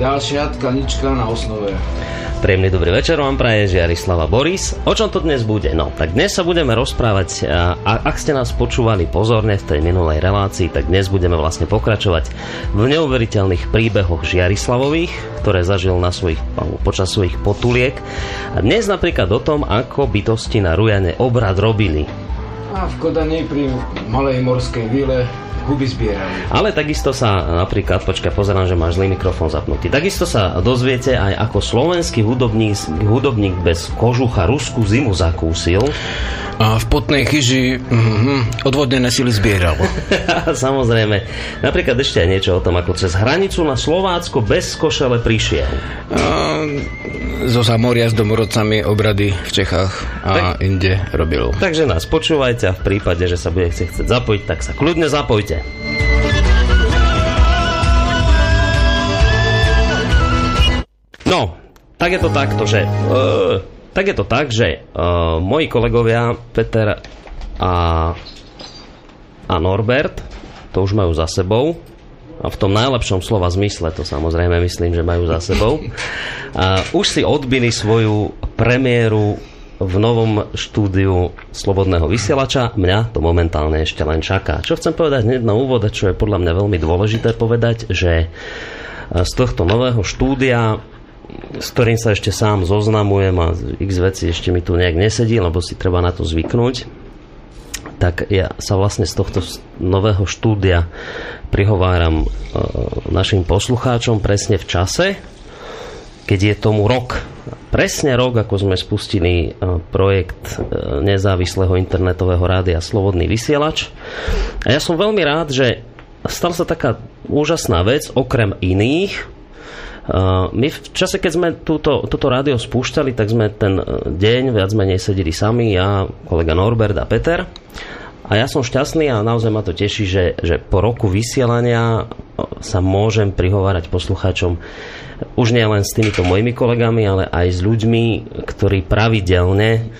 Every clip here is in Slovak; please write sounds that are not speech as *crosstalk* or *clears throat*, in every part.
Ďalšia tkanička na osnove. Príjemný dobrý večer vám praje Žiarislava Boris. O čom to dnes bude? No, tak dnes sa budeme rozprávať, a, a ak ste nás počúvali pozorne v tej minulej relácii, tak dnes budeme vlastne pokračovať v neuveriteľných príbehoch Žiarislavových, ktoré zažil na svojich, počas svojich potuliek. A dnes napríklad o tom, ako bytosti na Rujane obrad robili. A v Kodani pri malej morskej vile huby zbierali. Ale takisto sa napríklad, počkaj, pozerám, že máš zlý mikrofón zapnutý. Takisto sa dozviete aj ako slovenský hudobník, hudobník bez kožucha ruskú zimu zakúsil. A v potnej chyži mm, odvodnené sily zbieral. *laughs* Samozrejme. Napríklad ešte aj niečo o tom, ako cez hranicu na Slovácko bez košele prišiel. A, zo Samoria s domorodcami obrady v Čechách a tak, inde robil. Takže nás počúvajte a v prípade, že sa budete chcieť zapojiť, tak sa kľudne zapojte. No, tak je to takto, že... Uh, tak je to tak, že uh, moji kolegovia Peter a, a Norbert to už majú za sebou a v tom najlepšom slova zmysle to samozrejme myslím, že majú za sebou. A už si odbili svoju premiéru v novom štúdiu Slobodného vysielača. Mňa to momentálne ešte len čaká. Čo chcem povedať hneď na úvod, čo je podľa mňa veľmi dôležité povedať, že z tohto nového štúdia s ktorým sa ešte sám zoznamujem a x veci ešte mi tu nejak nesedí, lebo si treba na to zvyknúť, tak ja sa vlastne z tohto nového štúdia prihováram e, našim poslucháčom presne v čase, keď je tomu rok. Presne rok, ako sme spustili e, projekt e, nezávislého internetového rádia Slobodný vysielač. A ja som veľmi rád, že stala sa taká úžasná vec, okrem iných, my v čase, keď sme túto, toto rádio spúšťali, tak sme ten e, deň viac menej sedeli sami, ja, kolega Norbert a Peter. A ja som šťastný a naozaj ma to teší, že, že po roku vysielania sa môžem prihovárať poslucháčom už nie len s týmito mojimi kolegami, ale aj s ľuďmi, ktorí pravidelne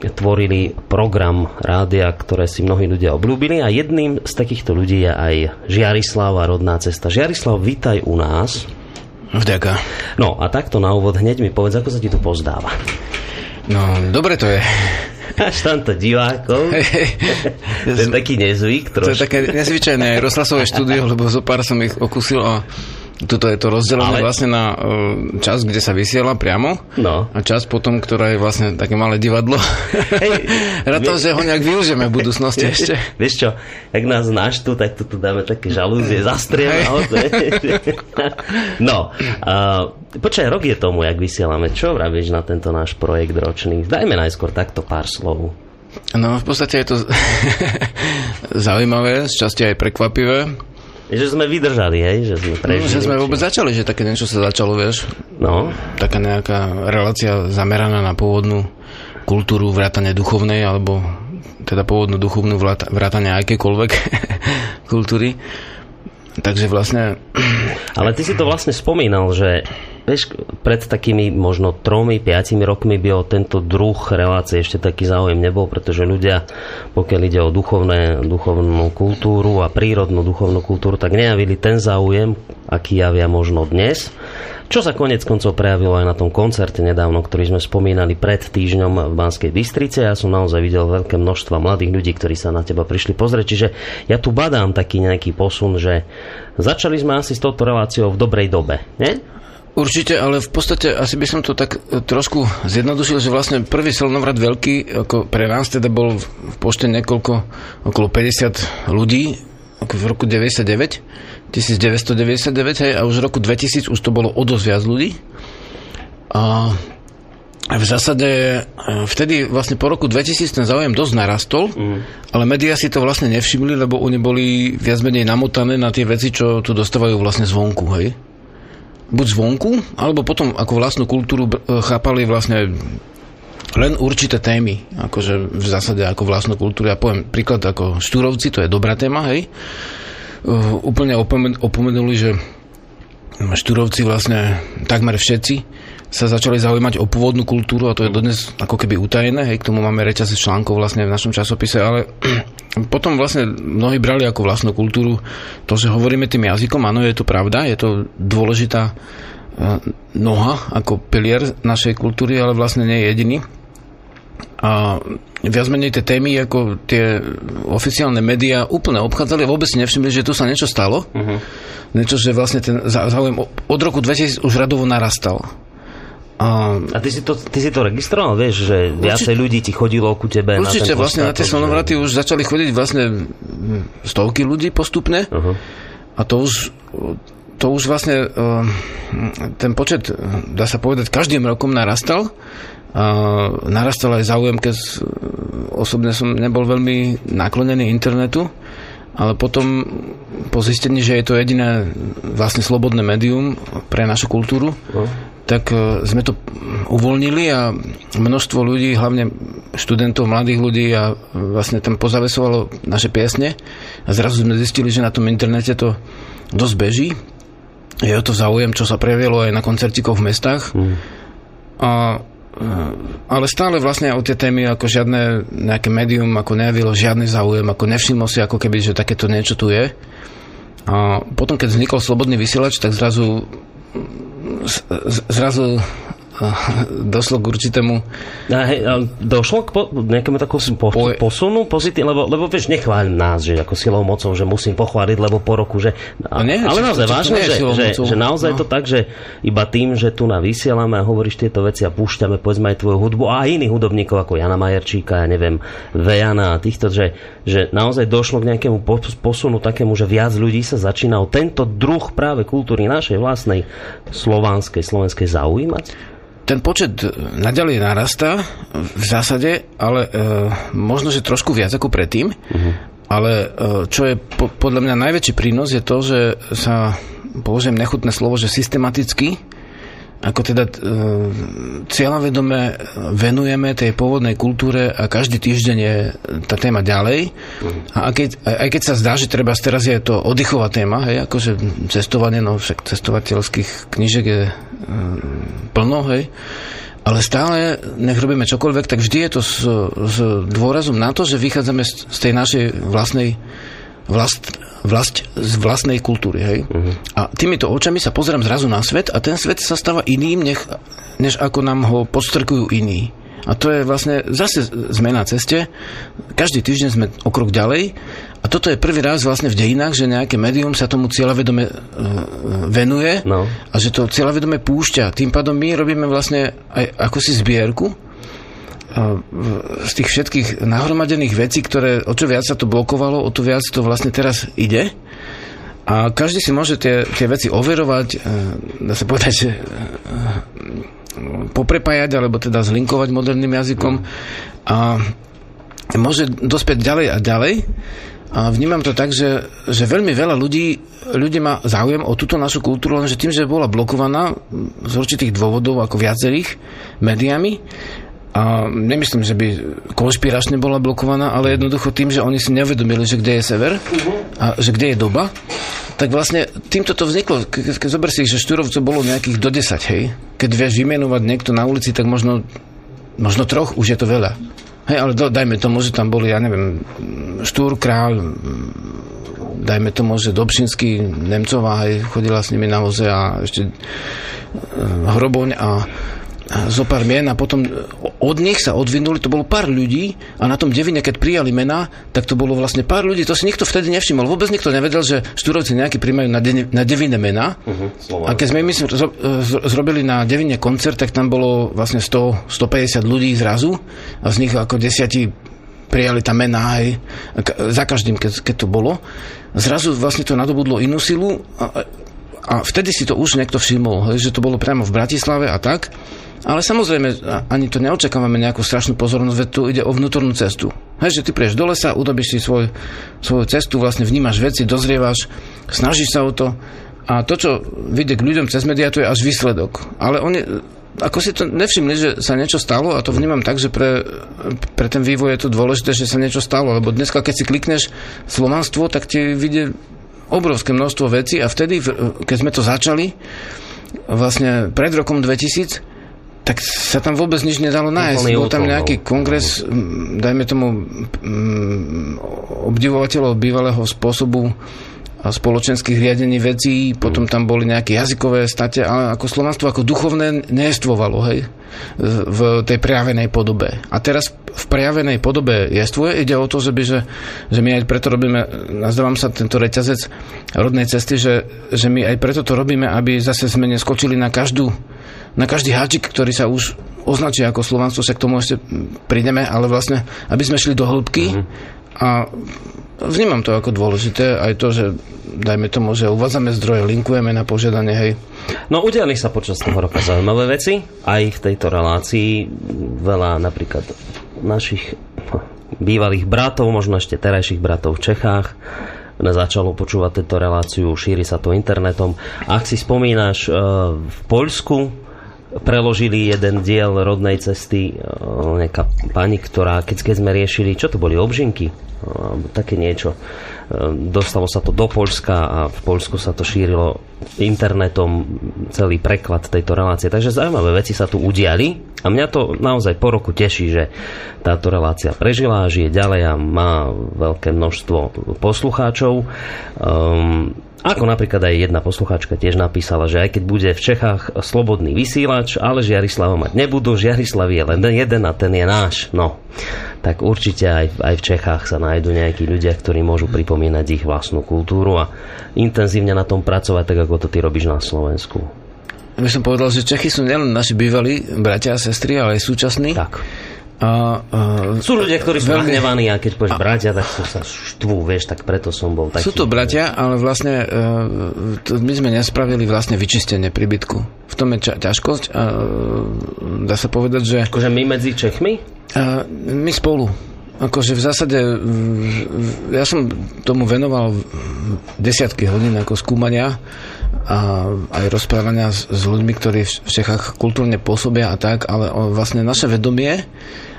tvorili program rádia, ktoré si mnohí ľudia obľúbili a jedným z takýchto ľudí je aj Žiarislav a rodná cesta. Žiarislav, vítaj u nás. Vďaka. No a takto na úvod hneď mi povedz, ako sa ti tu pozdáva. No, dobre to je. Až tamto divákov. to je taký nezvyk trošku. To je také nezvyčajné rozhlasové štúdio, lebo zo pár som ich okusil a Tuto je to rozdelené Ale... vlastne na uh, čas, kde sa vysiela priamo no. a čas potom, ktorá je vlastne také malé divadlo. Hey, *laughs* Rád to, že ho nejak využijeme v budúcnosti ešte. Vieš čo, ak nás tu, tak tu dáme také žalúzie, zastrieme *laughs* No, uh, počkaj, rok je tomu, jak vysielame. Čo vravíš na tento náš projekt ročný? Dajme najskôr takto pár slov. No, v podstate je to *laughs* zaujímavé, z časti aj prekvapivé že sme vydržali, hej? Že sme prežili. No, že sme vôbec začali, že také niečo sa začalo, vieš. No. Taká nejaká relácia zameraná na pôvodnú kultúru vrátane duchovnej, alebo teda pôvodnú duchovnú vrátane akékoľvek *laughs* kultúry. Takže vlastne... Ale ty si to vlastne spomínal, že vieš, pred takými možno tromi, piatimi rokmi by o tento druh relácie ešte taký záujem nebol, pretože ľudia, pokiaľ ide o duchovné, duchovnú kultúru a prírodnú duchovnú kultúru, tak nejavili ten záujem, aký javia možno dnes. Čo sa konec koncov prejavilo aj na tom koncerte nedávno, ktorý sme spomínali pred týždňom v Banskej Bystrice. Ja som naozaj videl veľké množstva mladých ľudí, ktorí sa na teba prišli pozrieť. Čiže ja tu badám taký nejaký posun, že začali sme asi s touto reláciou v dobrej dobe. Nie? Určite, ale v podstate asi by som to tak e, trošku zjednodušil, že vlastne prvý silnovrat veľký, ako pre nás teda bol v pošte niekoľko, okolo 50 ľudí, ako v roku 99, 1999, hej, a už v roku 2000 už to bolo o dosť viac ľudí. A v zásade e, vtedy vlastne po roku 2000 ten záujem dosť narastol, mm. ale médiá si to vlastne nevšimli, lebo oni boli viac menej namotané na tie veci, čo tu dostávajú vlastne zvonku, hej? Buď zvonku, alebo potom ako vlastnú kultúru e, chápali vlastne len určité témy, akože v zásade ako vlastnú kultúru. Ja poviem príklad ako Štúrovci, to je dobrá téma, hej? Uh, úplne opomenuli, že Štúrovci vlastne takmer všetci sa začali zaujímať o pôvodnú kultúru a to je dodnes ako keby utajené, hej, k tomu máme reťazec článkov vlastne v našom časopise, ale *clears throat* potom vlastne mnohí brali ako vlastnú kultúru to, že hovoríme tým jazykom, áno, je to pravda, je to dôležitá e, noha ako pilier našej kultúry, ale vlastne nie je jediný. A viac menej tie témy, ako tie oficiálne médiá úplne obchádzali a vôbec si nevšimli, že tu sa niečo stalo. Uh-huh. Niečo, že vlastne ten záujem od roku 2000 už radovo narastal. A, a ty, si to, ty si to registroval, vieš, že viacej ľudí ti chodilo ku tebe určite, na ten vlastne na tie slnovraty už začali chodiť vlastne stovky ľudí postupne uh-huh. a to už to už vlastne ten počet, dá sa povedať, každým rokom narastal. A narastal aj záujem, keď osobne som nebol veľmi naklonený internetu, ale potom po zistení, že je to jediné vlastne slobodné médium pre našu kultúru, uh tak e, sme to uvoľnili a množstvo ľudí, hlavne študentov, mladých ľudí a vlastne tam pozavesovalo naše piesne a zrazu sme zistili, že na tom internete to dosť beží. Je o to záujem, čo sa prejavilo aj na koncertikoch v mestách. Mm. A, e, ale stále vlastne o tie témy ako žiadne nejaké médium ako nejavilo žiadny záujem, ako nevšimlo si ako keby, že takéto niečo tu je. A potom, keď vznikol Slobodný vysielač, tak zrazu zrazu došlo k určitému... A hej, došlo k po, nejakému takému po, po, posunu pozitív, lebo, lebo vieš, nechváľ nás, že ako silou mocou, že musím pochváliť, lebo po roku, že... No nie, ale naozaj vážne, že, že, že naozaj no. to tak, že iba tým, že tu na vysielame a hovoríš tieto veci a púšťame povedzme aj tvoju hudbu a aj iných hudobníkov ako Jana Majerčíka, ja neviem, Vejana a týchto, že, že naozaj došlo k nejakému posunu takému, že viac ľudí sa začína o tento druh práve kultúry našej vlastnej slovanskej, slovenskej zaujímať? Ten počet naďalej narastá v zásade, ale e, možno, že trošku viac ako predtým. Uh-huh. Ale e, čo je po, podľa mňa najväčší prínos je to, že sa, použijem nechutné slovo, že systematicky ako teda e, cieľavedome venujeme tej pôvodnej kultúre a každý týždeň je tá téma ďalej. A keď, aj keď sa zdá, že treba teraz je to oddychová téma, hej, akože cestovanie, no však cestovateľských knižek je e, plno, hej, ale stále, nech robíme čokoľvek, tak vždy je to s, s dôrazom na to, že vychádzame z, z tej našej vlastnej vlast, vlast, z vlastnej kultúry. Hej? Uh-huh. A týmito očami sa pozerám zrazu na svet a ten svet sa stáva iným, nech, než ako nám ho podstrkujú iní. A to je vlastne zase zmena ceste. Každý týždeň sme o krok ďalej. A toto je prvý raz vlastne v dejinách, že nejaké médium sa tomu cieľavedome uh, venuje no. a že to cieľavedome púšťa. Tým pádom my robíme vlastne aj ako si zbierku z tých všetkých nahromadených vecí, ktoré o čo viac sa to blokovalo, o to viac to vlastne teraz ide. A každý si môže tie, tie veci overovať, e, dá sa povedať, že e, poprepájať, alebo teda zlinkovať moderným jazykom a môže dospieť ďalej a ďalej. A vnímam to tak, že, že veľmi veľa ľudí, ľudí má záujem o túto našu kultúru, lenže tým, že bola blokovaná z určitých dôvodov, ako viacerých médiami, a nemyslím, že by konšpiračne bola blokovaná, ale jednoducho tým, že oni si neuvedomili, že kde je sever a že kde je doba, tak vlastne týmto to vzniklo. Ke, keď zober si, že Štúrovcov bolo nejakých do 10, hej. Keď vieš vymenovať niekto na ulici, tak možno, možno troch, už je to veľa. Hej, ale do, dajme tomu, že tam boli, ja neviem, Štúr, Král, dajme tomu, že Dobšinský, Nemcová, hej, chodila s nimi na voze a ešte eh, Hroboň a zo pár mien a potom od nich sa odvinuli, to bolo pár ľudí a na tom devine, keď prijali mená, tak to bolo vlastne pár ľudí, to si nikto vtedy nevšimol. Vôbec nikto nevedel, že štúrovci nejaký primajú na, de, na devine mená. Uh-huh, a keď sme my zro, zrobili na devine koncert, tak tam bolo vlastne 100, 150 ľudí zrazu a z nich ako desiatí prijali tam mená aj za každým, keď, keď to bolo. Zrazu vlastne to nadobudlo inú silu a, a vtedy si to už niekto všimol, že to bolo priamo v Bratislave a tak. Ale samozrejme, ani to neočakávame nejakú strašnú pozornosť, veď tu ide o vnútornú cestu. Hej, že ty prieš do lesa, udobíš si svoj, svoju cestu, vlastne vnímaš veci, dozrievaš, snažíš sa o to a to, čo vidie k ľuďom cez médiá, to je až výsledok. Ale oni, ako si to nevšimli, že sa niečo stalo a to vnímam tak, že pre, pre ten vývoj je to dôležité, že sa niečo stalo, lebo dneska, keď si klikneš slovanstvo, tak ti vidie obrovské množstvo vecí a vtedy, keď sme to začali, vlastne pred rokom 2000, tak sa tam vôbec nič nedalo nájsť. Bol tam nejaký kongres, dajme tomu, obdivovateľov bývalého spôsobu spoločenských riadení vecí, potom tam boli nejaké jazykové state, ale ako slovanstvo ako duchovné nejestvovalo, hej, v tej prejavenej podobe. A teraz v prejavenej podobe jestvuje, ide o to, že, by, že, že my aj preto robíme, nazdávam sa tento reťazec rodnej cesty, že, že my aj preto to robíme, aby zase sme neskočili na každú na každý háčik, ktorý sa už označí ako slovanstvo, sa k tomu ešte prídeme, ale vlastne, aby sme šli do hĺbky mm-hmm. a vnímam to ako dôležité, aj to, že dajme tomu, že uvádzame zdroje, linkujeme na požiadanie, hej. No udiali sa počas toho roka zaujímavé veci, aj v tejto relácii veľa napríklad našich bývalých bratov, možno ešte terajších bratov v Čechách, začalo počúvať tejto reláciu, šíri sa to internetom. Ak si spomínaš, e, v Poľsku preložili jeden diel rodnej cesty e, nejaká pani, ktorá, keď, sme riešili, čo to boli, obžinky? alebo také niečo. Ehm, dostalo sa to do Polska a v Polsku sa to šírilo internetom celý preklad tejto relácie. Takže zaujímavé veci sa tu udiali a mňa to naozaj po roku teší, že táto relácia prežila, žije ďalej a má veľké množstvo poslucháčov. Um, ako napríklad aj jedna poslucháčka tiež napísala, že aj keď bude v Čechách slobodný vysielač, ale Žiarislava mať nebudú, Žiarislav je len jeden a ten je náš. No, tak určite aj, aj v Čechách sa nájdú nejakí ľudia, ktorí môžu pripomínať ich vlastnú kultúru a intenzívne na tom pracovať, tak ako to ty robíš na Slovensku. By som povedal, že Čechy sú nielen naši bývalí bratia a sestry, ale aj súčasní. Tak a, a, sú ľudia, ktorí sú veľmi... nahnevaní a keď povieš bratia, tak sú sa štvú, vieš, tak preto som bol taký. Sú to bratia, ale vlastne uh, to, my sme nespravili vlastne vyčistenie príbytku. V tom je ča- ťažkosť a uh, dá sa povedať, že... Akože my medzi Čechmi? Uh, my spolu. Akože v zásade ja som tomu venoval desiatky hodín ako skúmania a aj rozprávania s, s ľuďmi, ktorí v Čechách kultúrne pôsobia a tak, ale vlastne naše vedomie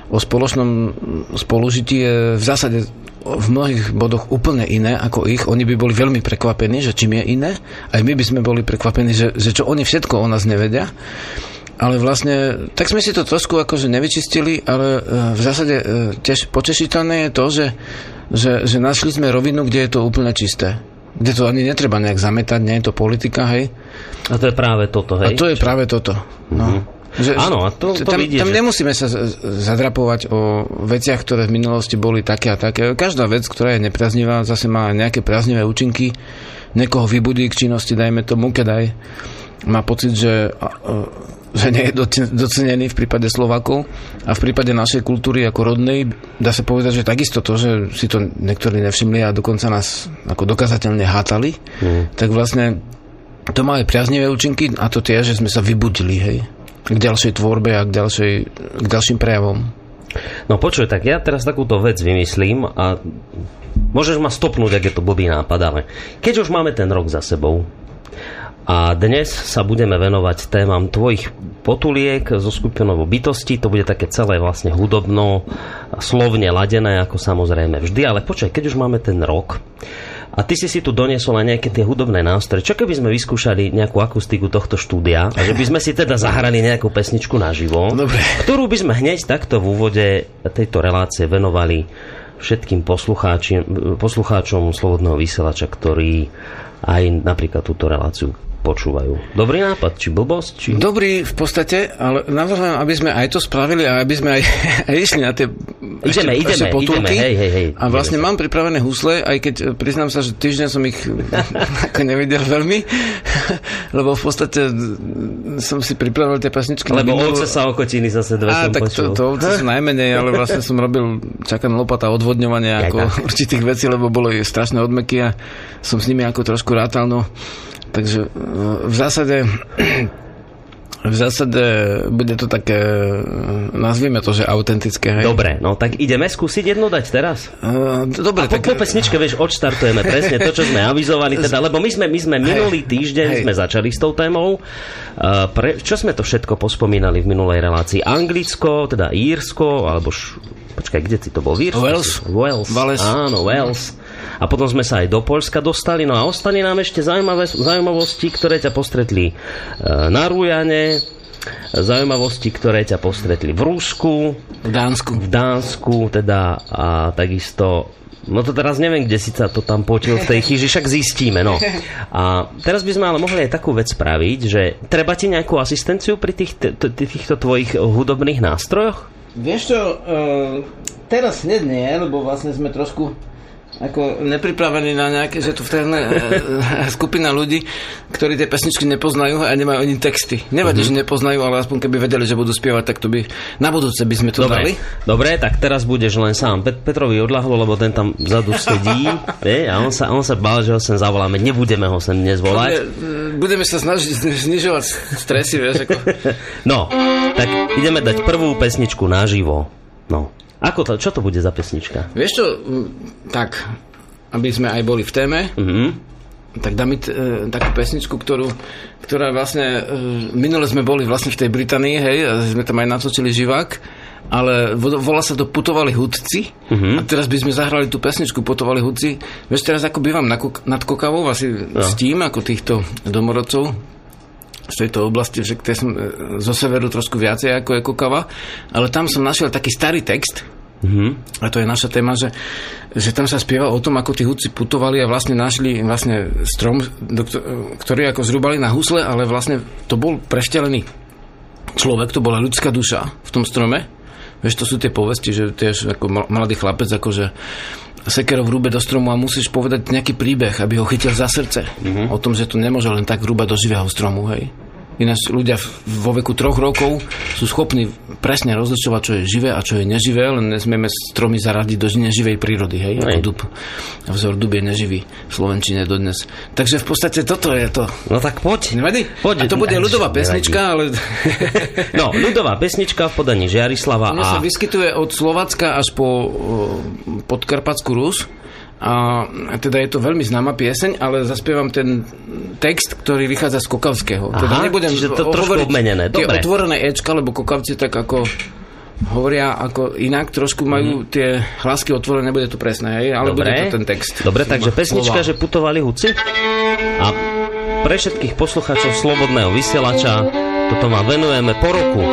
o spoločnom spolužití je v zásade v mnohých bodoch úplne iné ako ich. Oni by boli veľmi prekvapení, že čím je iné. Aj my by sme boli prekvapení, že, že čo oni všetko o nás nevedia. Ale vlastne, tak sme si to trošku akože nevyčistili, ale e, v zásade e, tiež potešiteľné je to, že, že, že našli sme rovinu, kde je to úplne čisté. Kde to ani netreba nejak zametať, nie je to politika, hej. A to je práve toto, hej? A to je práve toto, no. Mm-hmm. Že, Áno, a to, to tam, vidie, tam že... nemusíme sa zadrapovať o veciach, ktoré v minulosti boli také a také. Každá vec, ktorá je nepriaznivá, zase má nejaké priaznivé účinky. Niekoho vybudí k činnosti, dajme tomu, keď aj má pocit, že, že nie je docenený v prípade Slovakov a v prípade našej kultúry ako rodnej dá sa povedať, že takisto to, že si to niektorí nevšimli a dokonca nás ako dokazateľne hátali, mm. tak vlastne to má aj priaznivé účinky a to tie, že sme sa vybudili, hej k ďalšej tvorbe a k, ďalšej, k ďalším prejavom. No počuj, tak ja teraz takúto vec vymyslím a môžeš ma stopnúť, ak je to blbý nápad, ale keď už máme ten rok za sebou a dnes sa budeme venovať témam tvojich potuliek zo skupinou bytosti, to bude také celé vlastne hudobno, slovne ladené, ako samozrejme vždy, ale počkaj, keď už máme ten rok, a ty si si tu doniesol aj nejaké tie hudobné nástroje. Čo keby sme vyskúšali nejakú akustiku tohto štúdia a že by sme si teda zahrali nejakú pesničku naživo, Dobre. ktorú by sme hneď takto v úvode tejto relácie venovali všetkým poslucháčom Slobodného vysielača, ktorí aj napríklad túto reláciu počúvajú. Dobrý nápad, či blbosť? Či... Dobrý v podstate, ale navrhujem, aby sme aj to spravili a aby sme aj, *laughs* aj išli na tie ideme, ešte, ideme, potulky. Ideme, hej, hej, hej, a vlastne ideme. mám pripravené husle, aj keď e, priznám sa, že týždeň som ich *laughs* ako nevidel veľmi, *laughs* lebo v podstate som si pripravil tie pesničky. Lebo ovce sa okotiny zase dve a, som tak počul. to, to ovce sú najmenej, ale vlastne som robil čakan lopata odvodňovania ako určitých vecí, lebo bolo strašné odmeky a som s nimi ako trošku rátal, no Takže v zásade *clears throat* V zásade bude to také, nazvieme to, že autentické. Hej? Dobre, no tak ideme skúsiť jednu dať teraz? Uh, dobre, A po, tak... po pesničke, vieš, odštartujeme presne to, čo sme *laughs* avizovali, teda, lebo my sme, my sme minulý týždeň hej. sme začali s tou témou. Uh, pre, čo sme to všetko pospomínali v minulej relácii? Anglicko, teda Írsko, alebo š, počkaj, kde si to bol? V Írsku? Wales. Wales. Wales. Áno, Wales. A potom sme sa aj do Polska dostali. No a ostane nám ešte zaujímavé, zaujímavosti, ktoré ťa postretli e, na Rujane, zaujímavosti, ktoré ťa postretli v Rusku, V Dánsku. v Dánsku, teda a takisto No to teraz neviem, kde si sa to tam potil v tej chyži, však zistíme, no. A teraz by sme ale mohli aj takú vec spraviť, že treba ti nejakú asistenciu pri tých, t- t- týchto tvojich hudobných nástrojoch? Vieš čo, uh, teraz hneď nie, lebo vlastne sme trošku ako nepripravení na nejaké, že tu v téhle uh, skupina ľudí, ktorí tie pesničky nepoznajú a nemajú ani texty. Nevadí, Mhm. že nepoznajú, ale aspoň keby vedeli, že budú spievať, tak to by na budúce by sme to dali. Dobre, dobre, tak teraz budeš len sám. Pet- Petrovi odľahlo, lebo ten tam vzadu sedí *laughs* vie, a on sa, on sa bál, že ho sem zavoláme. Nebudeme ho sem dnes volať. Budeme, budeme sa snažiť zni- znižovať stresy, vieš, ako... *laughs* No, tak ideme dať prvú pesničku naživo. No. Ako to, čo to bude za pesnička? Vieš čo, tak, aby sme aj boli v téme, Mhm. tak dá mi t- e, takú pesničku, ktorú, ktorá vlastne, e, minule sme boli vlastne v tej Británii, hej, a sme tam aj natočili živák, ale vo- volá sa to Putovali hudci Mhm. a teraz by sme zahrali tú pesničku Putovali hudci. Vieš, teraz ako bývam na Kok- nad Kokavou, asi No. s tým, ako týchto domorodcov z tejto oblasti, že som e, zo severu trošku viacej ako je Kokava, ale tam som našiel taký starý text, Mhm. a to je naša téma, že, že tam sa spieva o tom, ako tí hudci putovali a vlastne našli vlastne strom, ktorý ako zrubali na husle, ale vlastne to bol preštelený človek, to bola ľudská duša v tom strome. Vieš, to sú tie povesti, že tiež ako ml- mladý chlapec, akože sekerov rúbe do stromu a musíš povedať nejaký príbeh, aby ho chytil za srdce. Mm-hmm. O tom, že to nemôže len tak rúbať do živého stromu, hej. Ináč ľudia vo veku troch rokov sú schopní presne rozlišovať, čo je živé a čo je neživé, len nesmieme stromy zaradiť do neživej prírody, hej, ako dub. A vzor dub je neživý v Slovenčine dodnes. Takže v podstate toto je to. No tak poď. Nevadí? Poď. a to bude ľudová pesnička, ale... *laughs* No, ľudová pesnička v podaní Žiarislava Ono a... sa vyskytuje od Slovacka až po o, podkarpatskú Rus. A teda je to veľmi známa pieseň, ale zaspievam ten text, ktorý vychádza z Kokavského. Aha, teda nebudem čiže to trošku obmenené, Tie dobre. otvorené Ečka, lebo Kokavci tak ako hovoria ako inak, trošku majú tie hlasky otvorené, nebude to presné, hej, ale. Dobre. bude to ten text. Dobre, takže pesnička, slova. že putovali huci. A pre všetkých poslucháčov Slobodného vysielača toto vám venujeme po roku.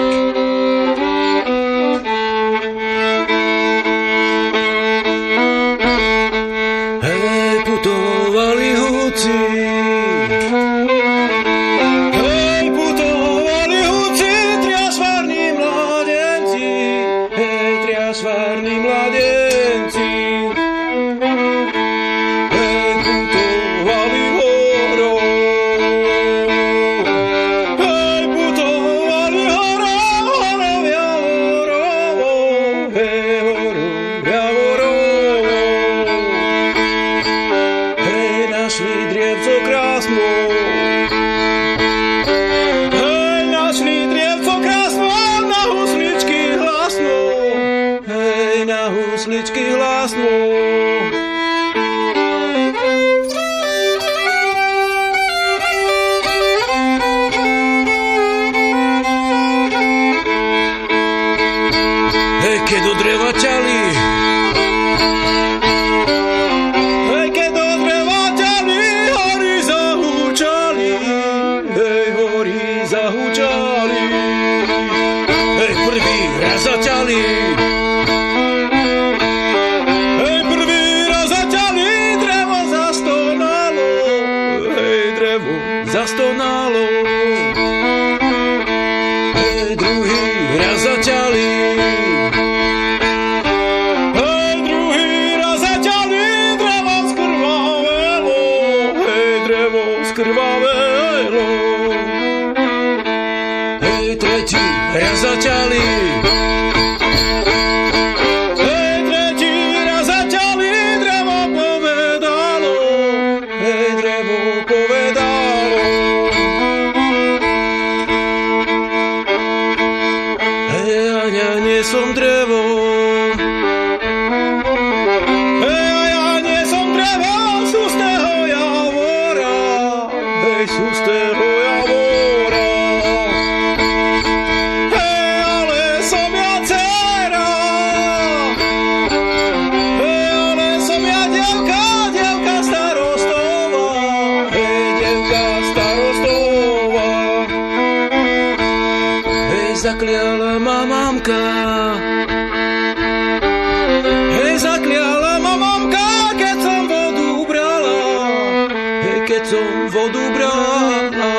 Keď som vodu brala.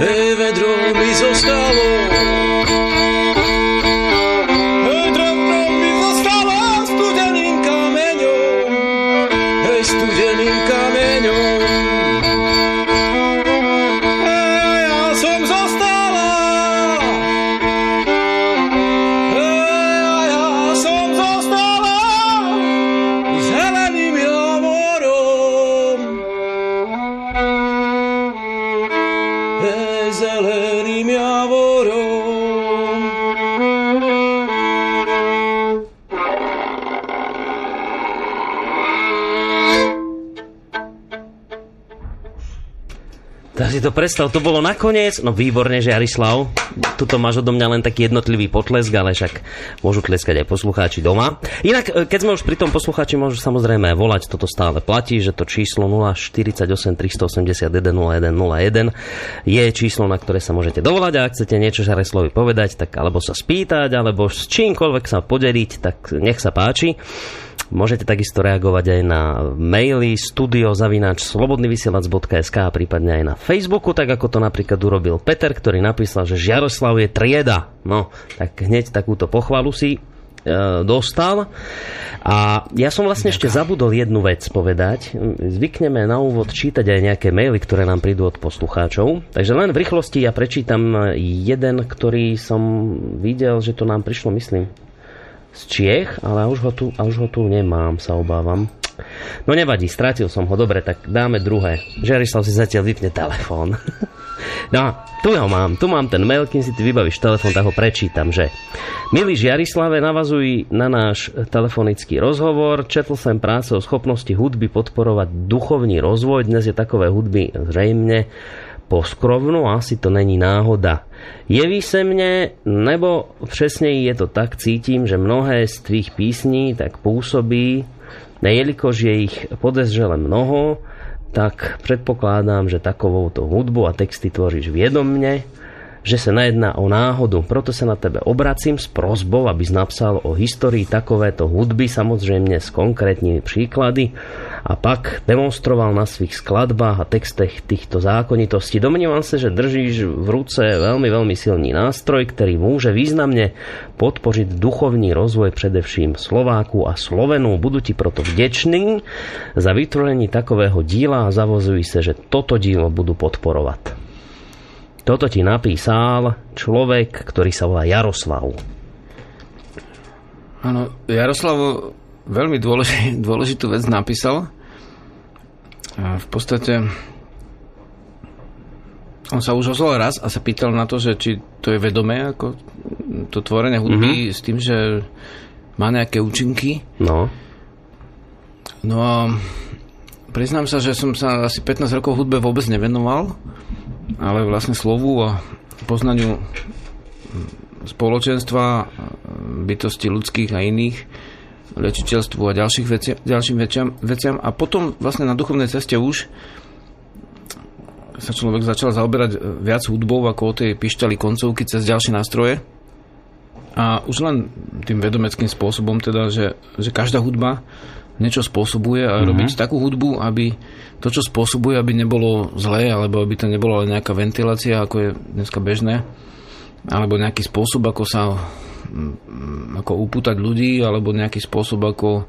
Hej, vedro mi zostalo. Si to predstav, to bolo nakoniec. No výborne, že Jarislav. Tuto máš odo mňa len taký jednotlivý potlesk, ale však môžu tleskať aj poslucháči doma. Inak, e, keď sme už pri tom poslucháči, môžu samozrejme volať, toto stále platí, že to číslo 048 381 0101 je číslo, na ktoré sa môžete dovolať a ak chcete niečo Žareslavi povedať, tak alebo sa spýtať, alebo s čímkoľvek sa podeliť, tak nech sa páči. Môžete takisto reagovať aj na maily studiozavináč slobodnyvysielac.sk a prípadne aj na Facebooku, tak ako to napríklad urobil Peter, ktorý napísal, že Žiaroslav je trieda. No, tak hneď takúto pochvalu si e, dostal. A ja som vlastne ešte zabudol jednu vec povedať. Zvykneme na úvod čítať aj nejaké maily, ktoré nám prídu od poslucháčov. Takže len v rýchlosti ja prečítam jeden, ktorý som videl, že to nám prišlo, myslím, z Čiech, ale už ho tu, už ho tu nemám, sa obávam. No nevadí, stratil som ho. Dobre, tak dáme druhé. Žerislav si zatiaľ vypne telefón. *laughs* No, tu ho mám, tu mám ten mail, kým si ty vybavíš telefón, tak ho prečítam, že Milý Žiarislave, navazuj na náš telefonický rozhovor. Četl som práce o schopnosti hudby podporovať duchovný rozvoj. Dnes je takové hudby zrejmne poskrovnú, asi to není náhoda. Jeví se mne, nebo přesnej je to tak, cítim, že mnohé z tvých písní tak pôsobí, jelikož je ich podezřele mnoho, tak predpokladám, že takovouto hudbu a texty tvoríš viedomne, že sa nejedná o náhodu. Proto sa na tebe obracím s prozbou, aby si napsal o histórii takovéto hudby, samozrejme s konkrétnymi príklady a pak demonstroval na svých skladbách a textech týchto zákonitostí. Domnívam sa, že držíš v ruce veľmi, veľmi silný nástroj, ktorý môže významne podporiť duchovný rozvoj predevším Slováku a Slovenu. Budú ti proto vdečný za vytvorení takového díla a zavozujú sa, že toto dílo budú podporovať. Toto ti napísal človek, ktorý sa volá Jaroslav. Áno, Jaroslav veľmi dôležitú, dôležitú vec napísal. A v podstate on sa už ozval raz a sa pýtal na to, že či to je vedomé, ako to tvorenie hudby mm-hmm. s tým, že má nejaké účinky. No. No a priznám sa, že som sa asi 15 rokov hudbe vôbec nevenoval, ale vlastne slovu a poznaniu spoločenstva, bytosti ľudských a iných, liečiteľstvu a ďalších veci, ďalším veciam, veciam. A potom vlastne na duchovnej ceste už sa človek začal zaoberať viac hudbou ako o tej pišťali koncovky cez ďalšie nástroje. A už len tým vedomeckým spôsobom teda, že, že každá hudba niečo spôsobuje a mm-hmm. robiť takú hudbu, aby to, čo spôsobuje, aby nebolo zlé, alebo aby to nebola len nejaká ventilácia, ako je dneska bežné, alebo nejaký spôsob, ako sa mm, ako upútať ľudí, alebo nejaký spôsob, ako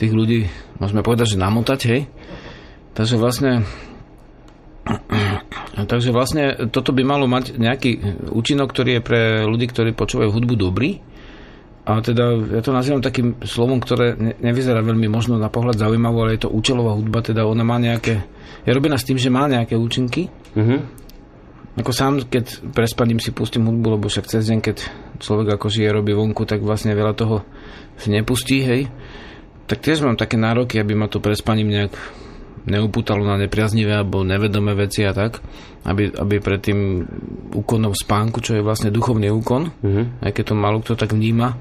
tých ľudí, môžeme povedať, že namotať, hej. Takže vlastne *clears throat* takže vlastne toto by malo mať nejaký účinok, ktorý je pre ľudí, ktorí počúvajú hudbu dobrý. A teda ja to nazývam takým slovom, ktoré nevyzerá veľmi možno na pohľad zaujímavé, ale je to účelová hudba, teda ona má nejaké... Je robená s tým, že má nejaké účinky. Uh-huh. Ako sám, keď prespadím si pustím hudbu, lebo však cez deň, keď človek ako žije, robí vonku, tak vlastne veľa toho si nepustí, hej. Tak tiež mám také nároky, aby ma to prespaním nejak neupútalo na nepriaznivé alebo nevedomé veci a tak, aby, aby pred tým úkonom spánku, čo je vlastne duchovný úkon, mm-hmm. aj keď to malo kto tak vníma,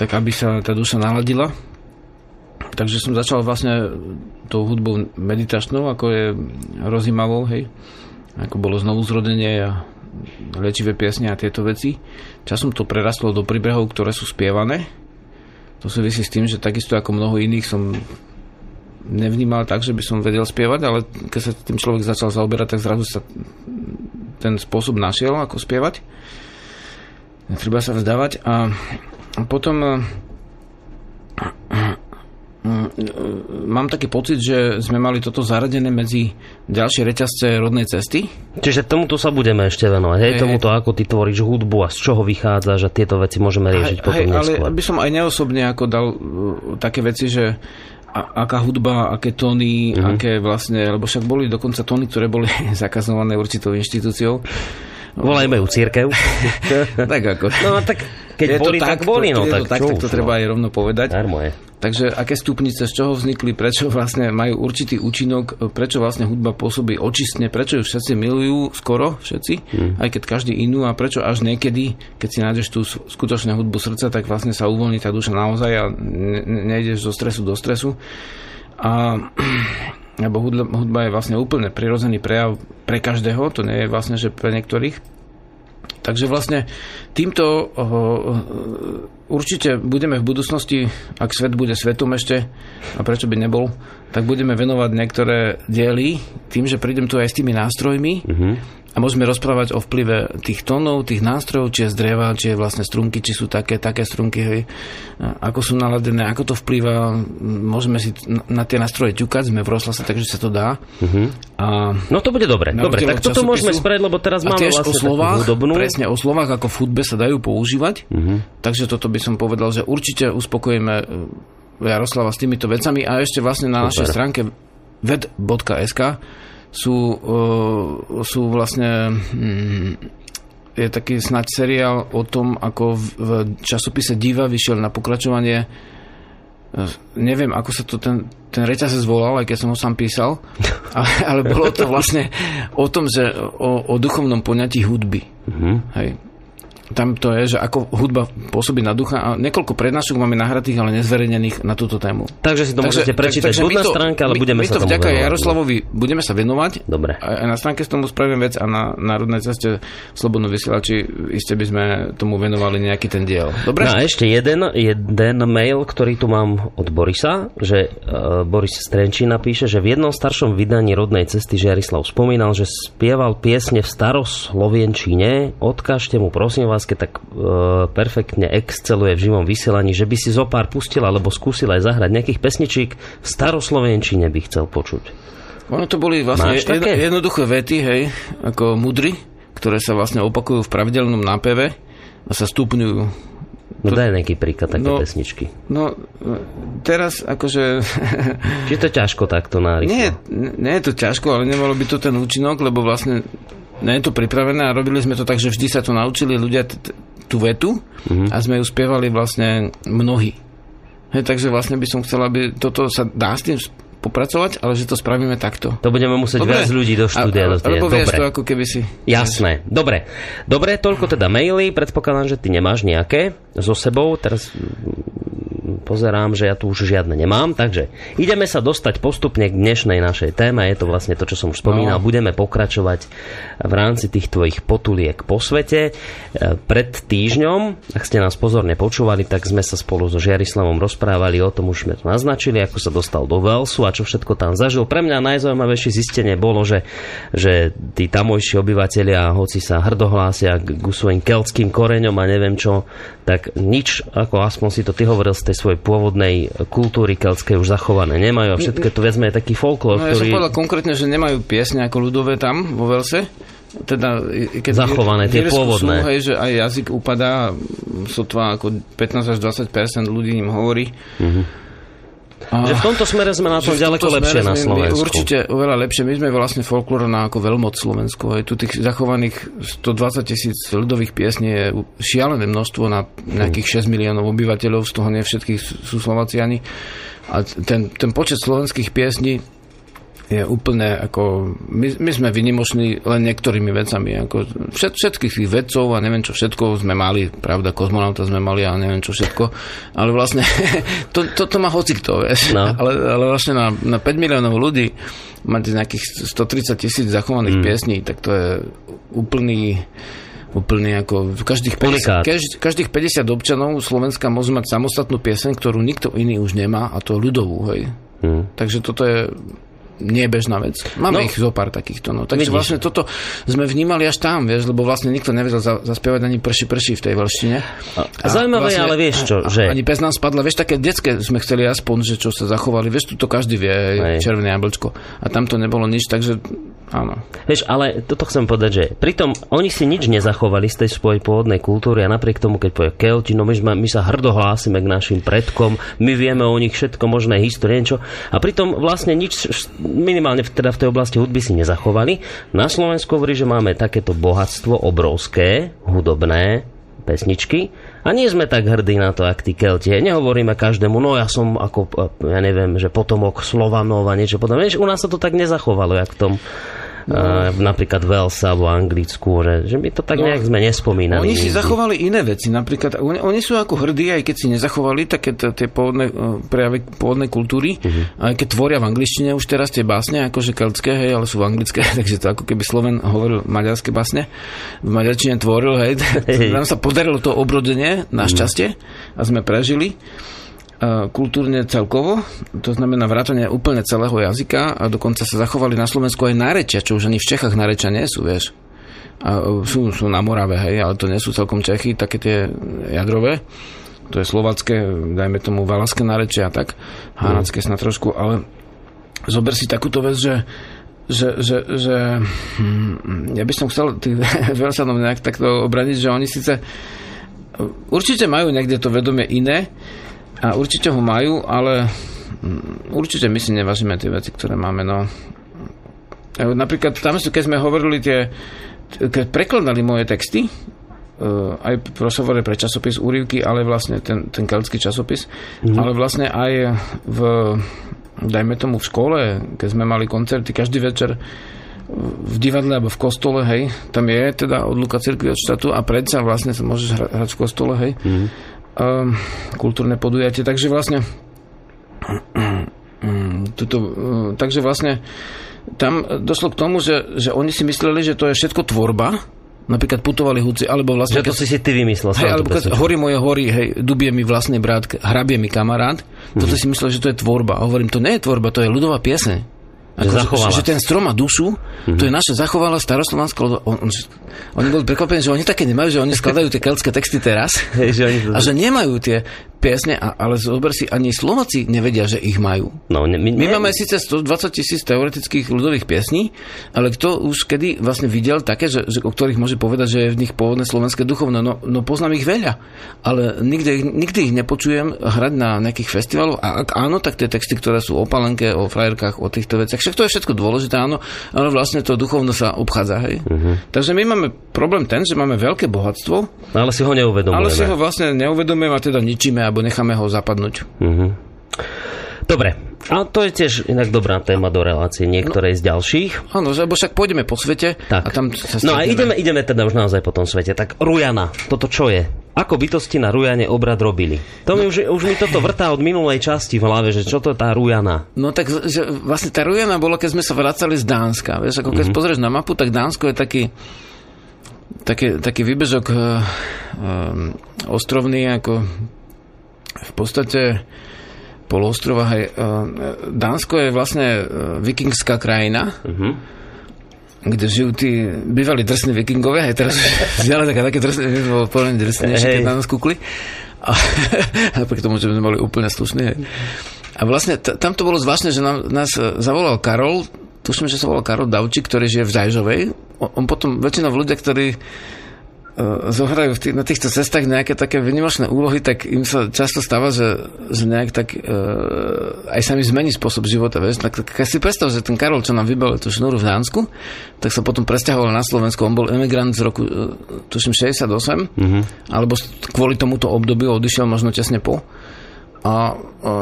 tak aby sa tá duša naladila. Takže som začal vlastne tou hudbou meditačnou, ako je rozímavou, hej, ako bolo znovu zrodenie a liečivé piesne a tieto veci. Časom to prerastlo do príbehov, ktoré sú spievané. To súvisí s tým, že takisto ako mnoho iných som nevnímal tak, že by som vedel spievať, ale keď sa tým človek začal zaoberať, tak zrazu sa ten spôsob našiel, ako spievať. Treba sa vzdávať a potom mám taký pocit, že sme mali toto zaradené medzi ďalšie reťazce rodnej cesty. Čiže tomuto sa budeme ešte venovať, hej, hey, tomuto, ako ty tvoríš hudbu a z čoho vychádza, že tieto veci môžeme riešiť hey, potom hey, neskôr. Ale by som aj neosobne ako dal uh, také veci, že a, aká hudba, aké tóny, mm-hmm. aké vlastne, lebo však boli dokonca tóny, ktoré boli *laughs* zakazované určitou inštitúciou. Volajme ju církev. *laughs* tak ako. No tak keď je boli, to tak, tak boli, no tak, tak, tak to no. treba aj rovno povedať. Darmo je. Takže aké stupnice, z čoho vznikli, prečo vlastne majú určitý účinok, prečo vlastne hudba pôsobí očistne, prečo ju všetci milujú, skoro všetci, hmm. aj keď každý inú a prečo až niekedy, keď si nájdeš tú skutočnú hudbu srdca, tak vlastne sa uvoľní tá duša naozaj a ne, nejdeš zo stresu do stresu. A *clears throat* lebo hudba, hudba je vlastne úplne prirodzený prejav pre každého, to nie je vlastne, že pre niektorých. Takže vlastne týmto určite budeme v budúcnosti, ak svet bude svetom ešte, a prečo by nebol, tak budeme venovať niektoré diely tým, že prídem tu aj s tými nástrojmi. Uh-huh a môžeme rozprávať o vplyve tých tónov, tých nástrojov, či je z dreva, či je vlastne strunky, či sú také, také strunky, hej, ako sú naladené, ako to vplýva. Môžeme si na tie nástroje ťukať, sme v rozhlase, takže sa to dá. Uh-huh. A no to bude dobre. Dobre, tak toto môžeme spraviť, lebo teraz máme vlastne o slovách, hudobnú. Presne, o slovách ako v hudbe sa dajú používať. Uh-huh. Takže toto by som povedal, že určite uspokojíme Jaroslava s týmito vecami a ešte vlastne na Super. našej stránke ved.sk sú, sú vlastne um, je taký snať seriál o tom, ako v, v časopise Diva vyšiel na pokračovanie neviem, ako sa to ten, ten reťazec volal, aj keď som ho sám písal, *laughs* ale, ale bolo to vlastne o tom, že o, o duchovnom poňatí hudby. Mm-hmm. Hej tam to je, že ako hudba pôsobí na ducha a niekoľko prednášok máme nahratých, ale nezverejnených na túto tému. Takže si to takže, môžete prečítať tak, na stránke, ale my, budeme my sa to vďaka Jaroslavovi budeme sa venovať. Dobre. Aj na stránke s tomu spravím vec a na národnej ceste Slobodno vysielači iste by sme tomu venovali nejaký ten diel. Dobre? No a ešte jeden, jeden mail, ktorý tu mám od Borisa, že uh, Boris Strenčí napíše, že v jednom staršom vydaní rodnej cesty Jarislav spomínal, že spieval piesne v staroslovienčine. Odkážte mu prosím vás otázke tak e, perfektne exceluje v živom vysielaní, že by si zo pár pustil alebo skúsil aj zahrať nejakých pesničík v staroslovenčine by chcel počuť. Ono to boli vlastne jed, jednoduché vety, hej, ako mudry, ktoré sa vlastne opakujú v pravidelnom nápeve a sa stupňujú No daj nejaký príklad také no, pesničky. No, teraz akože... Či to ťažko takto *laughs* narýchlo? Nie, nie je to ťažko, ale nemalo by to ten účinok, lebo vlastne nie je to pripravené a robili sme to tak, že vždy sa to naučili ľudia t- tú vetu mm-hmm. a sme ju spievali vlastne mnohí. Hej, takže vlastne by som chcel, aby toto sa dá s tým popracovať, ale že to spravíme takto. To budeme musieť Dobre. viac ľudí do štúdia. A, a, lebo vieš to ako keby si... Jasné. Dobre. Dobre, toľko teda maily. Predpokladám, že ty nemáš nejaké so sebou. Teraz pozerám, že ja tu už žiadne nemám, takže ideme sa dostať postupne k dnešnej našej téme, je to vlastne to, čo som už spomínal, no. budeme pokračovať v rámci tých tvojich potuliek po svete. E, pred týždňom, ak ste nás pozorne počúvali, tak sme sa spolu so Žiarislavom rozprávali o tom, už sme to naznačili, ako sa dostal do Velsu a čo všetko tam zažil. Pre mňa najzaujímavejšie zistenie bolo, že, že tí tamojší obyvateľia, hoci sa hrdohlásia k svojim keltským koreňom a neviem čo, tak nič, ako aspoň si to ty hovoril z tej svojej pôvodnej kultúry keltskej už zachované nemajú a všetko to viac je taký folklór, no, ktorý... Ja som povedal konkrétne, že nemajú piesne ako ľudové tam vo Velse, teda, keď zachované, tie pôvodné. Sú, hej, že aj jazyk upadá, sotva ako 15 až 20 ľudí ním hovorí. Mm-hmm. A, že v tomto smere sme na tom ďaleko lepšie na Slovensku. Určite oveľa lepšie. My sme vlastne folklórna ako veľmoc Slovensku. Aj tu tých zachovaných 120 tisíc ľudových piesní je šialené množstvo na nejakých 6 miliónov obyvateľov, z toho nie všetkých sú Slovaciani. A ten, ten počet slovenských piesní je úplne ako... My, my sme vynimoční len niektorými vecami. Ako všet, všetkých tých vedcov a neviem čo všetko sme mali, pravda, kozmonauta sme mali a neviem čo všetko, ale vlastne *laughs* to, to, to má hoci kto, vieš. No. *laughs* Ale, ale vlastne na, na 5 miliónov ľudí mať nejakých 130 tisíc zachovaných mm. piesní, tak to je úplný úplne ako každých 50, každých, každých 50 občanov Slovenska môže mať samostatnú pieseň, ktorú nikto iný už nemá a to ľudovú, hej. Hmm. Takže toto je nie je bežná vec. Máme no, ich zo pár takýchto. No. Takže vidíš. vlastne toto sme vnímali až tam, vieš, lebo vlastne nikto nevedel za, zaspievať ani prší prší v tej veľštine. A, a zaujímavé vlastne, ale vieš čo, že... Ani pes nám spadla, vieš, také detské sme chceli aspoň, že čo sa zachovali, vieš, tu to každý vie, Hej. červené jablčko. A tam to nebolo nič, takže Áno. Vieš, ale toto chcem povedať, že pritom oni si nič nezachovali z tej svojej pôvodnej kultúry a napriek tomu, keď povie Kelti, no my, sme, my sa hrdo hlásime k našim predkom, my vieme o nich všetko možné histórie, niečo. A pritom vlastne nič, minimálne teda v tej oblasti hudby si nezachovali. Na Slovensku hovorí, že máme takéto bohatstvo obrovské, hudobné, pesničky a nie sme tak hrdí na to, ak tí Kelti. Nehovoríme každému, no ja som ako, ja neviem, že potomok Slovanov a niečo. Vieš, u nás sa to tak nezachovalo, jak v tom no. napríklad Velsa alebo Anglicku, že, že my to tak no, nejak sme nespomínali. Oni si zachovali iné veci, napríklad oni, oni sú ako hrdí, aj keď si nezachovali také tie pôvodné e, prejavy pôvodnej kultúry, uh-huh. aj keď tvoria v angličtine už teraz tie básne, akože keltské, hej, ale sú v anglické, *laughs* takže to ako keby Sloven hovoril maďarské básne, v maďarčine tvoril, hej, *laughs* nám sa podarilo to obrodenie, našťastie, a sme prežili kultúrne celkovo, to znamená vrátanie úplne celého jazyka a dokonca sa zachovali na Slovensku aj nárečia, čo už ani v Čechách nárečia nie sú, vieš. A sú, sú na Morave, hej, ale to nie sú celkom Čechy, také tie jadrové. To je slovacké, dajme tomu valaské nárečia a tak, hanacké snad trošku, ale zober si takúto vec, že že, že, že hm, ja by som chcel tých *laughs* Velsanov nejak takto obraniť, že oni síce určite majú niekde to vedomie iné, a určite ho majú, ale mm, určite my si nevážime tie veci, ktoré máme. No. Napríklad tam, keď sme hovorili tie, keď prekladali moje texty, e, aj v rozhovore pre časopis Úrivky, ale vlastne ten, ten keltský časopis, mm. ale vlastne aj v, dajme tomu v škole, keď sme mali koncerty každý večer v divadle alebo v kostole, hej, tam je teda odluka cirkvi od štátu a predsa vlastne sa môžeš hrať v kostole, hej. Mm uh, kultúrne podujatie. Takže vlastne *clears throat* tuto, uh, takže vlastne tam došlo k tomu, že, že oni si mysleli, že to je všetko tvorba, napríklad putovali húci, alebo vlastne... Že to si si ty vymyslel. Hej, alebo keď hory moje hory, hej, dubie mi vlastný brat, hrabie mi kamarát, mm-hmm. toto si myslel, že to je tvorba. A hovorím, to nie je tvorba, to je ľudová pieseň. Ako, že, že, ten strom má dušu, mm-hmm. to je naša zachovalá staroslovanská... On, on, oni boli prekvapení, že oni také nemajú, že oni skladajú tie keltské texty teraz *laughs* že oni to... a že nemajú tie piesne, ale zober si, ani Slováci nevedia, že ich majú. No, ne, my, my máme síce 120 tisíc teoretických ľudových piesní, ale kto už kedy vlastne videl také, že, že, o ktorých môže povedať, že je v nich pôvodné slovenské duchovno, no, no poznám ich veľa, ale nikdy, nikdy ich nepočujem hrať na nejakých festivaloch a ak áno, tak tie texty, ktoré sú o palenke, o frajerkách, o týchto veciach, však to je všetko dôležité, áno, ale vlastne to duchovno sa obchádza, hej. Uh-huh. Takže my máme problém ten, že máme veľké bohatstvo, ale si ho neuvedomujeme. Ale si ho vlastne neuvedomujeme a teda ničíme alebo necháme ho zapadnúť. Uh-huh. Dobre, a to je tiež inak dobrá téma do relácie niektorej no, z ďalších. Áno, lebo však pôjdeme po svete tak. a tam sa No a ideme, ideme teda už naozaj po tom svete. Tak Rujana, toto čo je? Ako bytosti na Rujane obrad robili? To mi už, už mi toto vrtá od minulej časti v hlave, že čo to je tá Rujana? No tak že vlastne tá Rujana bola, keď sme sa vracali z Dánska. Vieš, ako keď mm-hmm. pozrieš na mapu, tak Dánsko je taký taký, taký výbežok um, ostrovný, ako v podstate poloostrova. Hej, uh, Dánsko je vlastne uh, vikingská krajina, uh-huh. Kde žijú tí bývalí drsní vikingovia, aj teraz *laughs* vzdiali také, také drsné, bolo drsnejšie, keď na nás kúkli. A *laughs* napriek tomu, že sme boli úplne slušní. Hej. A vlastne t- tam to bolo zvláštne, že nám, nás zavolal Karol, tuším, že sa volal Karol Davči, ktorý žije v Zajžovej. On potom, väčšinou ľudia, ktorí E, zohrajú tých, na týchto cestách nejaké také vynimočné úlohy, tak im sa často stáva, že, že nejak tak e, aj sa mi zmení spôsob života. Vieš? Tak, tak si predstav, že ten Karol, čo nám vybal tú šnúru v Dánsku, tak sa potom presťahoval na Slovensku. On bol emigrant z roku, e, tuším, 68, mm-hmm. alebo kvôli tomuto obdobiu odišiel možno tesne po. A, a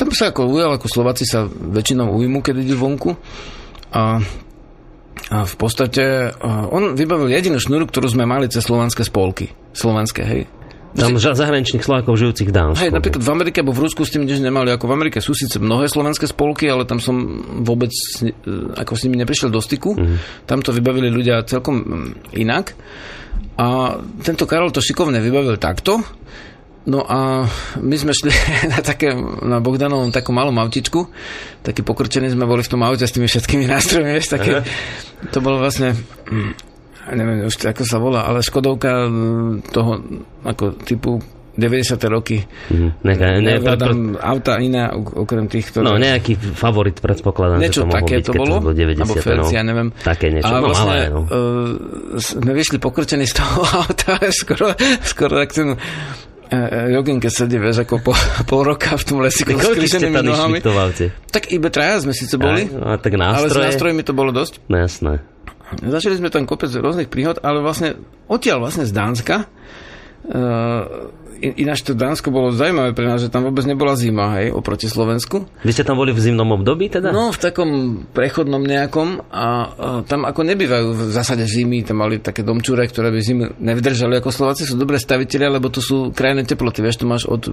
tam sa ako ujal, ako Slováci sa väčšinou ujmu, keď ide vonku. A, a v podstate a on vybavil jedinú šnúru, ktorú sme mali cez slovanské spolky. Slovenské, hej. Tam zahraničných Slovákov žijúcich v Dánsku. Hej, napríklad v Amerike alebo v Rusku s tým nič nemali. Ako v Amerike sú síce mnohé slovenské spolky, ale tam som vôbec ni- ako s nimi neprišiel do styku. Mm. Tam to vybavili ľudia celkom mm, inak. A tento Karol to šikovne vybavil takto. No a my sme šli *laughs* na také, na Bogdanovom takom malom autičku, taký pokrčený sme boli v tom aute s tými všetkými *laughs* nástrojmi, vieš, také, to bolo vlastne, mm, neviem už ako sa volá, ale Škodovka mm, toho, ako typu 90. roky. Mhm. Neka, ne, pre, pre, auta ok- okrem tých, ktoré... no, nejaký favorit predpokladám, Niečo že to také byť, to bolo, to bolo 90. alebo Felix, no. ja neviem. Také niečo, A no vlastne, malé, no. uh, sme vyšli pokrčení z toho *laughs* auta, skoro, skoro tak ten uh, Jogin, keď sedí, vieš, ako po, *laughs* pol roka v tom lesiku s križenými nohami. v aute? Tak iba traja sme síce boli, Aj, a tak ale s nástroje? nástrojmi to bolo dosť. No jasné. Začali sme tam kopec rôznych príhod, ale vlastne odtiaľ vlastne z Dánska uh, in- ináč to Dánsko bolo zaujímavé pre nás, že tam vôbec nebola zima, hej, oproti Slovensku. Vy ste tam boli v zimnom období teda? No, v takom prechodnom nejakom a, a tam ako nebývajú v zásade zimy, tam mali také domčúre, ktoré by zimu nevydržali ako Slováci, sú dobré staviteľia, lebo to sú krajné teploty, vieš, tu máš od,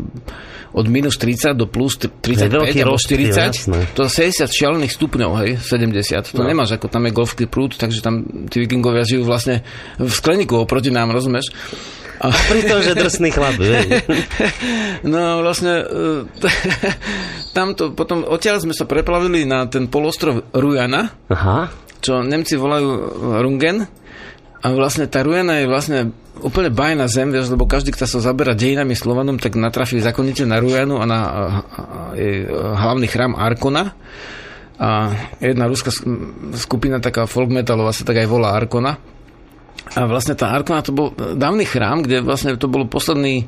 od minus 30 do plus t- 35 veľký alebo rozptyl, 40, jasné. to je 60 šialených stupňov, hej, 70, to No. nemáš, ako tam je golfský prúd, takže tam tí vikingovia žijú vlastne v skleníku oproti nám, rozumieš? A, Pri tom, že drsný chlap, vieš. *laughs* No vlastne e, *laughs* tamto, potom odtiaľ sme sa preplavili na ten polostrov Rujana, Aha. čo Nemci volajú Rungen. A vlastne tá Rujana je vlastne úplne bajná zem, vieš, lebo každý, kto sa zaberá dejinami Slovanom, tak natrafí zákonite na Rujanu a na jej hlavný chrám Arkona. A jedna ruská sk- skupina, taká folk metalová, sa tak aj volá Arkona. A vlastne tá Arkona to bol dávny chrám, kde vlastne to bolo posledný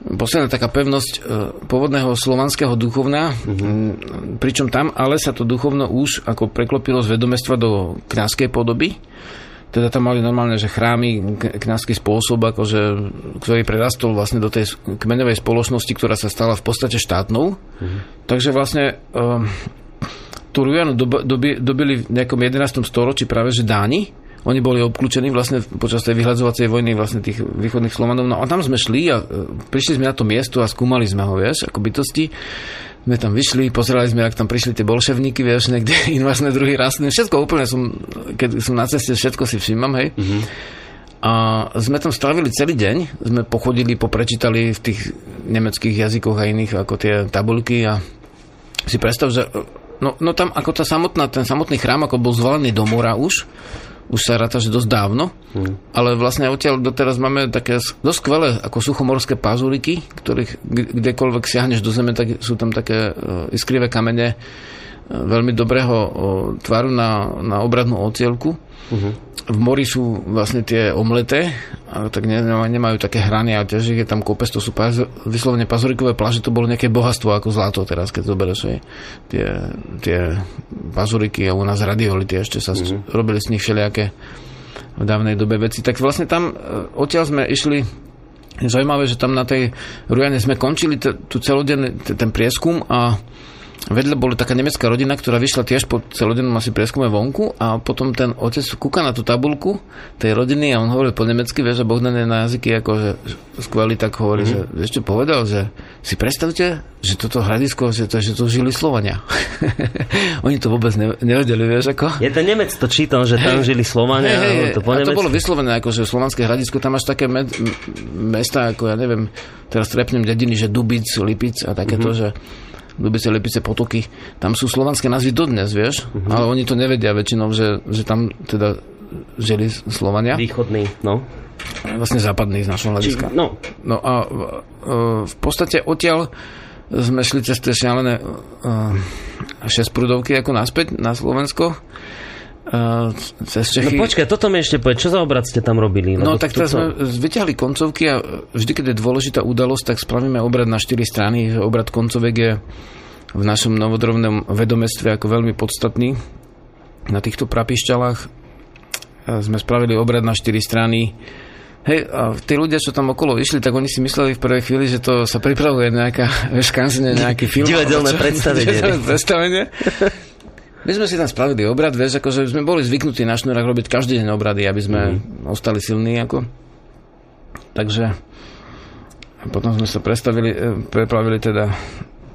posledná taká pevnosť e, pôvodného slovanského duchovna, mm-hmm. pričom tam ale sa to duchovno už ako preklopilo z vedomestva do kňazskej podoby. Teda tam mali normálne, že chrámy, kňazský spôsob, akože, ktorý prerastol vlastne do tej kmeňovej spoločnosti, ktorá sa stala v podstate štátnou. Mm-hmm. Takže vlastne um, tú Rujanu dob- dobi- dobili v nejakom 11. storočí práve že Dáni. Oni boli obklúčení vlastne počas tej vyhľadzovacej vojny vlastne tých východných Slovanov. No a tam sme šli a e, prišli sme na to miesto a skúmali sme ho, vieš, ako bytosti. Sme tam vyšli, pozerali sme, ak tam prišli tie bolševníky, vieš, niekde *laughs* invazné druhy rastlín. Všetko úplne som, keď som na ceste, všetko si všímam, hej. Mm-hmm. A sme tam strávili celý deň, sme pochodili, poprečítali v tých nemeckých jazykoch a iných ako tie tabulky a si predstav, že no, no tam ako tá samotná, ten samotný chrám ako bol zvalený do mora už, už sa ráta, že dosť dávno, hmm. ale vlastne odtiaľ doteraz máme také dosť skvelé ako suchomorské pazuriky, ktorých kde- kdekoľvek siahneš do zeme, tak sú tam také uh, iskrivé kamene veľmi dobrého tvaru na, na obradnú ocielku. Mhm. V mori sú vlastne tie omleté, ale tak ne, nemajú také hrany a tiež je tam kopec, to sú paz, vyslovene pazurikové pláže, to bolo nejaké bohatstvo ako zlato teraz, keď zoberieš aj tie, tie pazuriky a u nás radiolity ešte sa mm-hmm. robili z nich všelijaké v dávnej dobe veci. Tak vlastne tam e, odtiaľ sme išli zaujímavé, že tam na tej Rujane sme končili t- tu celodenný t- ten prieskum a vedľa bola taká nemecká rodina, ktorá vyšla tiež po celodennom asi prieskume vonku a potom ten otec kúka na tú tabulku tej rodiny a on hovoril po nemecky, vieš, že Bohdan je na jazyky ako, že skvelý, tak hovorí, mm-hmm. že vieš čo povedal, že si predstavte, že toto hradisko, že to, že to žili Slovania. *laughs* Oni to vôbec ne, nevedeli, vieš, ako. Je ten Nemec to čítal, že tam žili Slovania, hey, hej. to po a to bolo vyslovené ako, že slovanské hradisko, tam máš také med, mesta, ako ja neviem, teraz trepnem dediny, že Dubic, Lipic a takéto, mm-hmm. že Dubice, Lipice, Potoky, tam sú slovanské názvy dodnes, vieš, mm-hmm. ale oni to nevedia väčšinou, že, že tam teda žili Slovania, Východný, no. vlastne západný z našho Či, hľadiska. no, No a e, v podstate odtiaľ sme šli cez tie šialené uh, šesprúdovky ako naspäť na Slovensko. Uh, cez no Čechy. počkaj, toto mi ešte povedz, čo za obrad ste tam robili? No tak teraz sme vyťahli koncovky a vždy, keď je dôležitá udalosť, tak spravíme obrad na štyri strany. Obrad koncovek je v našom novodrovnom vedomestve ako veľmi podstatný. Na týchto prapišťalách e, sme spravili obrad na štyri strany Hej, a tí ľudia, čo tam okolo išli, tak oni si mysleli v prvej chvíli, že to sa pripravuje nejaká, *laughs* vieš, kanzene, nejaký film. *laughs* Divadelné predstavenie. Divadelné predstavenie. My sme si tam spravili obrad, vieš, akože sme boli zvyknutí na šnúrach robiť každý deň obrady, aby sme mm. ostali silní, ako. Takže potom sme sa prestavili, e, prepravili teda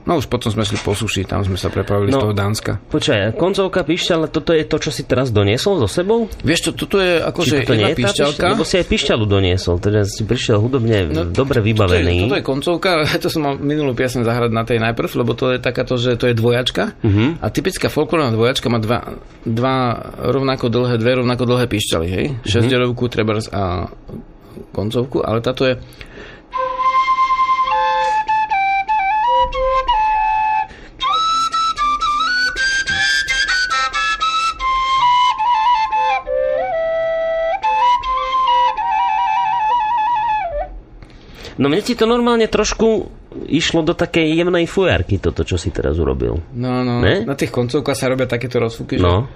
No už potom sme šli po suši, tam sme sa prepravili no, z toho Dánska. Počkaj, koncovka píšťala, toto je to, čo si teraz doniesol so sebou? Vieš čo, toto je akože jedna je píšťalka. Lebo si aj píšťalu doniesol, teda si prišiel hudobne no, dobre vybavený. Toto je, toto je koncovka, *laughs* to som mal minulú piesň zahrať na tej najprv, lebo to je takáto, že to je dvojačka. Uh-huh. A typická folklórna dvojačka má dva, dva rovnako dlhé, dve rovnako dlhé píšťaly, hej? Uh-huh. Šesťderovku, trebárs a koncovku, ale táto je No mne ti to normálne trošku išlo do takej jemnej fujarky, toto, čo si teraz urobil. No, no, ne? na tých koncovkách sa robia takéto rozfúky, no.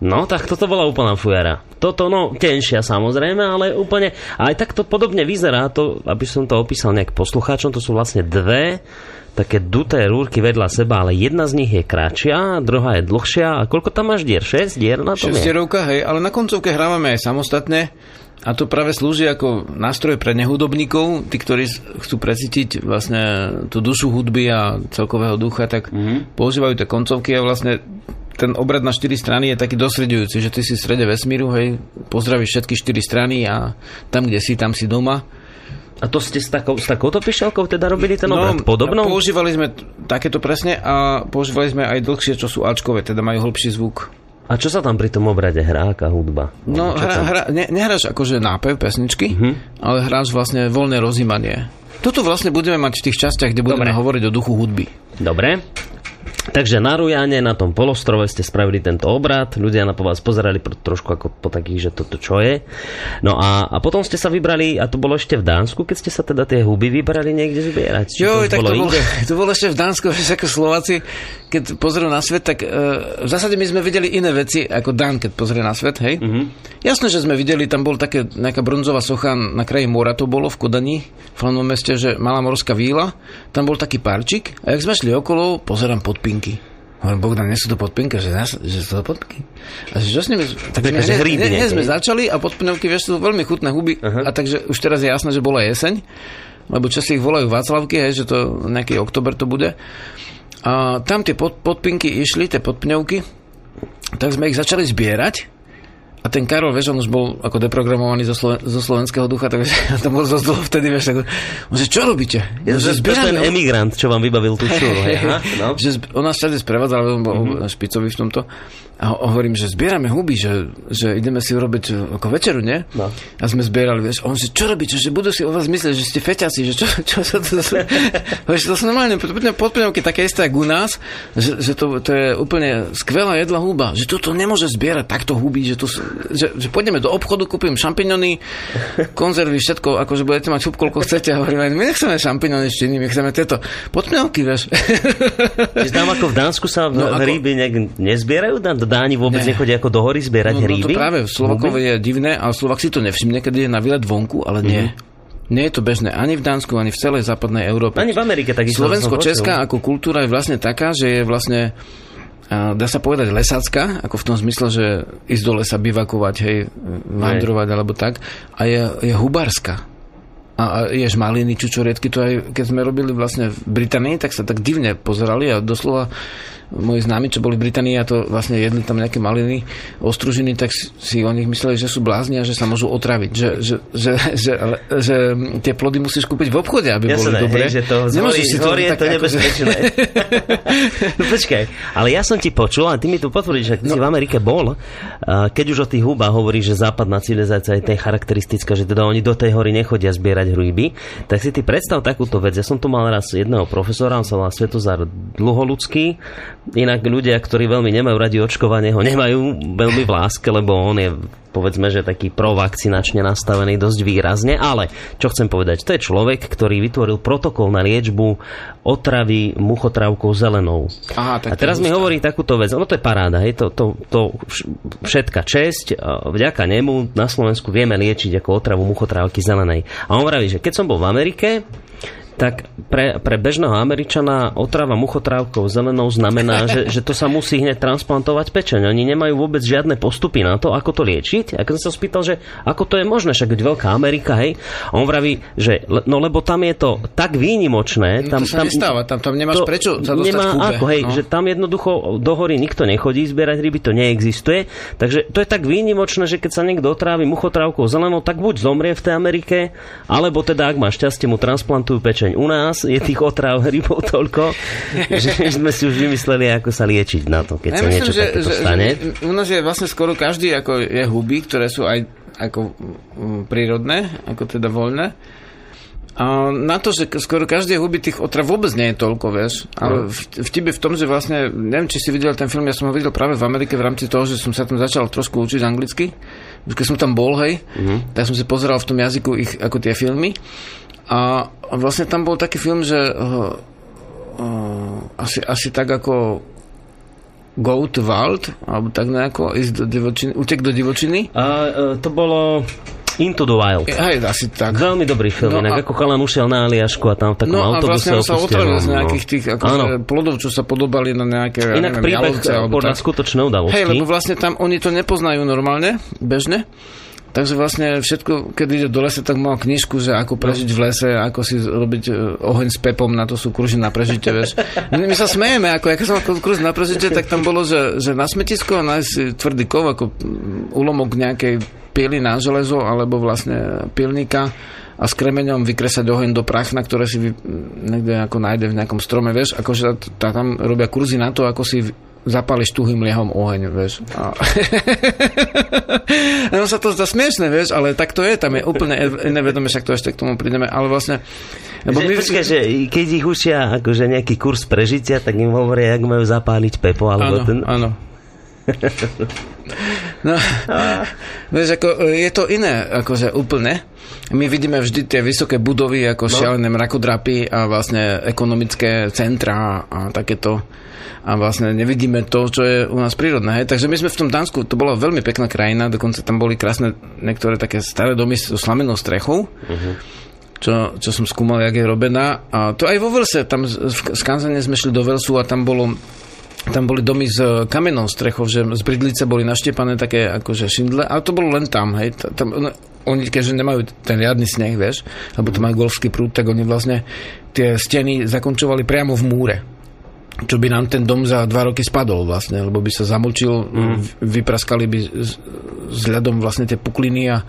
No, tak toto bola úplná fujara. Toto, no, tenšia samozrejme, ale úplne, aj tak to podobne vyzerá, to, aby som to opísal nejak poslucháčom, to sú vlastne dve také duté rúrky vedľa seba, ale jedna z nich je kratšia, druhá je dlhšia. A koľko tam máš dier? 6 dier na tom 6 dierovka, hej, ale na koncovke hrávame aj samostatne. A to práve slúži ako nástroj pre nehudobníkov, tí, ktorí chcú precítiť vlastne tú dušu hudby a celkového ducha, tak mm-hmm. používajú tie koncovky a vlastne ten obrad na štyri strany je taký dosredujúci, že ty si v strede vesmíru, hej, pozdravíš všetky štyri strany a tam, kde si, tam si doma. A to ste s, takou, s takouto pišťalkou teda robili ten no, obrad? Podobnou? používali sme takéto presne a používali sme aj dlhšie, čo sú Ačkové, teda majú hĺbší zvuk. A čo sa tam pri tom obrade hrá, aká hudba? No, hra, hra, ne, nehráš akože nápev pesničky, uh-huh. ale hráš vlastne voľné rozímanie. Toto vlastne budeme mať v tých častiach, kde budeme Dobre. hovoriť o duchu hudby. Dobre. Takže na Rujane, na tom polostrove ste spravili tento obrad, ľudia na po vás pozerali trošku ako po takých, že toto čo je. No a, a potom ste sa vybrali, a to bolo ešte v Dánsku, keď ste sa teda tie huby vybrali niekde zbierať. jo, to tak bolo to, bolo, to bolo ešte v Dánsku, *laughs* že ako Slováci, keď pozrú na svet, tak uh, v zásade my sme videli iné veci ako Dán, keď pozrie na svet, hej. Mm-hmm. Jasné, že sme videli, tam bol také nejaká bronzová socha na kraji mora, to bolo v Kodani, v hlavnom meste, že malá morská víla, tam bol taký parčik a jak sme šli okolo, pozerám podpín podpinky. Hovorím, Bogdan, nie sú to podpinky, že, nás, že sú to podpinky. A že čo s nimi... Tak sme, hneď, hneď, hneď sme začali a podpinky, vieš, sú veľmi chutné huby. Uh-huh. A takže už teraz je jasné, že bola jeseň, lebo časti ich volajú Václavky, hej, že to nejaký oktober to bude. A tam tie pod, podpinky išli, tie podpňovky, tak sme ich začali zbierať a ten Karol, vieš, on už bol ako deprogramovaný zo, Sloven- zo slovenského ducha, takže *laughs* to bol zo dlho vtedy, vieš, ako, on že čo robíte? Ja, že zbierame, ten emigrant, čo vám vybavil tú hej, no? *laughs* že on nás všade sprevádzal, on bol mm-hmm. špicový v tomto. A hovorím, že zbierame huby, že, že ideme si urobiť e, ako večeru, nie? No. A sme zbierali, vieš, on že čo robíte, že budú si o vás myslieť, že ste feťaci, že čo, čo sa to... *laughs* vieš, to sú normálne podplňovky také isté ako u nás, že, že to, to, je úplne skvelá jedla huba, že toto nemôže zbierať takto huby, že, to, že, že pôjdeme do obchodu, kúpim šampiňony, konzervy, všetko, akože budete mať hub, koľko chcete. A hovorím, my nechceme šampiňony Číny, my chceme tieto podplňovky, vieš. Tam ako v Dánsku sa no, ryby ako... nezbierajú? Dáni vôbec ne. nechodia ako do hory zbierať no, hríby? No to práve, v Slovakovi je divné, ale Slovak si to nevšimne, keď je na výlet vonku, ale nie. Mm-hmm. Nie je to bežné ani v Dánsku, ani v celej západnej Európe. Ani v Amerike takisto. Slovensko-česká ako kultúra je vlastne taká, že je vlastne dá sa povedať lesácka, ako v tom zmysle, že ísť do lesa bivakovať, hej, vandrovať alebo tak, a je, je hubárska. A, a ješ maliny, čučoriedky, to aj keď sme robili vlastne v Británii, tak sa tak divne pozerali a doslova moji známi, čo boli v Británii a to vlastne jedli tam nejaké maliny, ostružiny, tak si o nich mysleli, že sú blázni a že sa môžu otraviť. Že, že, že, že, že tie plody musíš kúpiť v obchode, aby Jasné, boli dobré. Hej, že to zhorí, si to, je to nebezpečné. *laughs* no počkaj, ale ja som ti počul, a ty mi tu potvrdíš, že no. si v Amerike bol, keď už o tých hubách hovoríš, že západná civilizácia je tej charakteristická, že teda oni do tej hory nechodia zbierať hruby, tak si ty predstav takúto vec. Ja som tu mal raz jedného profesora, on sa volá Svetozar Dlholudský, Inak ľudia, ktorí veľmi nemajú radi očkovanie, ho nemajú veľmi v láske, lebo on je povedzme, že taký provakcinačne nastavený dosť výrazne, ale čo chcem povedať, to je človek, ktorý vytvoril protokol na liečbu otravy muchotrávkou zelenou. Aha, tak a teraz mi hovorí takúto vec, ono to je paráda, hej, to, to, to všetka česť, vďaka nemu na Slovensku vieme liečiť ako otravu muchotrávky zelenej. A on vraví, že keď som bol v Amerike, tak pre, pre bežného Američana otrava muchotrávkou zelenou znamená, že, *laughs* že to sa musí hneď transplantovať pečeň. Oni nemajú vôbec žiadne postupy na to, ako to liečiť. A keď som sa spýtal, že ako to je možné, však veľká Amerika, hej, a on vraví, že no lebo tam je to tak výnimočné. Tam, no to sa tam, nestáva, tam, tam nemáš to prečo sa dostať nemá kúbe, ako, hej, no. že tam jednoducho do hory nikto nechodí zbierať ryby, to neexistuje. Takže to je tak výnimočné, že keď sa niekto otrávi muchotrávkou zelenou, tak buď zomrie v tej Amerike, alebo teda, ak má šťastie, mu transplantujú pečeň zároveň u nás je tých otrav *laughs* rybov toľko, že sme si už vymysleli, ako sa liečiť na to, keď ja sa myslím, niečo že, že, stane. Že u nás je vlastne skoro každý ako je huby, ktoré sú aj ako prírodné, ako teda voľné. A na to, že skoro každý huby tých otrav vôbec nie je toľko, vieš. Ale no. vtip je v tom, že vlastne, neviem, či si videl ten film, ja som ho videl práve v Amerike v rámci toho, že som sa tam začal trošku učiť anglicky. Keď som tam bol, hej, mm-hmm. tak som si pozeral v tom jazyku ich, ako tie filmy. A vlastne tam bol taký film, že uh, uh, asi, asi tak ako Go to Wald, alebo tak nejako, ísť do divočiny, utek do divočiny. A uh, to bolo Into the Wild. Hej, asi tak. Veľmi dobrý film, no inak a... ako chalan ušiel na Aliašku a tam v takom no, autobuse a vlastne sa otravil z nejakých tých akože, plodov, čo sa podobali na nejaké Inak ja neviem, príbeh podľa skutočné udalosti. Hej, lebo vlastne tam oni to nepoznajú normálne, bežne. Takže vlastne všetko, keď ide do lesa, tak mal knižku, že ako prežiť v lese, ako si robiť e, oheň s pepom, na to sú kruží na prežitie, vieš. My, sa smejeme, ako ja som ako kruž na prežitie, tak tam bolo, že, že na smetisko nájsť tvrdý kov, ako ulomok nejakej pily na železo, alebo vlastne pilníka a s kremeňom vykresať oheň do prachna, ktoré si vy, niekde ako nájde v nejakom strome, vieš, akože tam robia kurzy na to, ako si zapališ tuhým liehom oheň, vieš. A... *laughs* no sa to zdá smiešne, vieš, ale tak to je, tam je úplne iné vedomie, však to ešte k tomu prídeme, ale vlastne... Lebo že, my... počkaj, že keď ich učia akože nejaký kurz prežitia, tak im hovoria, jak majú zapáliť pepo, alebo áno, ten... Áno, *laughs* No, vieš, ako, je to iné, akože úplne. My vidíme vždy tie vysoké budovy, ako no. šialené mrakodrapy a vlastne ekonomické centra a takéto a vlastne nevidíme to, čo je u nás prírodné. Hej. Takže my sme v tom Dánsku, to bola veľmi pekná krajina, dokonca tam boli krásne niektoré také staré domy so slamenou strechou. Uh-huh čo, čo som skúmal, jak je robená. A to aj vo Velse, tam v Skanzane sme šli do Velsu a tam bolo tam boli domy s kamennou strechou, že z bridlice boli naštepané také akože šindle, ale to bolo len tam, hej. Tam, no, oni keďže nemajú ten riadny sneh, vieš, alebo to majú golfský prúd, tak oni vlastne tie steny zakončovali priamo v múre čo by nám ten dom za dva roky spadol vlastne, lebo by sa zamočil, mm. vypraskali by s ľadom vlastne tie pukliny a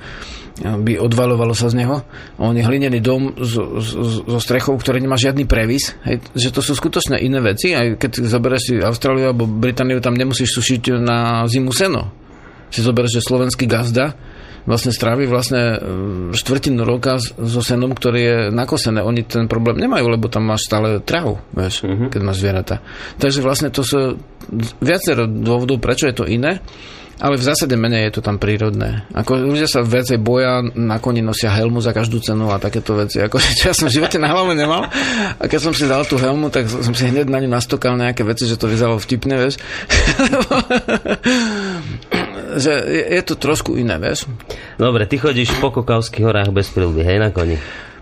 by odvalovalo sa z neho. On je hlinený dom so, so strechou, ktorý nemá žiadny previs. Hej, že to sú skutočné iné veci. Aj keď zoberieš si Austráliu alebo Britániu, tam nemusíš sušiť na zimu seno. Si zoberieš, že slovenský gazda vlastne strávi vlastne e, štvrtinu roka so senom, ktorý je nakosené. Oni ten problém nemajú, lebo tam máš stále trahu, vieš, uh-huh. keď máš zvieratá. Takže vlastne to sú viacero dôvodov, prečo je to iné. Ale v zásade menej je to tam prírodné. Ako ľudia sa viacej boja, na koni nosia helmu za každú cenu a takéto veci. Ako, *laughs* čo ja som v živote na hlave nemal. A keď som si dal tú helmu, tak som si hneď na ňu nastokal nejaké veci, že to vyzeralo vtipne, vieš. *laughs* že je, je to trošku iné, vieš. Dobre, ty chodíš po Kokavských horách bez prilby, hej, na koni?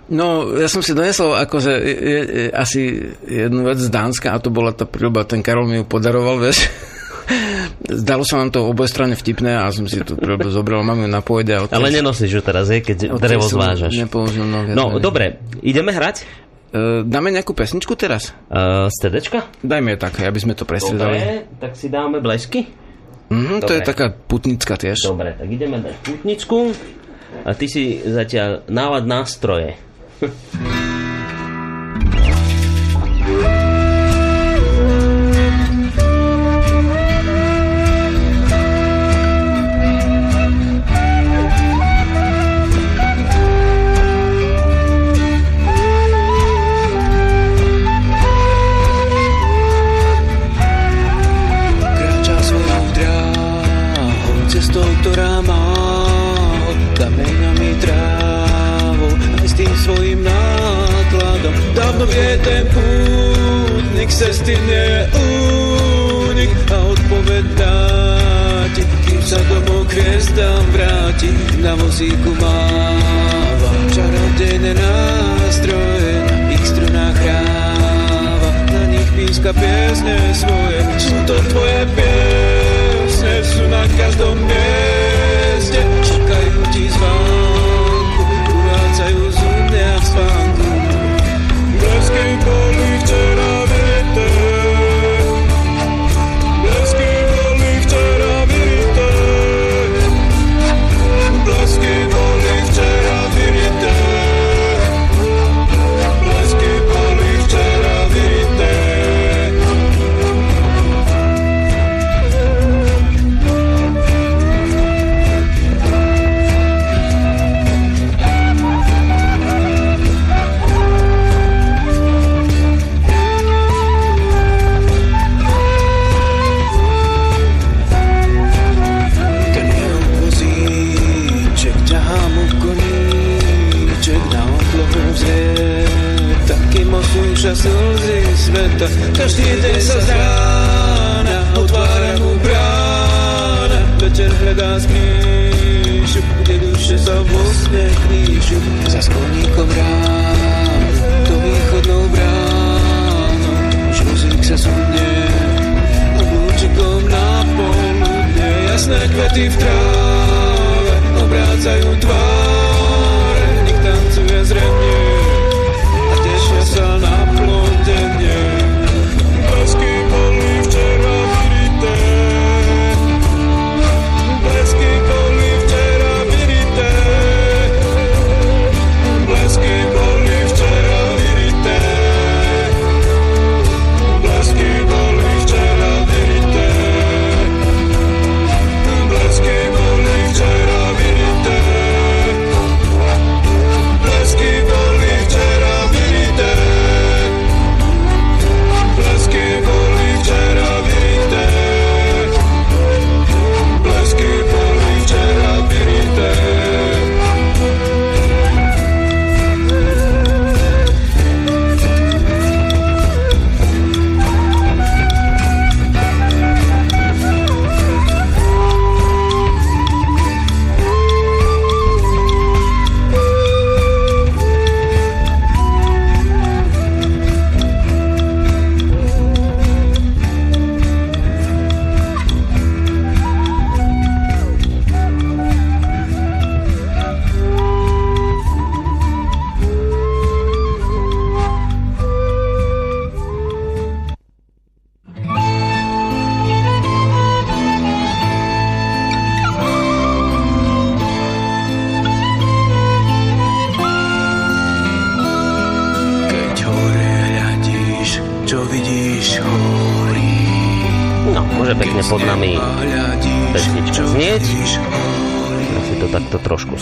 No, ja som si donesol akože je, je, asi jednu vec z Dánska a to bola tá príľuba, ten Karol mi ju podaroval, vieš. *laughs* Zdalo sa nám to oboje strane vtipné a som si to zobral, mám ju na pôjde. Ale, nenosíš ju teraz, je, keď drevo zvážaš. Nepoužil, no, no dobre, ideme hrať? Uh, dáme nejakú pesničku teraz? Uh, z TDčka? Dajme tak, aby sme to prestriedali. Dobre, tak si dáme blesky. Mm-hmm, to je taká putnická tiež. Dobre, tak ideme dať putničku a ty si zatiaľ nálad nástroje. *laughs* je únik a odpovedá ti, kým sa domov k hviezdám vráti, na vozíku máva čarodejné nástroje, na ich strunách hráva, na nich píska piesne svoje, sú to tvoje piesne, sú na každom mieste,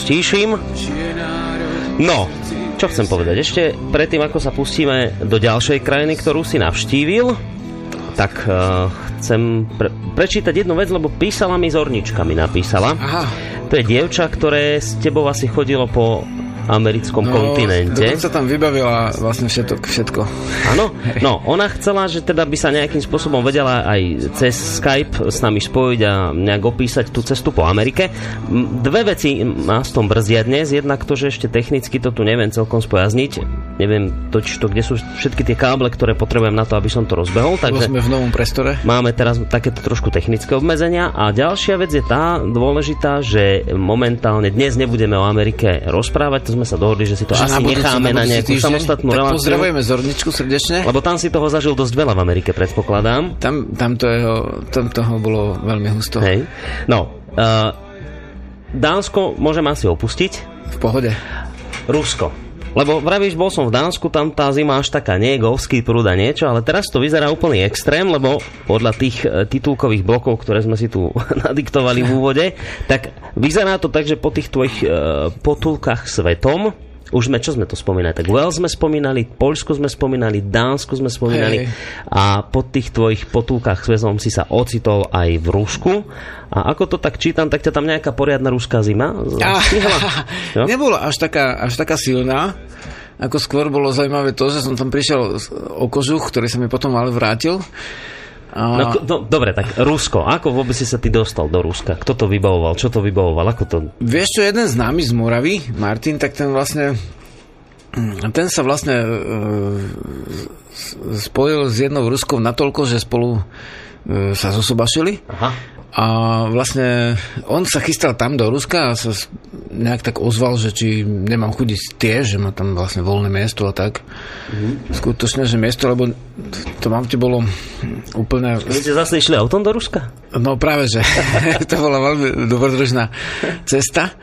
stíšim. No, čo chcem povedať? Ešte predtým, ako sa pustíme do ďalšej krajiny, ktorú si navštívil, tak uh, chcem pre- prečítať jednu vec, lebo písala mi Zornička, mi napísala. Aha. To je dievča, ktoré s tebou asi chodilo po americkom kontinente. Dokonca tam vybavila vlastne všetko. všetko. Áno, no ona chcela, že teda by sa nejakým spôsobom vedela aj cez Skype s nami spojiť a nejak opísať tú cestu po Amerike. Dve veci má s tom brzdia dnes. Jednak to, že ešte technicky to tu neviem celkom spojazniť. Neviem to, kde sú všetky tie káble, ktoré potrebujem na to, aby som to rozbehol. Takže sme v novom priestore. Máme teraz takéto trošku technické obmedzenia a ďalšia vec je tá dôležitá, že momentálne dnes nebudeme o Amerike rozprávať, to sme sa dohodli, že si to Že asi budúci- necháme na budúci nejakú týždeň. samostatnú tak reláciu. pozdravujeme Zorničku srdečne. Lebo tam si toho zažil dosť veľa v Amerike, predpokladám. Tam, tam, to jeho, tam toho bolo veľmi husto. Hej. No, uh, Dánsko môžem asi opustiť. V pohode. Rusko. Lebo vravíš, bol som v Dánsku, tam tá zima až taká nie, Golfský prúd a niečo, ale teraz to vyzerá úplný extrém, lebo podľa tých e, titulkových blokov, ktoré sme si tu *laughs* nadiktovali v úvode, tak vyzerá to tak, že po tých tvojich e, potulkách svetom Už sme, čo sme to spomínali? Tak Wales sme spomínali, Poľsko sme spomínali, Dánsko sme spomínali Hej. a po tých tvojich potulkách s väzom si sa ocitol aj v Rusku. A ako to tak čítam, tak ťa tam nejaká poriadna ruská zima Ah, stihla? *laughs* Nebola až taká, až taká silná. Ako skôr bolo zaujímavé to, že som tam prišiel o kožuch, ktorý sa mi potom ale vrátil. No, no, dobre, tak Rusko. Ako vôbec si sa ty dostal do Ruska? Kto to vybavoval? Čo to vybavoval? Ako to... Vieš čo, jeden známy z Moravy, Martin, tak ten vlastne mm, ten sa vlastne e, spojil s jednou Ruskou natoľko, že spolu e, sa zosobašili Aha. A vlastne on sa chystal tam do Ruska a sa nejak tak ozval, že či nemám chudiť tiež, že má tam vlastne voľné miesto a tak. Skutočne, že miesto, lebo to mám bolo úplne Vy ste zase išli autom do Ruska? No práve, že *laughs* to bola veľmi dobrodružná cesta.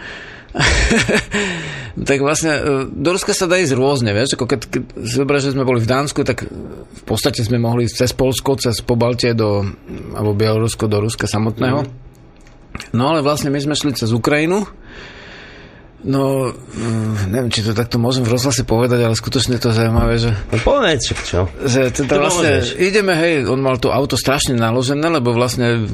*laughs* tak vlastne e, do Ruska sa dá ísť rôzne, vieš, ako keď, keď si zoberieš, že sme boli v Dánsku, tak v podstate sme mohli ísť cez Polsko, cez Pobaltie do, alebo Bielorusko do Ruska samotného. No ale vlastne my sme šli cez Ukrajinu, No, mm, neviem, či to takto môžem v rozhlase povedať, ale skutočne to zaujímavé, že No povedz, čo? že teda To vlastne môžeš. ideme, hej, on mal to auto strašne naložené, lebo vlastne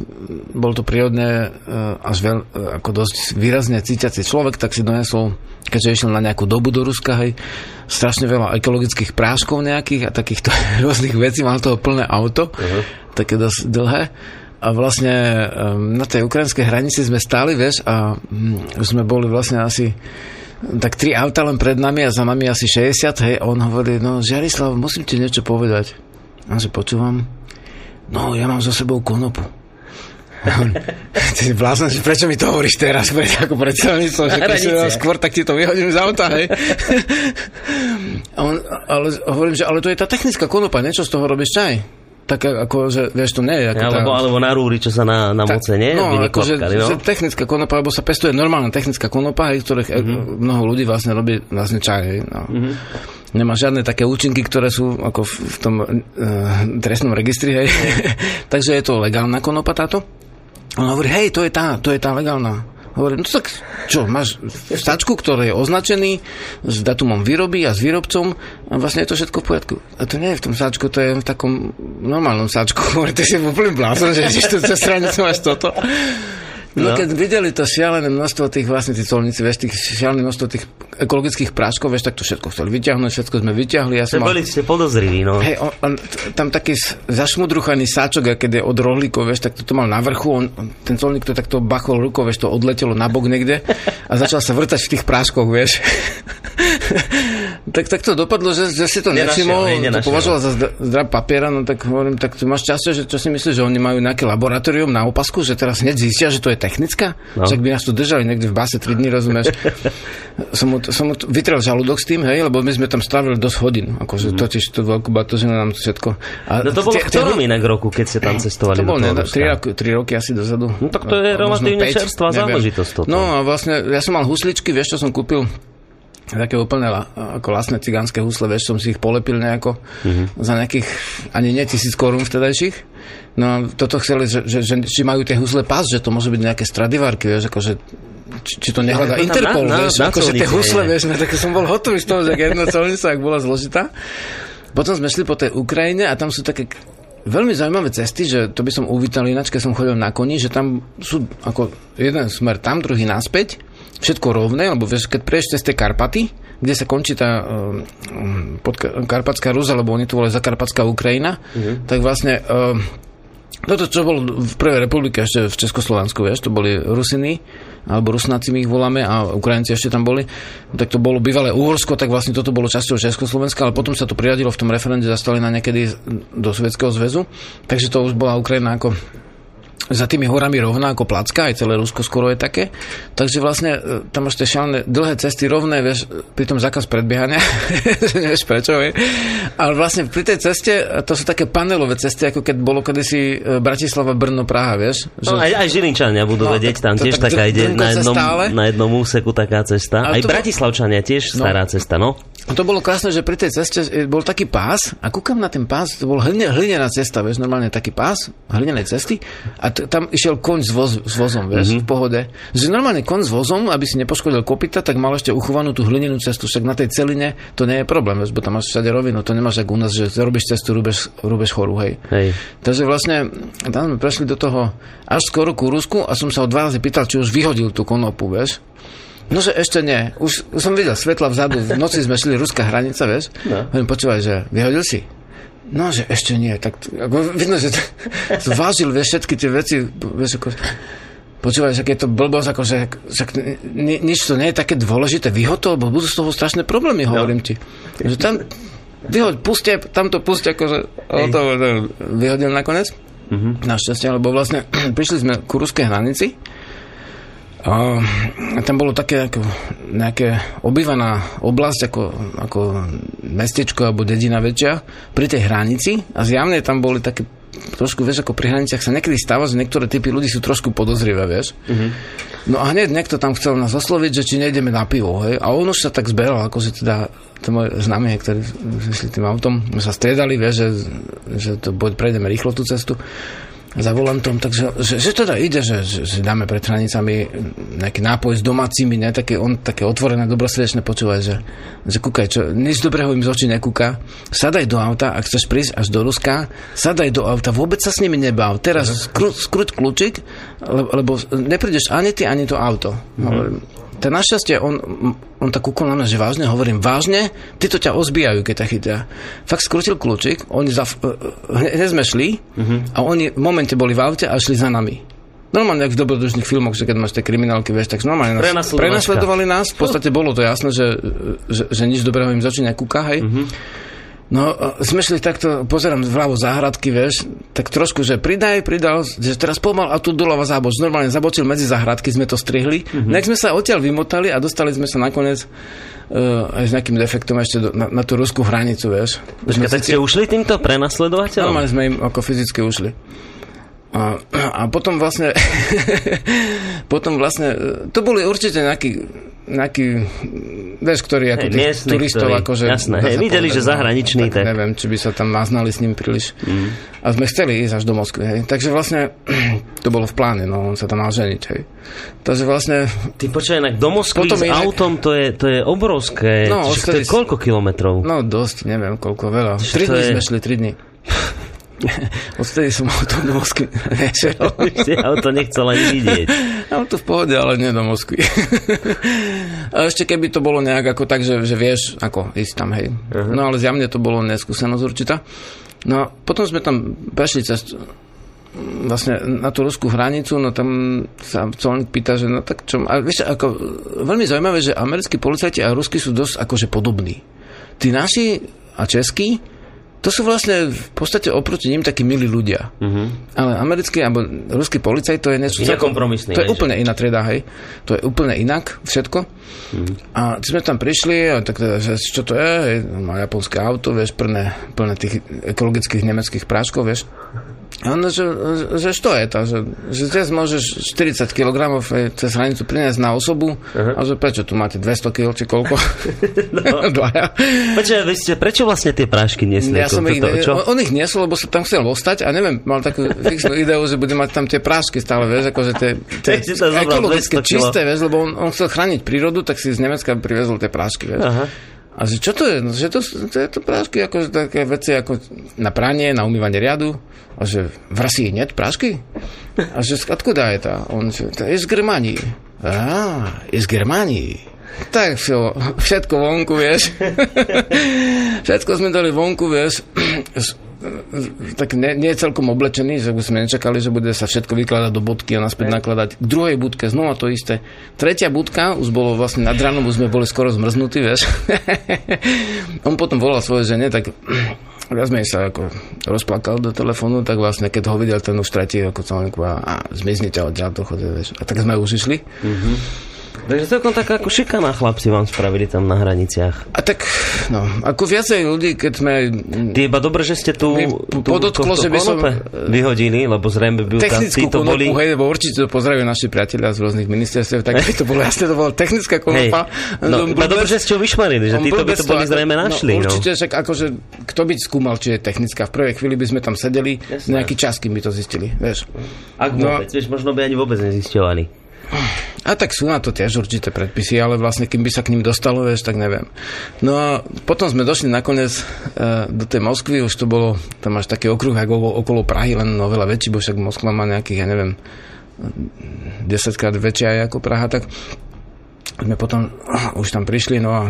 bol to prírodne eh, až veľ, eh, ako dosť výrazne cítiaci človek, tak si donesol, keďže išiel na nejakú dobu do Ruska, hej, strašne veľa ekologických práškov nejakých a takýchto *laughs* rôznych vecí, mal toho plné auto, uh-huh. také dosť dlhé. A vlastne um, na tej ukrajinskej hranici sme stáli, vieš, a už sme boli vlastne asi tak tri auta len pred nami a za nami asi 60, hej, a on hovorí, no Žiarislav, musím ti niečo povedať. A že počúvam, no ja mám za sebou konopu. *laughs* Ty blázon, prečo mi to hovoríš teraz, *laughs* pred, ako pred celnicou, že keď si skôr, tak ti to vyhodím z auta, hej. *laughs* A on, ale hovorím, že ale to je tá technická konopa, niečo z toho robíš čaj. Tak ako, že vieš, to nie je ako tá... Alebo, alebo na rúri, čo sa na, na moce, nie? No, akože no? technická konopa, alebo sa pestuje normálna technická konopa, hej, ktorých Mhm. mm-hmm. mnoho ľudí vlastne robí vlastne čaj. Hej, no. Mm-hmm. Nemá žiadne také účinky, ktoré sú ako v, v tom uh, trestnom registri, hej. *laughs* Takže je to legálna konopa táto. On hovorí, hej, to je tá, to je tá legálna. Hovorím, no tak čo, máš sačku, ktorý je označený s datumom výroby a s výrobcom a vlastne je to všetko v poriadku. A to nie je v tom sáčku, to je v takom normálnom sáčku. *laughs* Hovorím, ty si úplne blázon, že tu cez stranicu máš toto. No, No. keď videli to šialené množstvo tých vlastne tí colníci, vieš, tých šialené množstvo tých ekologických práškov, vieš, tak to všetko chceli vyťahnuť, všetko sme vyťahli. Ja som boli ste podozriví, no. Hej, on, on, tam taký zašmudruchaný sáčok, a keď je od rohlíkov, vieš, tak to mal na vrchu, on, ten colník to takto bachol rukou, vieš, to odletelo na bok niekde a začal sa vrtať v tých práškoch, vieš. *laughs* tak, tak to dopadlo, že, že si to nevšimol, to považoval za zdra- zdrav papiera, no tak hovorím, tak ty máš časť, že čo si myslíš, že oni majú nejaké laboratórium na opasku, že teraz hneď zistia, že to je technická? No. Však by nás tu držali niekde v base 3 dní, rozumieš? *laughs* som mu, som t- vytrel žalúdok s tým, hej, lebo my sme tam strávili dosť hodín, akože mm. totiž to veľkú batožinu nám to všetko. A. No to bolo v ktorom inak roku, keď ste tam cestovali to bolo do toho ne, Ruska? 3, roky, 3 roky asi dozadu. No tak to je možno relatívne čerstvá záležitosť. No a vlastne, ja som mal husličky, vieš, čo som kúpil? Také úplne ako vlastné cigánske husle, vieš, som si ich polepil nejako Mhm. za nejakých, ani nie tisíc korún vtedajších. No a toto chceli, že, že, že, či majú tie husle pás, že to môže byť nejaké stradivárky, vieš, akože či, či to nehľadá No, Interpol, na- na- vieš, na akože tie husle, vieš, no, tak som bol hotový z toho, že jedna colnica, ak bola zložitá. Potom sme šli po tej Ukrajine a tam sú také veľmi zaujímavé cesty, že to by som uvítal ináč, keď som chodil na koni, že tam sú ako jeden smer tam, druhý naspäť, všetko rovné, lebo vieš, keď preješ cez tie Karpaty, kde sa končí tá um, podkarpatská Rus, alebo oni to volajú Zakarpatská Ukrajina, mm-hmm. tak vlastne um, toto, čo bolo v Prvej republike ešte v Československu, vieš, to boli Rusiny, alebo Rusnáci my ich voláme a Ukrajinci ešte tam boli, tak to bolo bývalé Uhorsko, tak vlastne toto bolo časťou Československa, ale potom sa to priradilo v tom referende za Stalina niekedy do Sovietskeho zväzu, takže to už bola Ukrajina ako za tými horami rovná ako placka, aj celé Rusko skoro je také. Takže vlastne e, tam máš tie šialené dlhé cesty rovné, vieš, pri tom zákaz predbiehania, *laughs* nevieš prečo, vie. Ale vlastne pri tej ceste, to sú také panelové cesty, ako keď bolo kedysi e, Bratislava, Brno, Praha, vieš. No, aj, aj Žilinčania budú No, vedieť, tam to tiež tak taká ide na jednom, na jednom úseku taká cesta. Ale Aj to Bratislavčania tiež No. stará cesta, no. To bolo krásne, že pri tej ceste e, bol taký pás a kúkam na ten pás, to bol hline, hlinená cesta, vieš, normálne taký pás hlinenej cesty a t- tam išiel koň s, voz, s vozom, vieš, mm-hmm. v pohode. Že normálne koň s vozom, aby si nepoškodil kopita, tak mal ešte uchovanú tú hlinenú cestu, však na tej celine to nie je problém, vieš, bo tam máš všade rovinu, to nemáš ako u nás, že robíš cestu, rúbeš, rúbeš choru, hej. Hej. Takže vlastne tam sme prešli do toho až skoro ku Rusku a som sa o dva razy pýtal, či už vyhodil tú konopu, vieš. No, že ešte nie. Už, už som videl svetla vzadu. V noci sme šli ruská hranica, vieš. No. Hovorím, počúvaj, že vyhodil si? No, že ešte nie. Tak, ako, vidno, že to, *laughs* to vážil, vieš, všetky tie veci, vieš, ako, počúvaj, že je to blbosť, ako, že, že ni, nič to nie je také dôležité. Vyhod to, lebo budú z toho strašné problémy, hovorím ti. Že tam, vyhoď, puste, tam to puste, akože, o to vyhodil nakoniec. Mm-hmm. Našťastie, lebo vlastne *clears throat* prišli sme ku ruskej hranici a tam bolo také ako, nejaké obývaná oblasť ako, ako mestečko alebo dedina väčšia pri tej hranici a zjavne tam boli také trošku, vieš, ako pri hraniciach sa niekedy stáva, že niektoré typy ľudí sú trošku podozrivé, vieš. Mm-hmm. No a hneď niekto tam chcel nás osloviť, že či nejdeme na pivo, hej. A on už sa tak zberal, akože teda to moje známe, ktorí išli tým autom, my sa striedali, vieš, že, že to bude, prejdeme rýchlo tú cestu za volantom, takže že, že teda ide, že, že, že dáme pred hranicami nejaký nápoj s domácimi, ne, také, on také otvorené, dobrosrdečné počúvaj, že, že kúkaj, čo, nič dobrého im z očí nekúka, sadaj do auta, ak chceš prísť až do Ruska, sadaj do auta, vôbec sa s nimi nebav, teraz skru, skruť kľúčik, lebo, lebo neprídeš ani ty, ani to auto. Mm-hmm ten našťastie, on, on tak kúkol na mňa, že vážne, hovorím, vážne, títo ťa ozbijajú, keď ťa chytia. Fakt skrutil kľúčik, oni za, hneď sme šli uh-huh. a oni v momente boli v aute a šli za nami. Normálne, ako v dobrodružných filmoch, že keď máš tie kriminálky, vieš, tak normálne nás prenasledovali nás. V podstate bolo to jasné, že, že, že nič dobrého im začína kúka, hej. Uh-huh. No, sme šli takto, pozerám vľavo záhradky, vieš, tak trošku, že pridaj, pridal, že teraz pomal a tu doľava záboč. Normálne zabočil medzi záhradky, sme to strihli. Mm-hmm. Nech sme sa odtiaľ vymotali a dostali sme sa nakoniec uh, aj s nejakým defektom ešte do, na, na tú ruskú hranicu, vieš. Počkaj, tak ste ušli týmto prenasledovateľom? Normálne sme im ako fyzicky ušli. A, a potom vlastne *laughs* potom vlastne to boli určite nejakí nejaký, vieš, ktorý ako hey, tých turistov, ktorý, akože... Jasné, hej, videli, povedať, že zahraničný, tak, tak... Neviem, či by sa tam naznali s ním príliš. Mm. A sme chceli ísť až do Moskvy, hej. Takže vlastne *clears throat* to bolo v pláne, no, on sa tam mal ženiť, hej. Takže vlastne... Ty počkaj, inak do Moskvy s inak... autom, to je, to je obrovské. No, Čiže to je koľko kilometrov? No, dosť, neviem, koľko, veľa. Čiže tri dní je... sme šli, tri dní. *laughs* *laughs* Odtedy som auto do Moskvy *laughs* nešiel. Si auto nechcel ani vidieť. *laughs* Auto v pohode, ale nie do Moskvy. A ešte keby to bolo nejak ako tak, že, že vieš, ako ísť tam, hej. Uh-huh. No ale zjavne to bolo neskúsenosť určitá. No a potom sme tam prešli cez vlastne na tú ruskú hranicu, no tam sa colník pýta, že no tak čo... A vieš, ako, veľmi zaujímavé, že americkí policajti a rusky sú dosť akože podobní. Tí naši a českí to sú vlastne v podstate oproti ním takí milí ľudia. Uh-huh. Ale americký alebo ruský policaj to je niečo... kompromisný. To je úplne iná trieda, hej. To je úplne inak všetko. Uh-huh. A sme tam prišli a tak teda, že čo to je, hej, má japonské auto, vieš, plné, plné tých ekologických nemeckých práškov, vieš. A on, že, že što je to? Že, že dnes môžeš 40 kg cez hranicu priniesť na osobu uh-huh. a že prečo tu máte 200 kg či koľko? *laughs* no. *laughs* Dvaja. Prečo, vy ste, prečo vlastne tie prášky niesli? Ja som ich, ne, čo? On, on ich niesol, lebo sa tam chcel ostať a neviem, mal takú fixnú ideu, že bude mať tam tie prášky stále, vieš, akože tie, tie *laughs* ekologické čisté, vieš, lebo on, on chcel chrániť prírodu, tak si z Nemecka privezol tie prášky, vieš. Uh-huh. A že čo to je? No, že to, to je to prášky, ako také veci ako na pranie, na umývanie riadu. A že v Rasii net prášky? A že je to? On že to je z Germánii. Á, je z Germánii. Tak všetko vonku, vieš. *laughs* všetko sme dali vonku, vieš tak nie, nie je celkom oblečený, že sme nečakali, že bude sa všetko vykladať do bodky a naspäť nakladať. K druhej budke znova to isté. Tretia budka, už bolo vlastne nad ránom, už sme boli skoro zmrznutí, vieš. *laughs* On potom volal svoje žene, tak viac menej sa ako rozplakal do telefónu, tak vlastne keď ho videl ten už tretí ako celník a, a zmiznite od ďalto chode, vieš. A tak sme už išli. Mm-hmm. Takže celkom taká ako šikaná chlapci vám spravili tam na hraniciach. A tak, no, ako viacej ľudí, keď sme... Ty iba dobre, že ste tu, tu podotklo, že by som- vyhodili, lebo zrejme by Technickú boli... konopu, hej, lebo určite to pozdravujú naši priatelia z rôznych ministerstiev, tak by to bolo jasne, to bola technická konopa. no, On iba blbec- dobre, že ste ho vyšmarili, že on títo by to boli zrejme našli. No, No, určite, však akože, kto by skúmal, či je technická. V prvej chvíli by sme tam sedeli, Jasné. nejaký čas, kým by to zistili, vieš. Ak No. vôbec, vieš, možno by ani vôbec nezisťovali. A tak sú na to tiež určité predpisy, ale vlastne kým by sa k ním dostalo, vieš, tak neviem. No a potom sme došli nakoniec e, do tej Moskvy, už to bolo, tam máš taký okruh ako okolo Prahy, len oveľa väčší, bo však Moskva má nejakých, ja neviem, 10 krát väčšia ako Praha, tak sme potom už tam prišli, no a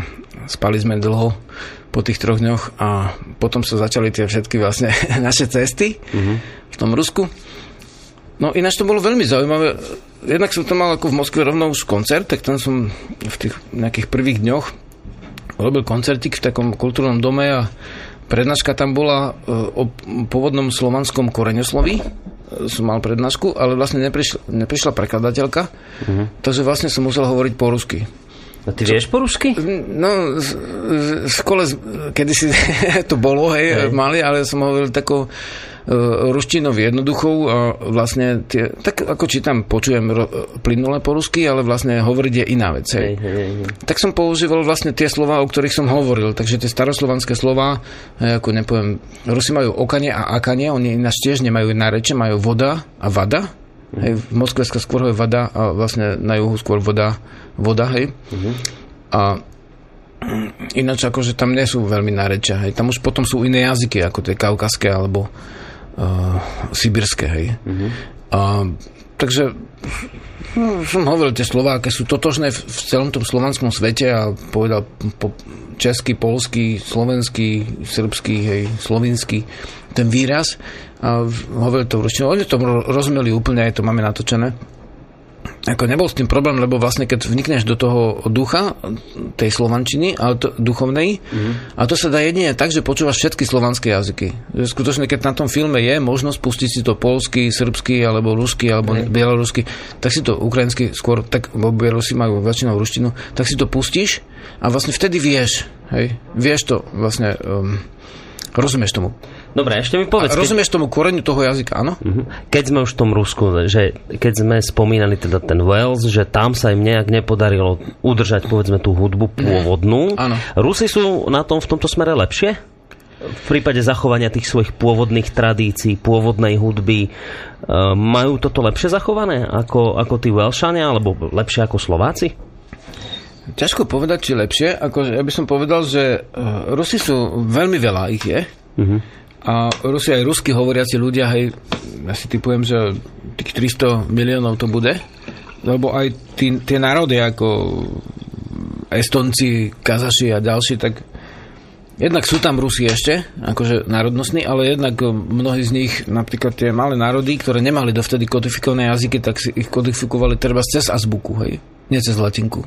spali sme dlho po tých troch dňoch a potom sa začali tie všetky vlastne *laughs* naše cesty v tom Rusku. No ináč to bolo veľmi zaujímavé. Jednak som tam mal ako v Moskve rovno už koncert, tak tam som v tých nejakých prvých dňoch robil koncertik v takom kultúrnom dome a prednáška tam bola e, o pôvodnom slovanskom koreňosloví. E, Som mal prednášku, ale vlastne neprišla, neprišla prekladateľka, takže vlastne som musel hovoriť po rusky. A ty vieš po rusky? No, z- z- v škole z- kedysi *laughs* to bolo, hej, Hej. mali, ale som hovoril takou uh, ruštinou jednoduchou a vlastne tie, tak ako čítam, počujem ro, plynule po rusky, ale vlastne hovoriť je iná vec, Hej, hej. hej, hej. Tak som používal vlastne tie slova, o ktorých som hovoril, takže tie staroslovanské slova, ako nepoviem, Rusi majú okanie a akanie, oni ináč tiež nemajú náreče, majú voda a vada, hej, v Moskve skôr je vada a vlastne na juhu skôr voda, voda, hej. A ináč akože tam nie sú veľmi nárečia, hej. Tam už potom sú iné jazyky, ako tie kaukaské alebo uh, sibirské, hej. A, takže no, som hovoril, tie slová, aké sú totožné v, v celom tom slovanskom svete a povedal po česky, polský, slovenský, srbský, hej, slovinský, ten výraz a hovoril to v ruštine. Oni to ro- rozumeli úplne, aj to máme natočené. Ako nebol s tým problém, lebo vlastne keď vnikneš do toho ducha tej slovančiny, ale to, duchovnej, mm. a to sa dá jedine tak, že počúvaš všetky slovanské jazyky. Že skutočne, keď na tom filme je možnosť pustiť si to polsky, srbsky, alebo rusky, alebo Hej. bielorusky, tak si to ukrajinsky skôr, tak, Bielorusi majú väčšinou ruštinu, tak si to pustíš a vlastne vtedy vieš, hej, vieš to vlastne, um, rozumieš tomu. Dobre, ešte mi povedz, A keď, rozumieš tomu koreňu toho jazyka, áno? Mhm. keď sme už v tom Rusku, že keď sme spomínali teda ten Wales, že tam sa im nejak nepodarilo udržať povedzme tú hudbu pôvodnú. *clears throat* Áno. Rusi sú na tom v tomto smere lepšie? V prípade zachovania tých svojich pôvodných tradícií, pôvodnej hudby, e, majú toto lepšie zachované ako, ako tí Welshania, alebo lepšie ako Slováci? Ťažko povedať, či lepšie. Ako, ja by som povedal, že uh, Rusi sú, veľmi veľa ich je. Mhm. A Rusi aj rusky hovoriaci ľudia, hej, ja si typujem, že tých 300 miliónov to bude. Lebo aj tí, tie národy ako Estonci, Kazaši a ďalší, tak jednak sú tam Rusi ešte, akože národnostní, ale jednak mnohí z nich, napríklad tie malé národy, ktoré nemali dovtedy kodifikované jazyky, tak si ich kodifikovali treba cez azbuku, hej, nie cez latinku.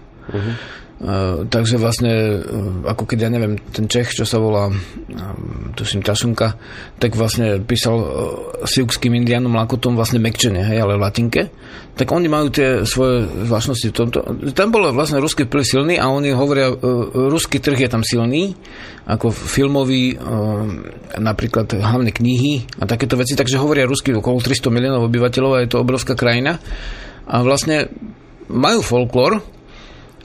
Uh, takže vlastne, uh, ako keď ja neviem, ten Čech, čo sa volá, um, tuším, Tašunka, tak vlastne písal uh, siukským indianom lakotom vlastne mekčene, hej, ale v latinke, tak oni majú tie svoje zvláštnosti v tomto. Tam bol vlastne ruský vplyv silný a oni hovoria, uh, ruský trh je tam silný, ako filmový, uh, napríklad hlavne knihy a takéto veci, takže hovoria rusky okolo 300 miliónov obyvateľov a je to obrovská krajina. A vlastne majú folklór,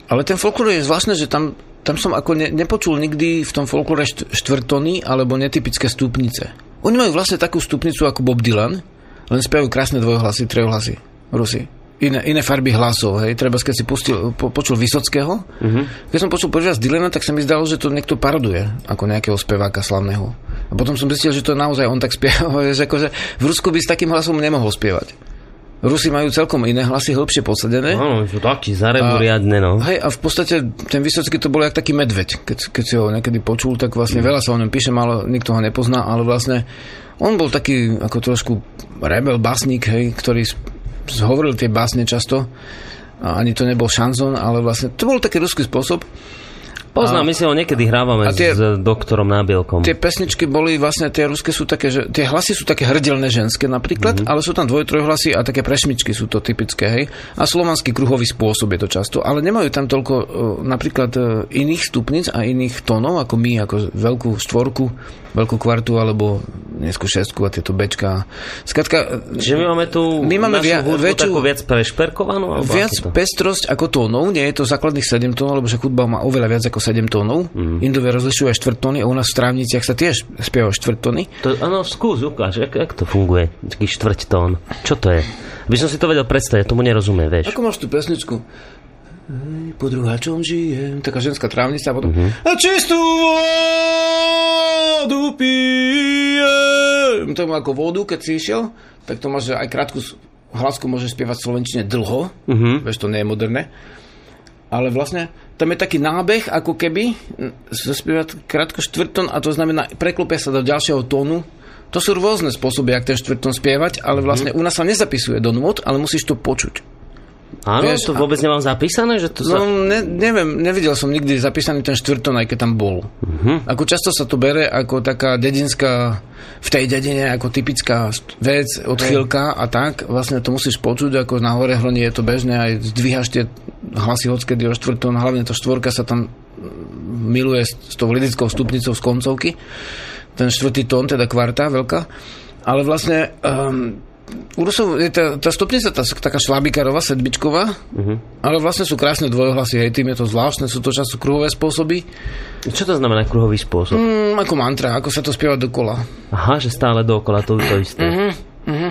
ale ten folklór je zvláštne, že tam, tam som ako ne, nepočul nikdy v tom folklóre št- štvrtony alebo netypické stupnice. Oni majú vlastne takú stupnicu ako Bob Dylan, len spievajú krásne dvojhlasy, trojhlasy. Rusi. Iné, iné farby hlasov, hej. Treba, keď si pustil, po, počul Vysockého, mm-hmm. keď som počul prvý raz Dylana, tak sa mi zdalo, že to niekto paroduje, ako nejakého speváka slavného. A potom som zistil, že to naozaj on tak *laughs* spieva, že akože v Rusku by s takým hlasom nemohol spievať. Rusi majú celkom iné hlasy, hĺbšie posadené. Áno, sú takí zarebu A- riadne, no. Hej, a v podstate ten Vysocký to bol jak taký medveď. Keď, keď si ho niekedy počul, tak vlastne veľa sa o ňom píše, ale nikto ho nepozná, ale vlastne on bol taký ako trošku rebel, básnik, hej, ktorý hovoril tie básne často. A ani to nebol šanzon, ale vlastne to bol taký ruský spôsob. Poznám, my si ho niekedy hrávame A tie- s doktorom Nábielkom. Tie pesničky boli vlastne, tie ruské sú také, že tie hlasy sú také hrdelné ženské napríklad, mm-hmm. ale sú tam dvoj, trojhlasy a také prešmičky sú to typické, hej. A slovanský kruhový spôsob je to často, ale nemajú tam toľko e, napríklad e, iných stupnic a iných tónov ako my, ako veľkú štvorku, veľkú kvartu alebo dnesku šestku a tieto bečka. Skratka, Čiže my máme tu My máme via- väčšiu- takú viac prešperkovanú? Viac pestrosť ako tónov, nie je to základných 7 tónov, lebo že hudba má oveľa viac ako 7 tónov. Mm. Indovia rozlišujú aj štvrtóny a u nás v strávniciach sa tiež spievajú štvrtóny. To, áno, skús, ukáž, jak, jak to funguje, taký štvrť tón. Čo to je? By som si to vedel predstaviť, tomu nerozumiem, vieš. Ako máš tú pesničku? Po druháčom žijem. Taká ženská trávnica a potom... A čistú vodu pijem. To ako vodu, keď si išiel, tak to máš aj krátku hlasku môže spievať slovenčine dlho. Mhm. Vieš, to nie je moderné. Ale vlastne tam je taký nábeh, ako keby zaspievať krátko štvrtón a to znamená, preklopia sa do ďalšieho tónu. To sú rôzne spôsoby, jak ten štvrtón spievať, ale vlastne u nás sa nezapisuje do nôd, ale musíš to počuť. Áno, vieš, to a- vôbec nemám zapísané, že to sa... No, ne, neviem, nevidel som nikdy zapísaný ten štvrtón, aj keď tam bol. Uh-huh. Ako často sa to bere ako taká dedinská, v tej dedine ako typická vec, odchýlka a tak. Vlastne to musíš počuť, ako na hore hroni je to bežné, aj zdvíhaš tie hlasy odkedy o štvrtón, hlavne to štvorka sa tam mm, miluje s, s tou lidickou stupnicou z koncovky. Ten štvrtý tón, teda kvarta veľká. Ale vlastne um, u Rusov je tá, tá stupnica tá, taká švábikarová, sedmičková, uh-huh. ale vlastne sú krásne dvojhlasy, hej, tým je to zvláštne, sú to často kruhové spôsoby, Čo to znamená kruhový spôsob? mm, ako mantra, ako sa to spieva dokola. Aha, že stále dookola to, to isté. Mhm,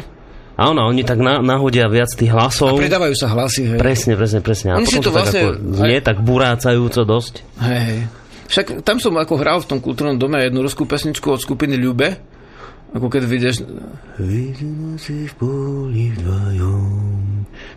Áno, oni tak na, nahodia viac tých hlasov. Pridávajú sa hlasy, hej. Presne, presne, presne. A Oni potom to to vlastne- tak ako znie tak burácajúco dosť. hej, hej. Však tam som ako hral v tom kultúrnom dome jednu ruskú pesničku od skupiny Ľube, ako keď vidieš Vidíme si v poli vdvojom.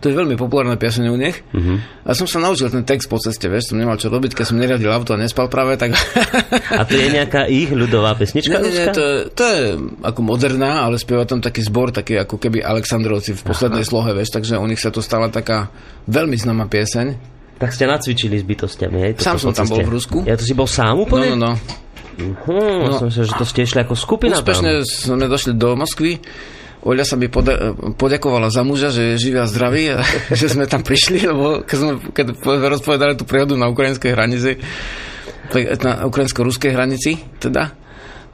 To je veľmi populárna piaseň u nich. Uh-huh. A som sa naučil ten text po ceste, vieš, som nemal čo robiť, keď som neriadil auto a nespal práve, tak... *laughs* A to je nejaká ich ľudová pesnička Nie, nie, to, je, to je ako moderná, ale spieva tam taký zbor, taký ako keby Aleksandrovci v poslednej Aha. slohe, vieš, takže u nich sa to stala taká veľmi známa pieseň. Tak ste nacvičili s bytostiami, hej? Sám som tam bol v Rusku. Ja to si bol sám No, úplne? no, no. Hm, no. som myslel, že to ste išli ako skupina Úspešne sme došli do Moskvy. Oľa sa mi poda- poďakovala za muža, že je živý a zdravý a *laughs* že sme tam prišli, lebo keď sme keď rozpovedali tú príhodu na ukrajinskej hranici, na ukrajinsko-ruskej hranici, teda,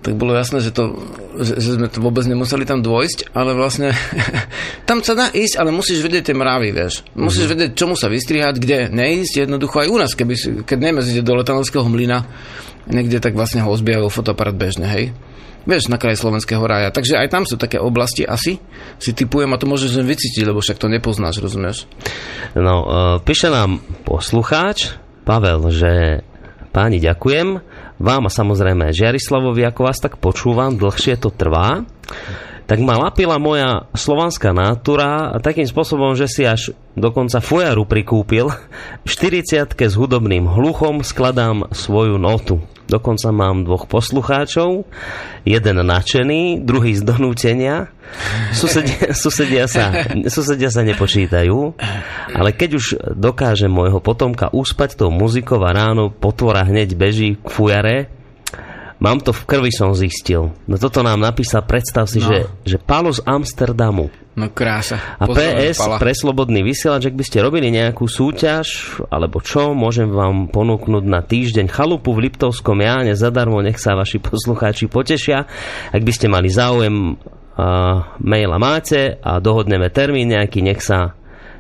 tak bolo jasné, že, to, že, že sme to vôbec nemuseli tam dôjsť, ale vlastne *laughs* tam sa dá ísť, ale musíš vedieť tie mravy, vieš. Musíš vedieť, čomu sa vystrihať, kde neísť, jednoducho aj u nás, keby keď Nemec ide do Letanovského mlyna, niekde tak vlastne ho ozbijajú fotoaparát bežne, hej. Vieš, na kraji slovenského rája. Takže aj tam sú také oblasti asi, si typujem a to môžeš len vycítiť, lebo však to nepoznáš, rozumieš? No, uh, píše nám poslucháč, Pavel, že páni, ďakujem. Vám a samozrejme Žiarislavovi, ako vás tak počúvam, dlhšie to trvá. Tak ma lapila moja slovanská nátura takým spôsobom, že si až dokonca fujaru prikúpil. V 40 s hudobným hluchom skladám svoju notu. Dokonca mám dvoch poslucháčov, jeden nadšený, druhý z donútenia. Susedia, *laughs* susedia, sa, susedia sa nepočítajú, ale keď už dokáže môjho potomka uspať tou muzikou a ráno potvora hneď beží k fujare, mám to v krvi som zistil. No toto nám napísal, predstav si, No. že, že Palo z Amsterdamu. No krása. A PS Pala. pre Slobodný vysielač, ak by ste robili nejakú súťaž, alebo čo, môžem vám ponúknuť na týždeň chalupu v Liptovskom Jáne zadarmo, nech sa vaši poslucháči potešia. Ak by ste mali záujem, uh, maila máte a dohodneme termín nejaký, nech sa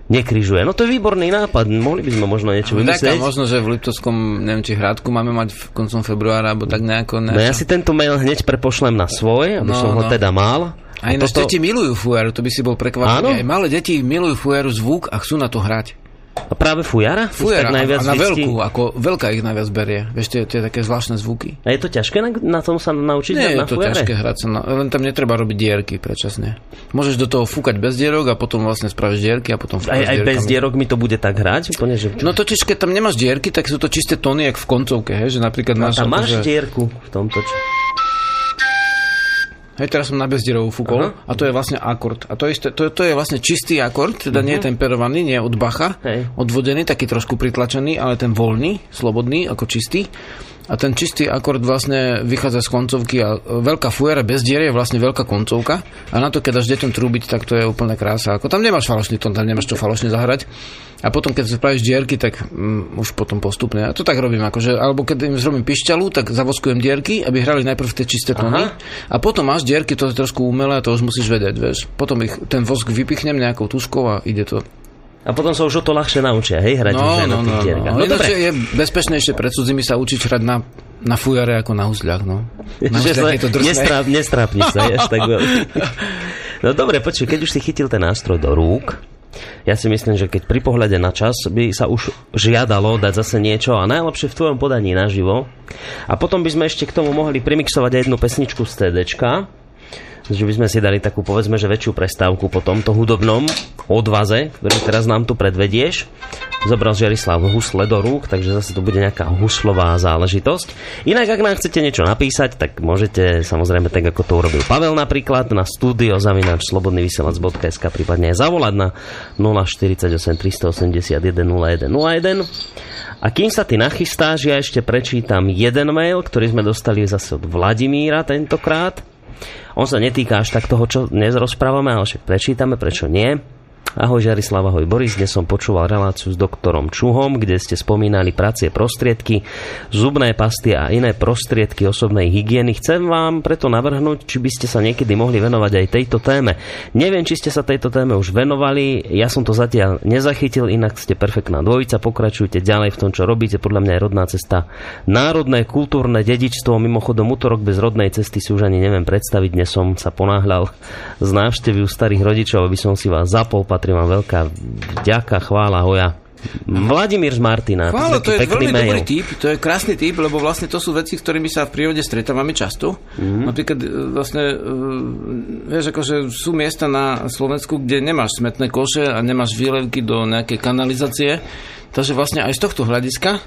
nekryžuje. No to je výborný nápad, mohli by sme možno niečo Taká vymyslieť. možno, že v Liptovskom, neviem, či Hradku máme mať v koncom februára, alebo tak nejako. No ja si tento mail hneď prepošlem na svoj, aby No, som ho no. teda mal. A ináč deti milujú fujaru, to by si bol Áno? prekvapený. Aj malé deti milujú fujaru zvuk a chcú na to hrať. A práve fujara? Fujara tak najviac a na vždycky- veľkú, ako veľká ich najviac berie. Vieš, tie, tie také zvláštne zvuky. A je to ťažké na, na tom sa naučiť Nie na je to fujare? ťažké hrať sa, na, len tam netreba robiť dierky predčasne. Môžeš do toho fúkať bez dierok a potom vlastne spravíš dierky a potom Aj, aj bez dierok mi to bude tak hrať? Úplne, že... No totiž, keď tam nemáš dierky, tak sú to čisté tóny, jak v koncovke, hej? že napríklad a máš... tam máš akože- dierku v tomto. Čo... Hej, teraz som na bezdierovú fúkol Aha. a to je vlastne akord. A to, isté, to, to je vlastne čistý akord, teda nie je temperovaný, nie je od Bacha, Hej. odvodený, taký trošku pritlačený, ale ten voľný, slobodný, ako čistý. A ten čistý akord vlastne vychádza z koncovky a veľká fujera bez dier je vlastne veľká koncovka a na to, keď dáš deťom trúbiť, tak to je úplne krása. Ako tam nemáš falošný tón, tam nemáš čo falošne zahrať. A potom, keď spravíš dierky, tak mm, už potom postupne. A to tak robím, akože, alebo keď im zrobím pišťalu, tak zavoskujem dierky, aby hrali najprv tie čisté tóny. A potom máš dierky, to je trošku umelé, to už musíš vedieť, vieš. Potom ich, ten vosk vypichnem nejakou tuškou a ide to. A potom sa už o to ľahšie naučia, hej, hrať už No, aj na no, tých no, dierkach. no. No, dobre. je bezpečnejšie pred cudzimi sa učiť hrať na, na fujare ako na huzľach, no. Na sa je to drsné. nestráp, nestrápni sa, až tak veľmi. *laughs* No dobre, počuj, keď už si chytil ten nástroj do rúk, ja si myslím, že keď pri pohľade na čas by sa už žiadalo dať zase niečo a najlepšie v tvojom podaní naživo. A potom by sme ešte k tomu mohli primixovať aj jednu pesničku z CDčka, že by sme si dali takú povedzme, že väčšiu prestávku po tomto hudobnom odvaze, ktorý teraz nám tu predvedieš. Zobral Žerislav husle do rúk, takže zase to bude nejaká huslová záležitosť. Inak, ak nám chcete niečo napísať, tak môžete samozrejme tak, ako to urobil Pavel napríklad, na studio zavinač slobodnyvysielac.sk prípadne aj zavolať na 048 381 01 01. A kým sa ty nachystáš, ja ešte prečítam jeden mail, ktorý sme dostali zase od Vladimíra tentokrát. On sa netýka až tak toho, čo dnes rozprávame, ale však prečítame, prečo nie. Ahoj Žarislav, ahoj Boris, dnes som počúval reláciu s doktorom Čuhom, kde ste spomínali pracie prostriedky, zubné pasty a iné prostriedky osobnej hygieny. Chcem vám preto navrhnúť, či by ste sa niekedy mohli venovať aj tejto téme. Neviem, či ste sa tejto téme už venovali, ja som to zatiaľ nezachytil, inak ste perfektná dvojica, pokračujte ďalej v tom, čo robíte, podľa mňa je rodná cesta národné kultúrne dedičstvo, mimochodom útorok bez rodnej cesty si už ani neviem predstaviť, dnes som sa ponáhľal z návštevy u starých rodičov, aby som si vás zapol, patrí vám veľká vďaka, chvála, hoja. Vladimír z Martina. Áno, to je veľmi mail. dobrý typ, to je krásny typ, lebo vlastne to sú veci, s ktorými sa v prírode stretávame často. Mhm. Mm-hmm. Napríklad e, vlastne, e, vieš, akože sú miesta na Slovensku, kde nemáš smetné koše a nemáš výlevky do nejakej kanalizácie. Takže vlastne aj z tohto hľadiska,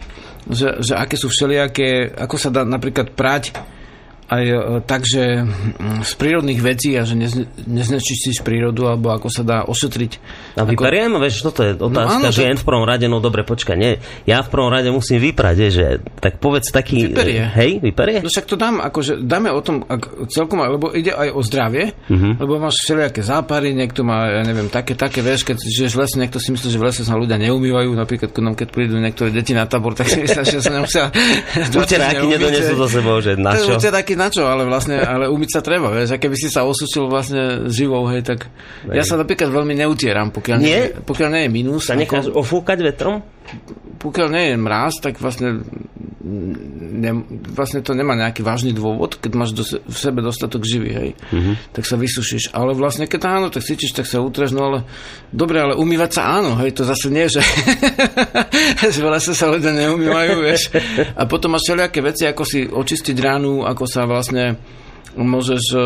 že, že aké sú všelijaké, ako sa dá napríklad prať aj e, tak, že z prírodných vecí a že nezne, neznečistíš prírodu, alebo ako sa dá ošetriť. A ako- vyperiem, vieš, toto je otázka, áno, že to- v prvom rade, no dobre, počkaj, nie, ja v prvom rade musím vyprať, že, tak povedz taký, Vyperie. hej, vyperie? No však to dám, akože dáme o tom ak celkom, lebo ide aj o zdravie, uh-huh. lebo máš všelijaké zápary, niekto má, ja neviem, také, také, vieš, keď žiješ v lese, niekto si myslí, že v lese sa ľudia neumývajú, napríklad keď nám keď prídu niektoré deti na tábor, tak si myslia, že sa nemusia... Uteráky nedonesú zo sebou, že na čo? Na čo, ale vlastne, ale umyť sa treba, vieš, a keby si sa osušil vlastne živou, hej, tak ja sa napríklad veľmi neutieram, pokiaľ Nie? nie, pokiaľ nie je minus, Sa necháš ako, ofúkať vetrom? Pokiaľ nie je mráz, tak vlastne ne, vlastne to nemá nejaký vážny dôvod, keď máš do, v sebe dostatok živý, hej, uh-huh. tak sa vysušíš. Ale vlastne, keď áno, tak cítiš, tak sa utreš, no ale dobre, ale umývať sa áno, hej, to zase nie, že že veľa sa sa ľudia neumývajú, vieš. A potom máš všelijaké veci, ako si očistiť ránu, ako sa vlastne môžeš uh,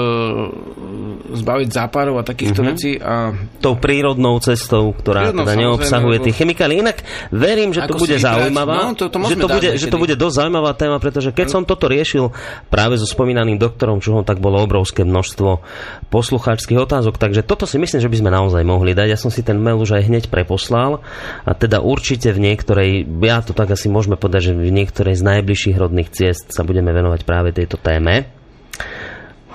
zbaviť záparov a takýchto uh-huh. vecí a Tou prírodnou cestou, ktorá Prírodnou, teda neobsahuje tie chemikálie. Inak verím, že to bude zaujímavá, No, to- to že, to bude, že to bude dosť zaujímavá téma, pretože keď som toto riešil práve so spomínaným doktorom Čuhom, tak bolo obrovské množstvo poslucháčských otázok, takže toto si myslím, že by sme naozaj mohli dať. Ja som si ten mail už aj hneď preposlal a teda určite v niektorej, ja to tak asi môžeme povedať, že v niektorej z najbližších rodných ciest sa budeme venovať práve tejto téme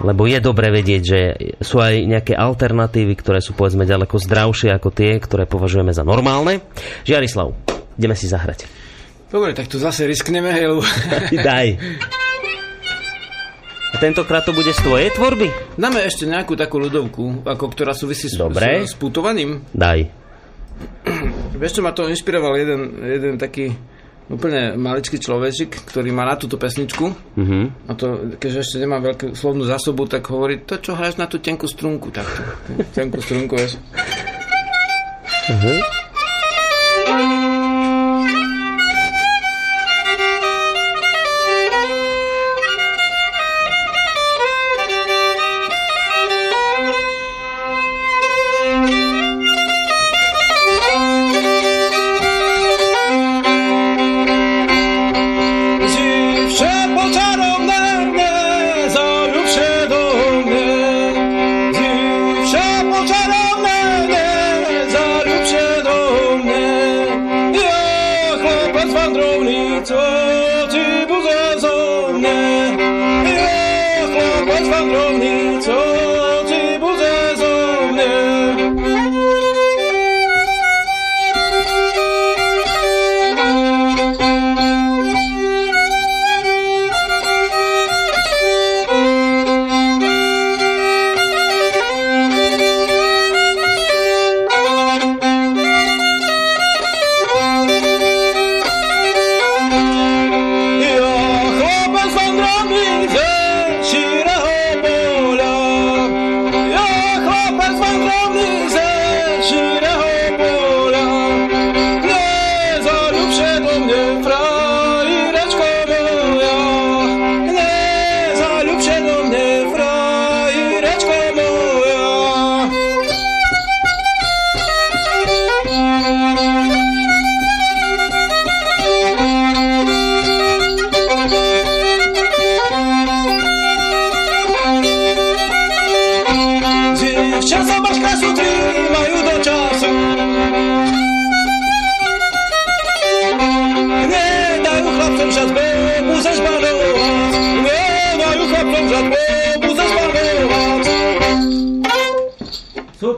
lebo je dobre vedieť, že sú aj nejaké alternatívy, ktoré sú povedzme ďaleko zdravšie ako tie, ktoré považujeme za normálne. Žiarislav, ideme si zahrať. dobre, tak to zase riskneme, hej, lebo *laughs* Daj. A tentokrát to bude z tvojej tvorby? dáme ešte nejakú takú ľudovku, ako, ktorá súvisí s, Dobre. s, s putovaním. Daj. Vieš čo, ma to inšpiroval jeden, jeden taký úplne maličký človečik, ktorý má na túto pesničku. Mhm. A to, keďže ešte nemá veľkú slovnú zásobu, tak hovorí, to čo hráš na tú tenkú strunku, takto. Tenkú strunku, vieš. Dziwcze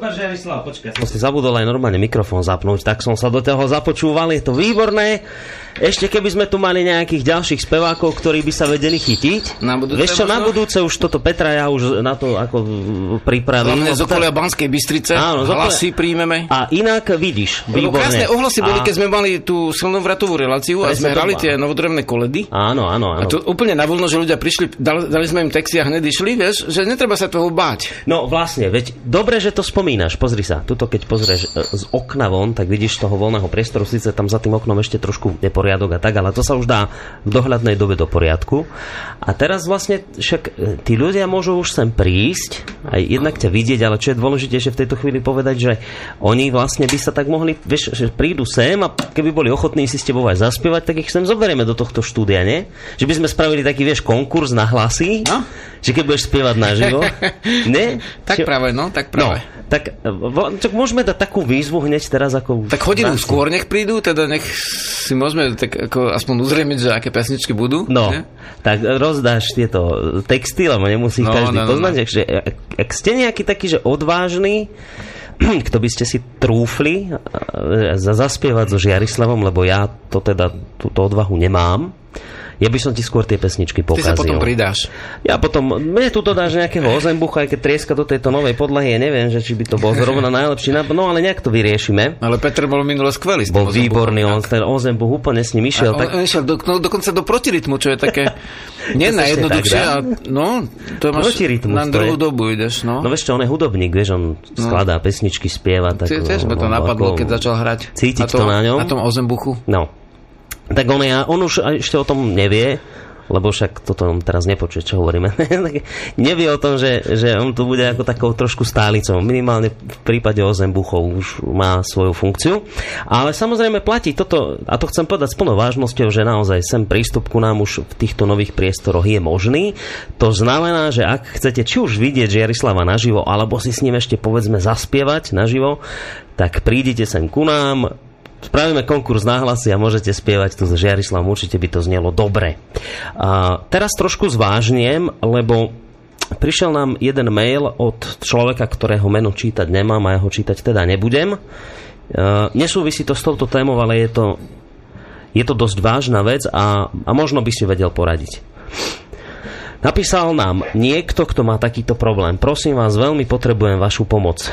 Super, Žerislav, počkaj. Som si zabudol aj normálne mikrofón zapnúť, tak som sa do toho započúval, je to výborné. Ešte keby sme tu mali nejakých ďalších spevákov, ktorí by sa vedeli chytiť. Na budúce Vieš čo, na budúce už toto Petra ja už na to ako pripravím. Hlavne z okolia Banskej Bystrice, Áno, z okolia- hlasy príjmeme. A inak vidíš, výborne. krásne ohlasy boli, A- keď sme mali tú silnovratovú reláciu a sme hrali tie novodrevné koledy. Áno, áno, A áno. to úplne na voľno, že ľudia prišli, dali, dali sme im texty a hneď išli, vieš, že netreba sa toho báť. No vlastne, veď dobre, že to spomínaš. Pozri sa, tuto keď pozrieš e, z okna von, tak vidíš toho voľného priestoru, síce tam za tým oknom ešte trošku neporiadok a tak, ale to sa už dá v dohľadnej dobe do poriadku. A teraz vlastne však e, tí ľudia môžu už sem prísť, aj jednak ťa vidieť, ale čo je dôležitejšie v tejto chvíli povedať, že oni vlastne by sa tak mohli, vieš, že prídu sem a keby boli ochotní si s tebou aj zaspievať, tak ich sem zoberieme do tohto štúdia, nie? Že by sme spravili taký, vieš, konkurs na hlasy, No. že keď budeš spievať naživo, *laughs* nie? Tak Že- práve, no, tak No, práve. tak, e, tak môžeme dať takú výzvu hneď teraz ako... Tak hodinu skôr nech prídu, teda nech si môžeme tak ako aspoň uzrejmiť, že aké pesničky budú. No, nie? tak rozdáš tieto texty, lebo nemusí No, každý no, no, poznať. no. Takže ak, ak ste nejaký taký, že odvážny, *clears throat* kto by ste si trúfli e, za zaspievať so Žiarislavom, lebo ja to teda túto odvahu nemám. Ja by som ti skôr tie pesničky Ty pokazil. sa potom pridáš. Ja potom, mne tu dáš nejakého ozembucha, aj keď trieska do tejto novej podlahy, ja neviem, že či by to bol zrovna *laughs* najlepší no ale nejak to vyriešime. Ale Peter bol minule skvelý. Bol výborný, on ten ozembuch úplne s ním išiel. On, Tak, on išiel do, no, dokonca do protirytmu, čo je také *laughs* nie najjednoduchšie. tak dá? A, no, to máš Protirytmus na druhú je. dobu ideš. No. No vieš čo, on je hudobník, vieš, on skladá pesničky, spieva. Tak, Ty, tiež ma to no, napadlo, ako- keď začal hrať. Cítiť na to na ňom. Na tom ozembuchu. No. Tak on, ja, on už ešte o tom nevie, lebo však toto on teraz nepočuje, čo hovoríme. *laughs* Nevie o tom, že, že on tu bude ako takou trošku stálicou. Minimálne v prípade ozembuchov už má svoju funkciu. Ale samozrejme platí toto, a to chcem povedať s plnou vážnosťou, že naozaj sem prístup ku nám už v týchto nových priestoroch je možný. To znamená, že ak chcete či už vidieť Žiarislava naživo, alebo si s ním ešte povedzme zaspievať naživo, tak prídite sem ku nám, Spravíme konkurs náhlasy a môžete spievať tu s Žiarislavom, určite by to znelo dobre. A teraz trošku zvážniem, lebo prišiel nám jeden mail od človeka, ktorého meno čítať nemám a ja ho čítať teda nebudem. E, Nesúvisí to s touto témou, ale je to, je to dosť vážna vec a, a možno by si vedel poradiť. Napísal nám niekto, kto má takýto problém. Prosím vás, veľmi potrebujem vašu pomoc.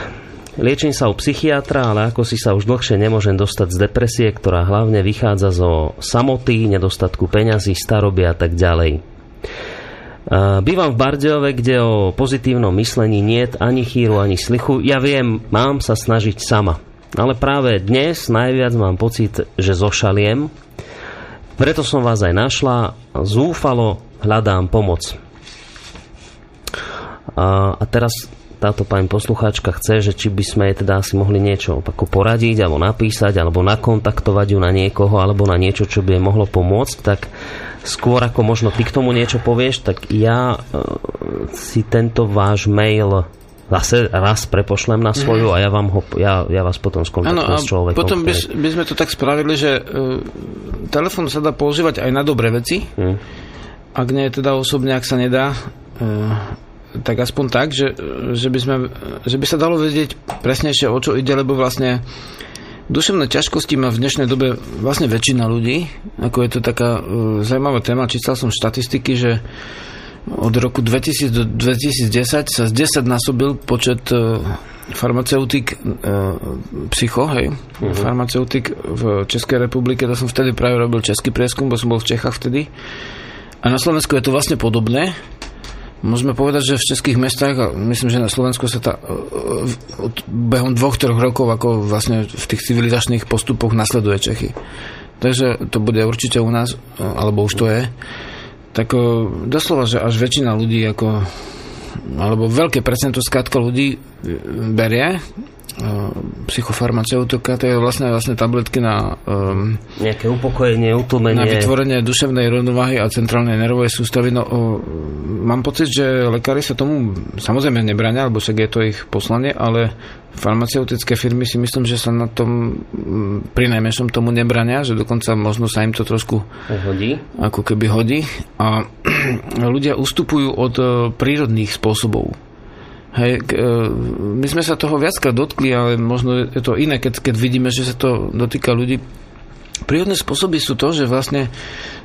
Liečím sa u psychiatra, ale ako si sa už dlhšie nemôžem dostať z depresie, ktorá hlavne vychádza zo samoty, nedostatku peňazí, staroby a tak ďalej. Bývam v Bardejove, kde o pozitívnom myslení niet ani chýru, ani slichu. Ja viem, mám sa snažiť sama. Ale práve dnes najviac mám pocit, že zošaliem. Preto som vás aj našla. Zúfalo hľadám pomoc. A teraz táto pani poslucháčka chce, že či by sme jej teda asi mohli niečo ako poradiť, alebo napísať, alebo nakontaktovať ju na niekoho, alebo na niečo, čo by jej mohlo pomôcť, tak skôr ako možno ty k tomu niečo povieš, tak ja e, si tento váš mail zase raz prepošlem na svoju a ja, vám ho, ja, ja vás potom skontaktujem a s človekom. potom by, ktorý- by sme to tak spravili, že uh, telefón sa dá používať aj na dobré veci. Hm. Ak nie teda osobne, ak sa nedá, uh, tak aspoň tak, že, že, by sme, že by sa dalo vedieť presnejšie, o čo ide, lebo vlastne duševné ťažkosti má v dnešnej dobe vlastne väčšina ľudí. Ako je to taká uh, zaujímavá téma, čítal som štatistiky, že od roku 2000 do 2010 sa z 10 násobil počet uh, farmaceutík uh, psycho, hej, uh-huh. farmaceutík v Českej republike, to som vtedy práve robil český prieskum, bo som bol v Čechách vtedy. A na Slovensku je to vlastne podobné. Môžeme povedať, že v českých mestách, myslím, že na Slovensku sa tá, od behom dvoch, troch rokov, ako vlastne v tých civilizačných postupoch nasleduje Čechy. Takže to bude určite u nás, uh, alebo už to je. Tak uh, doslova, že až väčšina ľudí ako alebo veľké percento skrátka ľudí e, berie e, psychofarmaceutika, to je vlastne, vlastne tabletky na, um, Nejaké upokojenie, na utlmenie. vytvorenie duševnej rovnováhy a centrálnej nervovej sústavy. No, o, mám pocit, že lekári sa tomu samozrejme nebrania, alebo však je to ich poslanie, ale farmaceutické firmy si myslím, že sa na tom mm, pri najmenšom tomu nebrania, že dokonca možno sa im to trošku Hodí. ako keby hodí a *clears throat* ľudia ustupujú od e, prírodných spôsobov. Hej, e, my sme sa toho viackrát dotkli, ale možno je to iné, keď, keď vidíme, že sa to dotýka ľudí. Prírodné spôsoby sú to, že vlastne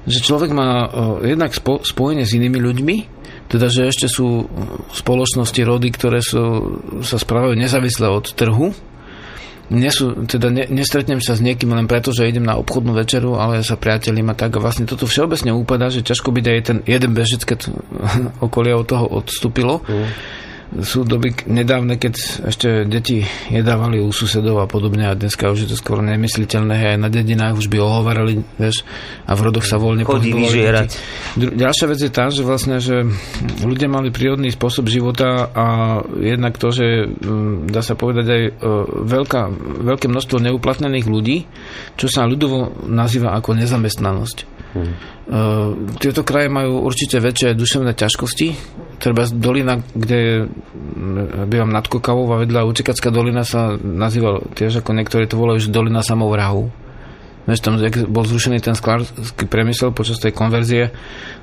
že človek má e, jednak spo, spojenie s inými ľuďmi, teda že ešte sú spoločnosti, rody, ktoré sú, sa správajú nezávisle od trhu, nie sú, teda ne, nestretnem sa s niekým len preto, že idem na obchodnú večeru, ale sa priateľím a tak. A vlastne toto všeobecne upadá, že ťažko byť aj ten jeden bežec, keď *laughs* okolie od toho odstúpilo. Mm. Sú doby nedávne, keď ešte deti jedávali u susedov a podobne a dneska už je to skoro nemysliteľné. Aj na dedinách už by ohovarali, vieš, a v rodoch sa voľne Chodí vyžierať. Dru- Ďalšia vec je tá, že vlastne, že ľudia mali prírodný spôsob života a jednak to, že mm, dá sa povedať aj e, veľká, veľké množstvo neuplatnených ľudí, čo sa ľudovo nazýva ako nezamestnanosť. Hm. Uh, tieto kraje majú určite väčšie duševné ťažkosti. Treba dolina, kde mm, bývam nad Kokavou a vedľa Utekacká dolina sa nazýva tiež ako niektorí to volajú, že dolina samovrahu. Vieš, tam bol zrušený ten sklársky priemysel počas tej konverzie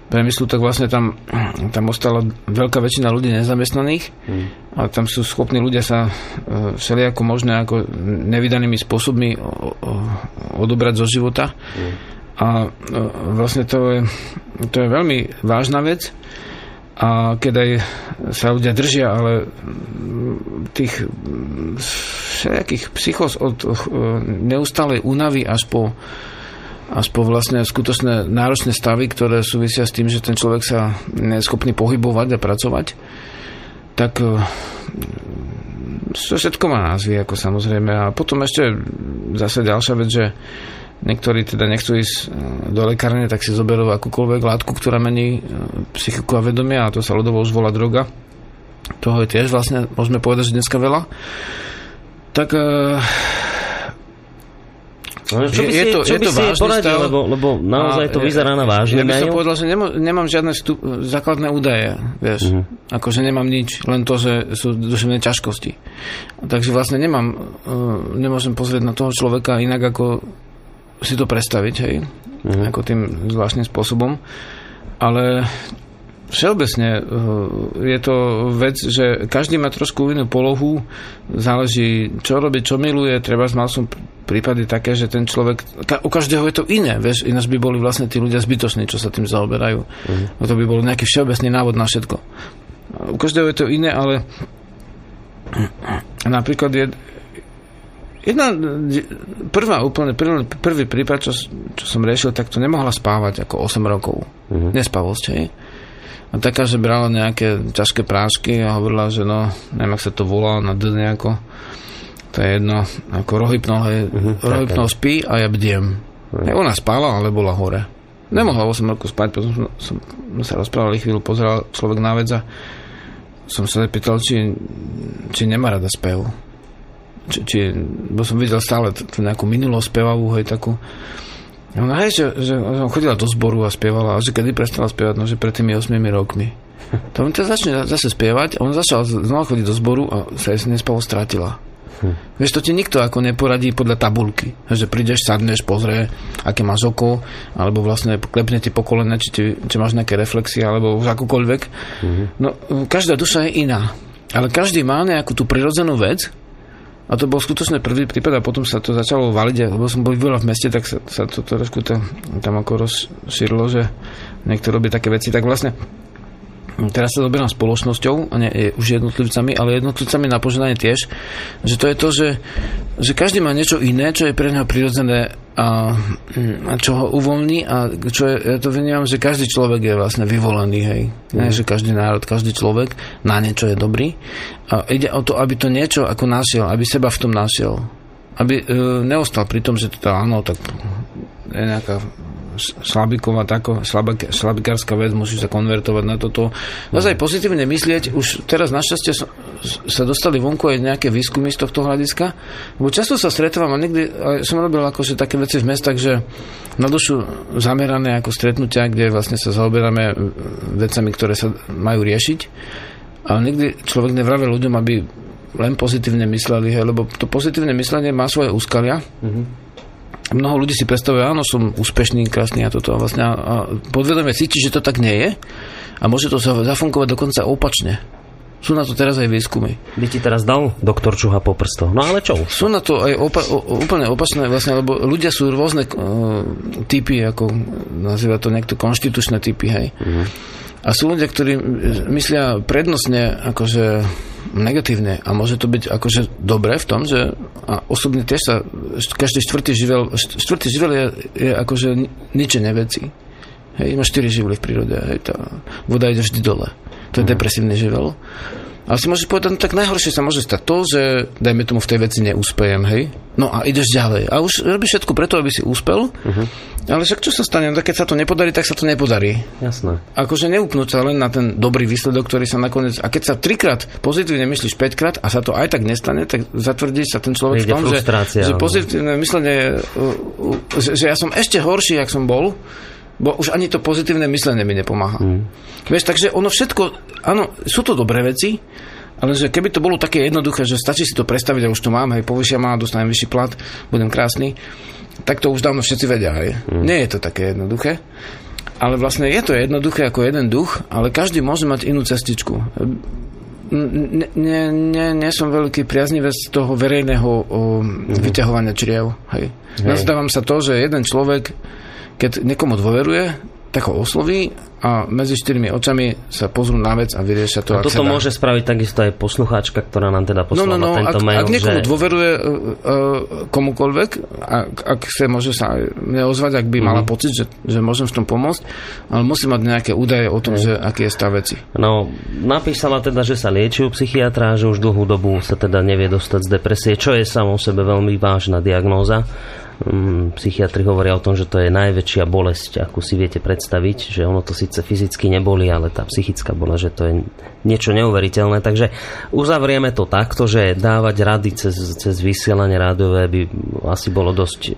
priemyslu, tak vlastne tam, tam ostala veľká väčšina ľudí nezamestnaných Hm. a tam sú schopní ľudia sa e, všelijako možné ako nevydanými spôsobmi odobrať zo života. A e, vlastne to je, to je veľmi vážna vec a keď aj sa ľudia držia, ale tých všelijakých psychos od e, neustálej únavy až po až po vlastne skutočné náročné stavy, ktoré súvisia s tým, že ten človek sa nie je schopný pohybovať a pracovať, tak e, to všetko má názvy, ako samozrejme. A potom ešte zase ďalšia vec, že niektorí teda nechcú ísť e, do lekárne, tak si zoberú akúkoľvek látku, ktorá mení e, psychiku a vedomie a to sa ľudovo už volá droga. Toho je tiež vlastne, môžeme povedať, že dneska veľa. Tak e, No, čo by Je- si, je to- čo je by to si poradil, stav. lebo, lebo naozaj to vyzerá na vážne Ja by som povedal, že nemám, nemám žiadne vstup, základné údaje, vieš. Mm-hmm. Akože nemám nič, len to, že sú duševné ťažkosti. Takže vlastne nemám, uh, nemôžem pozrieť na toho človeka inak, ako si to predstaviť, hej. Mhm. Mm-hmm. Ako tým zvláštnym spôsobom. Ale Všeobecne uh, je to vec, že každý má trošku inú polohu, záleží, čo robí, čo miluje, treba mal som prípady také, že ten človek, u každého je to iné, vieš, ináč by boli vlastne tí ľudia zbytoční, čo sa tým zaoberajú. Mm. To by bol nejaký všeobecný návod na všetko. U každého je to iné, ale *clears throat* napríklad je, Jedna, prvá úplne, prvý, prvý prípad, čo, čo som riešil, tak to nemohla spávať ako 8 rokov. Mm-hmm. Nespavosť, hej. A taká, že brala nejaké ťažké prášky a hovorila, že no, neviem, ak sa to volá na D nejako, to je jedno, ako rohypnol, hej, mm-hmm, rohypnol spí a ja bdiem. Mm-hmm. Hej, ona spala, ale bola hore. Nemohla 8 rokov spať, potom som, som sa rozprávali chvíľu, pozeral človek na vec a som sa pýtal, či, či nemá rada spev či, či, bo som videl stále t- tú nejakú minulosť spevavú, hej, takú. Ona, hej, že, že, že chodila do zboru a spievala, a že kedy prestala spievať, no, že pred tými 8 rokmi. *laughs* To on ťa začne zase spievať, on začal znova chodiť do zboru a sa jej nespavo strátila. Hm. Vieš, to ti nikto ako neporadí podľa tabulky. Že prídeš, sadneš, pozrie, aké máš oko, alebo vlastne klepne ti po kolene, či, ti, či máš nejaké reflexie, alebo už akokoľvek. Hm. No, každá duša je iná. Ale každý má nejakú tú prirodzenú vec, a to bol skutočne prvý prípad a potom sa to začalo valiť, lebo som bol veľa v meste, tak sa, sa to trošku tam, tam ako rozšírilo, že niekto robí také veci. Tak vlastne teraz sa zoberám spoločnosťou nie už jednotlivcami, ale jednotlivcami na požehnanie tiež, že to je to, že, že každý má niečo iné, čo je pre neho prirodzené a, a čo ho uvoľní a čo je, ja to vnímam, že každý človek je vlastne vyvolený, hej. Nie, že každý národ, každý človek na niečo je dobrý. A ide o to, aby to niečo ako našiel, aby seba v tom našiel. Aby e, neostal pri tom, že to áno, tak je nejaká slabiková, tako, slabik, slabikárska vec, musíš sa konvertovať na toto. Naozaj pozitívne myslieť, už teraz našťastie sa dostali vonku aj nejaké výskumy z tohto hľadiska, lebo často sa stretávam a niekdy som robil akože také veci v mestách, že na dušu zamerané ako stretnutia, kde vlastne sa zaoberáme vecami, ktoré sa majú riešiť. Ale nikdy človek nevravie ľuďom, aby len pozitívne mysleli, hej, lebo to pozitívne myslenie má svoje úskalia. Mm-hmm mnoho ľudí si predstavuje, áno, som úspešný, krásny a toto. A vlastne a podvedome cíti, že to tak nie je a môže to zafunkovať dokonca opačne. Sú na to teraz aj výskumy. By ti teraz dal doktor Čuha po prstoch. No ale čo? Sú na to aj opa- úplne opačné, vlastne, lebo ľudia sú rôzne uh, typy, ako nazýva to niekto konštitučné typy, hej. Uh-huh. A sú ľudia, ktorí myslia prednostne akože negatívne a môže to byť akože dobré v tom, že a osobne tiež sa každý štvrtý živel, štvrtý živel je, je akože ničenie veci. Hej, má štyri živly v prírode, hej, tá voda ide vždy dole. To je mm. depresívny živel. Ale si môžeš povedať, no tak najhoršie sa môže stať to, že dajme tomu v tej veci neúspejem, hej? No a ideš ďalej. A už robíš všetko preto, aby si úspel, uh-huh. ale však čo sa stane? No, keď sa to nepodarí, tak sa to nepodarí. Jasné. Akože neupnúť sa len na ten dobrý výsledok, ktorý sa nakoniec... A keď sa trikrát pozitívne myslíš päťkrát a sa to aj tak nestane, tak zatvrdí sa ten človek v tom, že, že pozitívne myslenie, že, že ja som ešte horší, jak som bol, bo už ani to pozitívne myslenie mi nepomáha. Mm. Vieš, takže ono všetko, áno, sú to dobré veci, ale že keby to bolo také jednoduché, že stačí si to predstaviť a už to mám, hej, povyšia ma, dostanem vyšší plat, budem krásny, tak to už dávno všetci vedia, hej. Mm. Nie je to také jednoduché. Ale vlastne je to jednoduché ako jeden duch, ale každý môže mať inú cestičku. Nie, nie, nie, nie som veľký priaznivec toho verejného o, mm-hmm. vyťahovania čriev. Hej. Hej. Nazdávam sa to, že jeden človek keď niekomu dôveruje, tak ho osloví a medzi štyrmi očami sa pozrú na vec a vyriešia to, a toto môže spraviť takisto aj poslucháčka, ktorá nám teda poslala no, no, no, tento ak, mail. Ak niekomu že... dôveruje uh, komukoľvek, ak, ak sa môže sa mne ozvať, ak by mm-hmm. mala pocit, že, že môžem v tom pomôcť, ale musí mať nejaké údaje o tom, mm. že aký je stav veci. No, napísala teda, že sa lieči u psychiatra, že už dlhú dobu sa teda nevie dostať z depresie, čo je samo sebe veľmi vážna diagnóza Mm, psychiatri hovoria o tom, že to je najväčšia bolesť, akú si viete predstaviť, že ono to síce fyzicky neboli, ale tá psychická bola, že to je niečo neuveriteľné. Takže uzavrieme to takto, že dávať rady cez, cez vysielanie rádiové by asi bolo dosť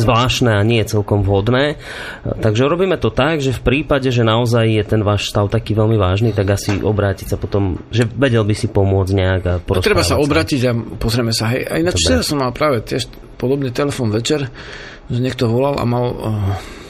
zvláštne a nie celkom vhodné. Takže robíme to tak, že v prípade, že naozaj je ten váš stav taký veľmi vážny, tak asi obrátiť sa potom, že vedel by si pomôcť nejak a no, Treba sa obrátiť a pozrieme sa. Hej, a ináč som mal práve tiež podobný telefon večer, že niekto volal a mal eh,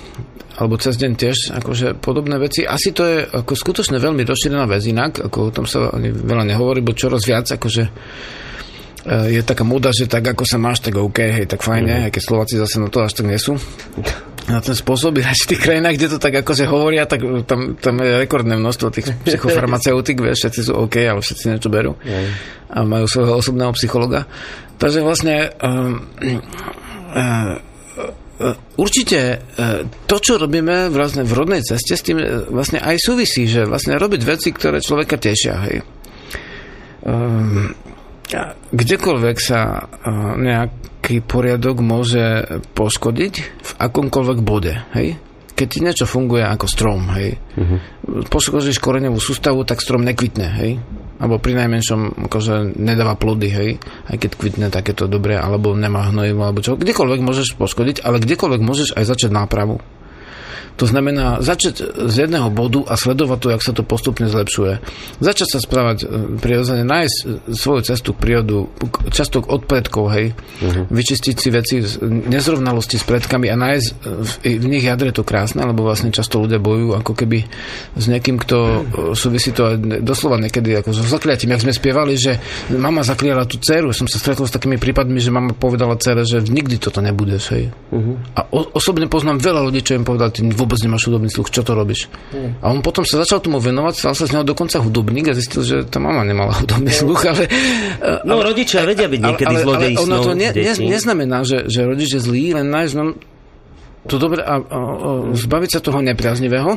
alebo cez deň tiež akože podobné veci. Asi to je ako skutočne veľmi rozšírená vec inak, ako o tom sa ani veľa nehovorí, bo čoraz viac akože eh, je taká moda, že tak ako sa máš, tak OK, hej, tak fajne, mm. aj keď Slováci zase na to až tak nie sú. *laughs* Na ten spôsob, aj v tých krajinách, kde to tak akože hovoria, tak tam, tam je rekordné množstvo tých psychofarmaceutík, vieš, všetci sú OK, ale všetci niečo berú. A majú svojho osobného psychologa. Takže vlastne um, uh, Určite to, čo robíme vlastne v rodnej ceste, s tým vlastne aj súvisí, že vlastne robiť veci, ktoré človeka tešia. Hej. Um, kdekoľvek sa nejaký poriadok môže poškodiť v akomkoľvek bode. Hej? Keď ti niečo funguje ako strom, hej, uh-huh. poškodíš koreňovú sústavu, tak strom nekvitne, hej alebo pri najmenšom akože nedáva plody, hej, aj keď kvitne takéto dobre, alebo nemá hnojivo, alebo čo, kdekoľvek môžeš poškodiť, ale kdekoľvek môžeš aj začať nápravu. To znamená začať z jedného bodu a sledovať to, jak sa to postupne zlepšuje. Začať sa správať e, prirodzene, nájsť e, svoju cestu k prírodu, často od predkov, hej, uh-huh. vyčistiť si veci z nezrovnalosti s predkami a nájsť v, v nich jadre to krásne, lebo vlastne často ľudia bojujú ako keby s niekým, kto súvisí to doslova niekedy ako so zakliatím, jak sme spievali, že mama zakliala tú dceru, som sa stretol s takými prípadmi, že mama povedala dcere, že nikdy toto nebude, hej. Uh-huh. A o, osobne poznám veľa ľudí, čo im povedal, ty vôbec nemáš hudobný sluch, čo to robíš? Mm. A on potom sa začal tomu venovať, stal sa z neho dokonca hudobník a zistil, že tá mama nemala *laughs* hudobný no. sluch, ale... No ale, rodičia vedia byť niekedy zlodej ono to ne, ne, neznamená, že, že rodič je zlý, len nájsť to dobre a, a, a zbaviť sa toho nepriaznivého.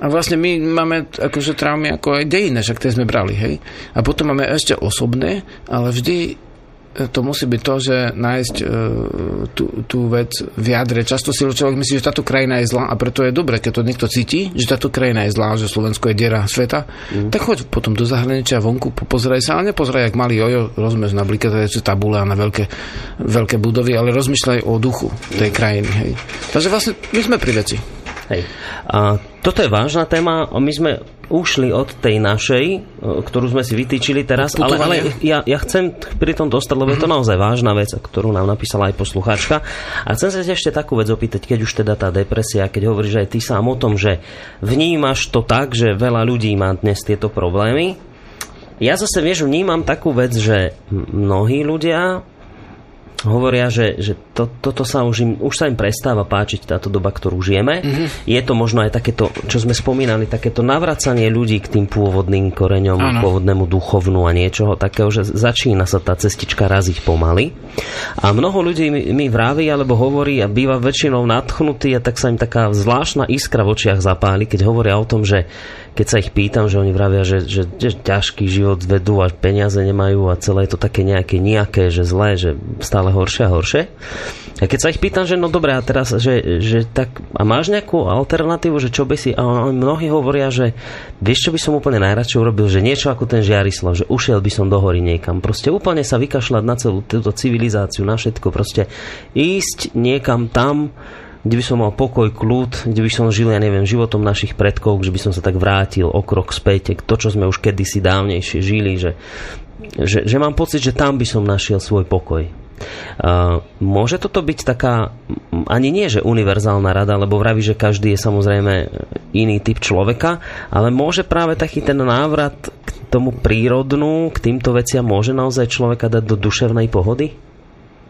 A vlastne my máme akože traumy ako aj dejné, však tie sme brali, hej. A potom máme ešte osobné, ale vždy to musí byť to, že nájsť uh, tú, tú vec v jadre. Často si človek myslí, že táto krajina je zlá a preto je dobré, keď to niekto cíti, že táto krajina je zlá, že Slovensko je diera sveta, mm. tak choď potom do zahraničia vonku, pozeraj sa, ale nepozeraj, jak malý jojo, rozumieš na blikatajúce tabule a na veľké, veľké budovy, ale rozmýšľaj o duchu tej krajiny. Hej. Takže vlastne my sme pri veci. Hej. A toto je vážna téma. My sme ušli od tej našej, e, ktorú sme si vytýčili teraz, ale, ale ja, ja chcem pri tom dostať, lebo je to naozaj vážna vec, ktorú nám napísala aj poslucháčka. A chcem sa ešte takú vec opýtať, keď už teda tá depresia, keď hovoríš aj ty sám o tom, že vnímaš to tak, že veľa ľudí má dnes tieto problémy. Ja zase, vieš, vnímam takú vec, že mnohí ľudia hovoria, že, že to, toto sa už, im, už sa im prestáva páčiť táto doba, ktorú žijeme. Mm-hmm. Je to možno aj takéto, čo sme spomínali, takéto navracanie ľudí k tým pôvodným koreňom, ano. pôvodnému duchovnu a niečoho takého, že začína sa tá cestička raziť pomaly. A mnoho ľudí mi, mi vraví alebo hovorí a býva väčšinou nadchnutý a tak sa im taká zvláštna iskra v očiach zapáli, keď hovoria o tom, že keď sa ich pýtam, že oni vravia, že, že, že ťažký život vedú a peniaze nemajú a celé je to také nejaké nejaké, že zlé, že stále horšie a horšie. A keď sa ich pýtam, že no dobré, a teraz, že, že tak, a máš nejakú alternatívu, že čo by si, a oni mnohí hovoria, že vieš, čo by som úplne najradšej urobil, že niečo ako ten Žiarislav, že ušiel by som do hory niekam. Proste úplne sa vykašľať na celú túto civilizáciu, na všetko, proste ísť niekam tam, kde by som mal pokoj, kľud, kde by som žil, ja neviem, životom našich predkov, že by som sa tak vrátil o krok späť to, čo sme už kedysi dávnejšie žili, že, že, že mám pocit, že tam by som našiel svoj pokoj. Uh, môže toto byť taká, ani nie, že univerzálna rada, lebo vraví, že každý je samozrejme iný typ človeka, ale môže práve taký ten návrat k tomu prírodnú, k týmto veciam môže naozaj človeka dať do duševnej pohody?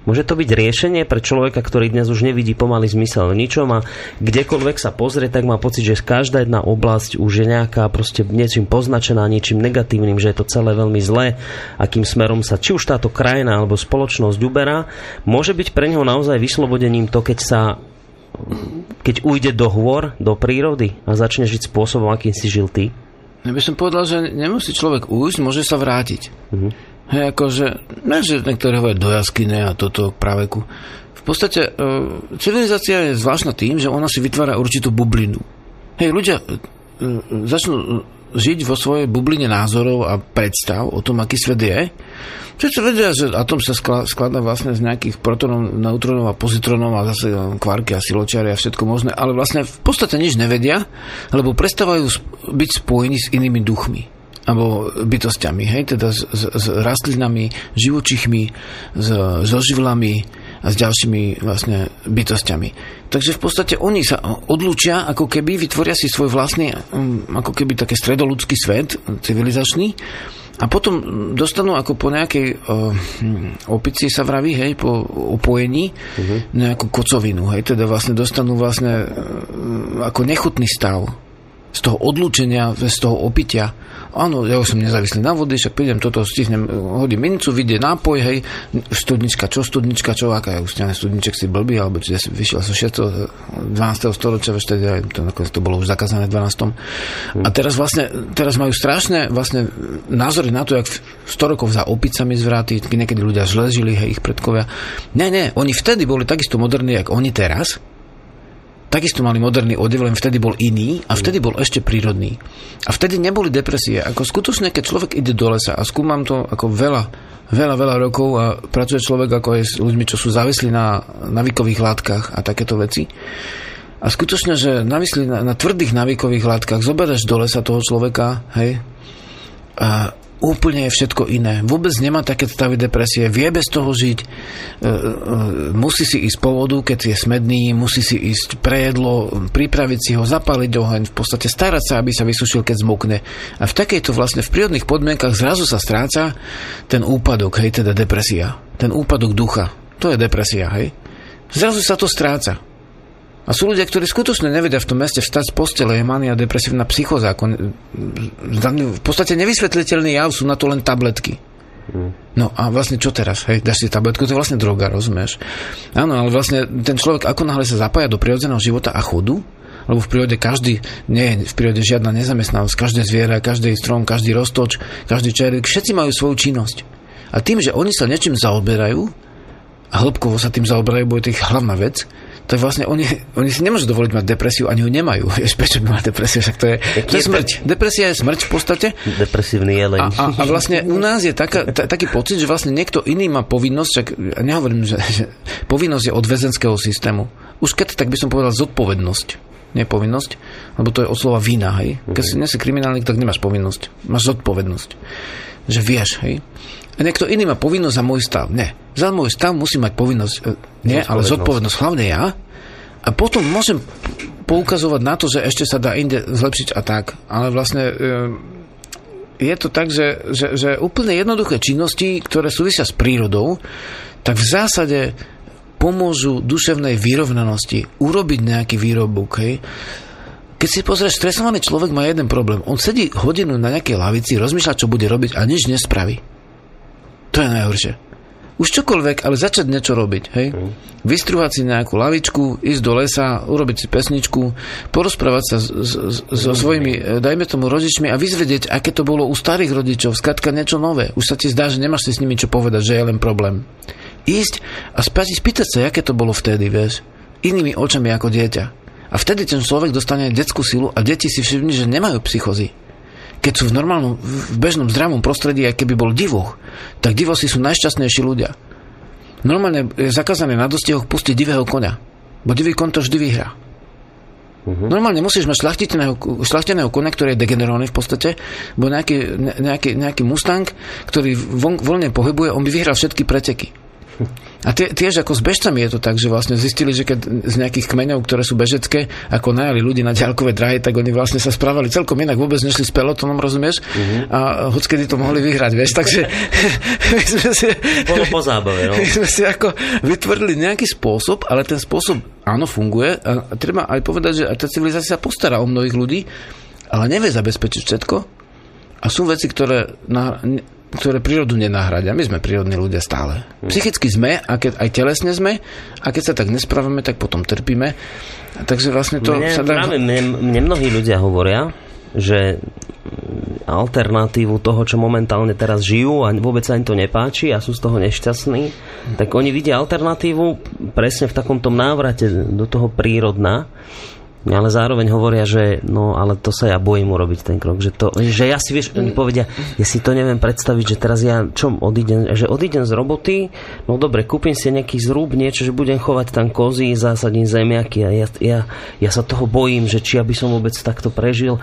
Môže to byť riešenie pre človeka, ktorý dnes už nevidí pomaly zmysel v ničom a kdekoľvek sa pozrie, tak má pocit, že každá jedna oblasť už je nejaká proste niečím poznačená, niečím negatívnym, že je to celé veľmi zlé, akým smerom sa či už táto krajina alebo spoločnosť uberá. Môže byť pre neho naozaj vyslobodením to, keď sa keď ujde do hôr, do prírody a začne žiť spôsobom, akým si žil ty? Ja by som povedal, že nemusí človek ujsť, môže sa vrátiť. Uh-huh. Hej, akože, ne, že niektorí hovoria do jaskyne a toto praveku. V podstate e, civilizácia je zvláštna tým, že ona si vytvára určitú bublinu. Hej, ľudia e, začnú žiť vo svojej bubline názorov a predstav o tom, aký svet je. Všetci vedia, že atom sa skladá vlastne z nejakých protonov, neutronov a pozitronov a zase kvarky a siločiary a všetko možné, ale vlastne v podstate nič nevedia, lebo prestávajú byť spojení s inými duchmi alebo bytostiami, hej, teda s, s, s rastlinami, živočichmi, s, so živlami a s ďalšími vlastne bytostiami. Takže v podstate oni sa odlúčia, ako keby vytvoria si svoj vlastný, mm, ako keby také stredoludský svet, civilizačný, a potom dostanú ako po nejakej uh, opici sa vraví, hej, po opojení uh-huh. nejakú kocovinu, hej, teda vlastne dostanú vlastne uh, ako nechutný stav z toho odlúčenia, z toho opitia. Áno, ja som nezávislý na vody, však prídem toto, stihnem, hodím mincu, vidie nápoj, hej, studnička, čo studnička, čo, aká je už studniček si blbý, alebo či ja vyšiel som 6. 12. storočia, veď tedy, to, to bolo už zakázané v 12. A teraz vlastne, teraz majú strašné vlastne názory na to, jak 100 rokov za opicami zvráty, niekedy ľudia žležili, hej, ich predkovia. Ne, ne, oni vtedy boli takisto moderní, jak oni teraz, takisto mali moderný odev, len vtedy bol iný a vtedy bol ešte prírodný. A vtedy neboli depresie. Ako skutočne, keď človek ide do lesa a skúmam to ako veľa, veľa, veľa rokov a pracuje človek ako aj s ľuďmi, čo sú závislí na navikových látkach a takéto veci, A skutočne, že na, na tvrdých návykových látkach, zoberieš do lesa toho človeka, hej, a úplne je všetko iné. Vôbec nemá také stavy depresie, vie bez toho žiť, e, e, musí si ísť po vodu, keď je smedný, musí si ísť pre jedlo, pripraviť si ho, zapaliť oheň, v podstate starať sa, aby sa vysušil, keď zmokne. A v takejto vlastne v prírodných podmienkach zrazu sa stráca ten úpadok, hej, teda depresia. Ten úpadok ducha. To je depresia, hej. Zrazu sa to stráca. A sú ľudia, ktorí skutočne nevedia v tom meste vstať z postele, je mania depresívna psychoza. Ako, v podstate nevysvetliteľný jav, sú na to len tabletky. No a vlastne čo teraz? Hej, dáš si tabletku, to je vlastne droga, rozumieš? Áno, ale vlastne ten človek ako náhle sa zapája do prirodzeného života a chodu, lebo v prírode každý, nie je v prírode žiadna nezamestnanosť, každé zviera, každý strom, každý roztoč, každý čerik, všetci majú svoju činnosť. A tým, že oni sa niečím zaoberajú, a hĺbkovo sa tým zaoberajú, bo je to ich hlavná vec, tak vlastne oni, oni si nemôžu dovoliť mať depresiu, ani ju nemajú. *laughs* Vieš, prečo by mať depresiu? Však to je, to je smrť. Depresia je smrť v podstate. Depresívny jeleň. A, a, a vlastne u nás je taká, ta, taký pocit, že vlastne niekto iný má povinnosť, však ja nehovorím, že, že povinnosť je od väzenského systému. Už keď, tak by som povedal zodpovednosť nie povinnosť, lebo to je od slova vina, hej. Keď si nie si kriminálnik, tak nemáš povinnosť. Máš zodpovednosť. Že vieš, hej. Niekto iný má povinnosť za môj stav. Nie. Za môj stav musí mať povinnosť. e, Nie, ale zodpovednosť hlavne ja. A potom môžem poukazovať na to, že ešte sa dá inde zlepšiť a tak. Ale vlastne e, je to tak, že, že, že úplne jednoduché činnosti, ktoré súvisia s prírodou, tak v zásade pomôžu duševnej vyrovnanosti urobiť nejaký výrobok. Hej. Keď si pozrieš, stresovaný človek má jeden problém. On sedí hodinu na nejakej lavici, rozmýšľa, čo bude robiť a nič nespraví. To je najhoršie. Už čokoľvek, ale začať niečo robiť, hej? Vystruhať si nejakú lavičku, ísť do lesa, urobiť si pesničku, porozprávať sa s- s- so svojimi, e, dajme tomu, rodičmi a vyzvedieť, aké to bolo u starých rodičov, skratka niečo nové. Už sa ti zdá, že nemáš si s nimi čo povedať, že je len problém. Ísť a spať, spýtať sa, aké to bolo vtedy, vieš? Inými očami ako dieťa. A vtedy ten človek dostane detskú silu a deti si všimni, že nemajú psychozy keď sú v normálnom, v bežnom zdravom prostredí, aj keby bol divoch, tak divosi sú najšťastnejší ľudia. Normálne je zakázané na dostihoch pustiť divého konia, bo divý kon to vždy vyhrá. Uh-huh. Normálne musíš mať šlachteného, šlachteného konia, ktorý je degenerovaný v podstate, bo nejaký, ne- nejaký, nejaký Mustang, ktorý von, voľne pohybuje, on by vyhral všetky preteky. A tie, tiež ako s bežcami je to tak, že vlastne zistili, že keď z nejakých kmeňov, ktoré sú bežecké, ako najali ľudí na ďalkové drahy, tak oni vlastne sa správali celkom inak, vôbec nešli s pelotonom, rozumieš? Uh-huh. A hockedy to mohli vyhrať, vieš? Takže *laughs* my sme si, Bolo po zábave, no. my sme si ako vytvorili nejaký spôsob, ale ten spôsob áno funguje a treba aj povedať, že tá civilizácia postará o mnohých ľudí, ale nevie zabezpečiť všetko a sú veci, ktoré na, ktoré prírodu nenahradia. My sme prírodní ľudia stále. Psychicky sme, a keď aj telesne sme, a keď sa tak nespravíme, tak potom trpíme. Takže vlastne to mne, sa dá... práve mne, mne mnohí ľudia hovoria, že mm, alternatívu toho, čo momentálne teraz žijú a vôbec sa im to nepáči a sú z toho nešťastní, tak oni vidia alternatívu presne v takomto návrate do toho prírodná, ale zároveň hovoria, že no, ale to sa ja bojím urobiť ten krok. Že, to, že ja si, vieš, oni povedia, ja si to neviem predstaviť, že teraz ja čo odídem, že odídem z roboty, no dobre, kúpim si nejaký zrúb, niečo, že budem chovať tam kozy, zásadím zemiaky a ja, ja, ja sa toho bojím, že či aby som vôbec takto prežil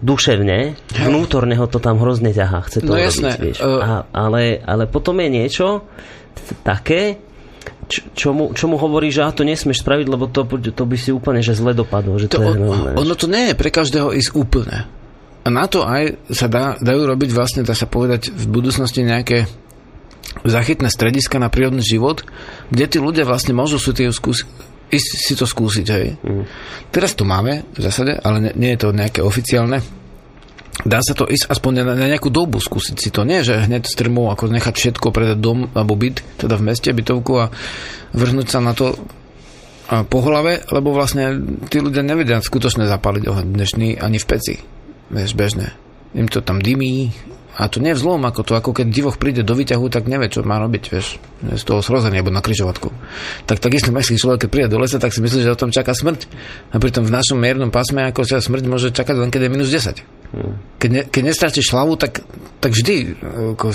duševne, vnútorne ho to tam hrozne ťahá, chce to No urobiť, jasné, vieš. uh, A, ale, ale potom je niečo také, čo, mu, čo mu hovorí, že a to nesmieš spraviť, lebo to, to by si úplne že zle dopadlo. Že to, To, je vieš. ono to nie je pre každého ísť úplne. A na to aj sa dá, dajú robiť vlastne, dá sa povedať, v budúcnosti nejaké zachytné strediska na prírodný život, kde tí ľudia vlastne môžu si, skúsi, ísť si to skúsiť. Hej. Mm. Teraz to máme v zásade, ale nie, nie je to nejaké oficiálne. Dá sa to ísť aspoň na, na nejakú dobu skúsiť si to. Nie, že hneď strmou ako nechať všetko, predať dom alebo byt, teda v meste, bytovku a vrhnúť sa na to po hlave, lebo vlastne tí ľudia nevedia skutočne zapaliť oheň dnešný ani v peci. Vieš, bežne. Im to tam dymí A to nie je vzlom, ako to, ako keď divoch príde do výťahu, tak nevie, čo má robiť, vieš, z toho srozenia, alebo na križovatku. Tak takisto mestský človek, keď príde do lesa, tak si myslí, že o tom čaká smrť. A pritom v našom miernom pásme, ako sa smrť môže čakať len keď je minus 10. Keď, ne, keď nestrátiš hlavu, tak, tak vždy, ako,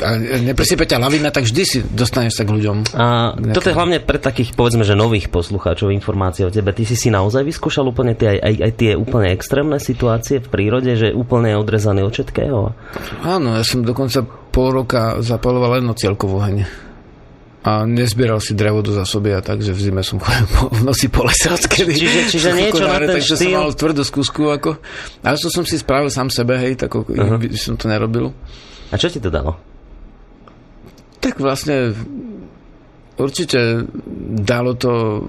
a nepresype ťa lavina, tak vždy si dostaneš sa k ľuďom. A toto je hlavne pre takých, povedzme, že nových poslucháčov informácie o tebe. Ty si si naozaj vyskúšal úplne tie, aj, aj, aj tie úplne extrémne situácie v prírode, že úplne je odrezaný od všetkého? Áno, ja som dokonca pol roka zapaloval len cieľkovú heň a nezbieral si drevo do zásoby a tak, že v zime som chodil po, v noci po lese odkedy. Čiže, čiže niečo na ten takže štýl... som mal tvrdú skúsku ako, ale to som si spravil sám sebe, hej, tak uh-huh. som to nerobil. A čo ti to dalo? Tak vlastne určite dalo to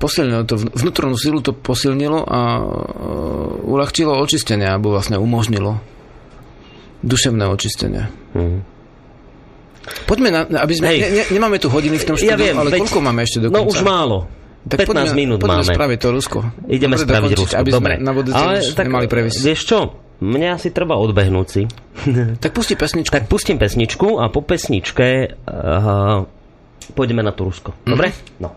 posilnilo to, vnútornú silu to posilnilo a uh, uľahčilo očistenie, alebo vlastne umožnilo duševné očistenie. Uh-huh. Poďme na, aby sme, ne, ne, nemáme tu hodiny v tom štúdiu, ja viem, ale veď, koľko máme ešte do no, konca? No už málo. Tak 15 poďme, minút poďme máme. spraviť to Rusko. Ideme Dobre spraviť Rusko, aby dobre. Sme na ale tak, nemali previsť. Vieš čo, mňa asi treba odbehnúť si. *laughs* tak pusti pesničku. Tak pustím pesničku a po pesničke uh, pôjdeme na to Rusko. Dobre? Mm-hmm. No.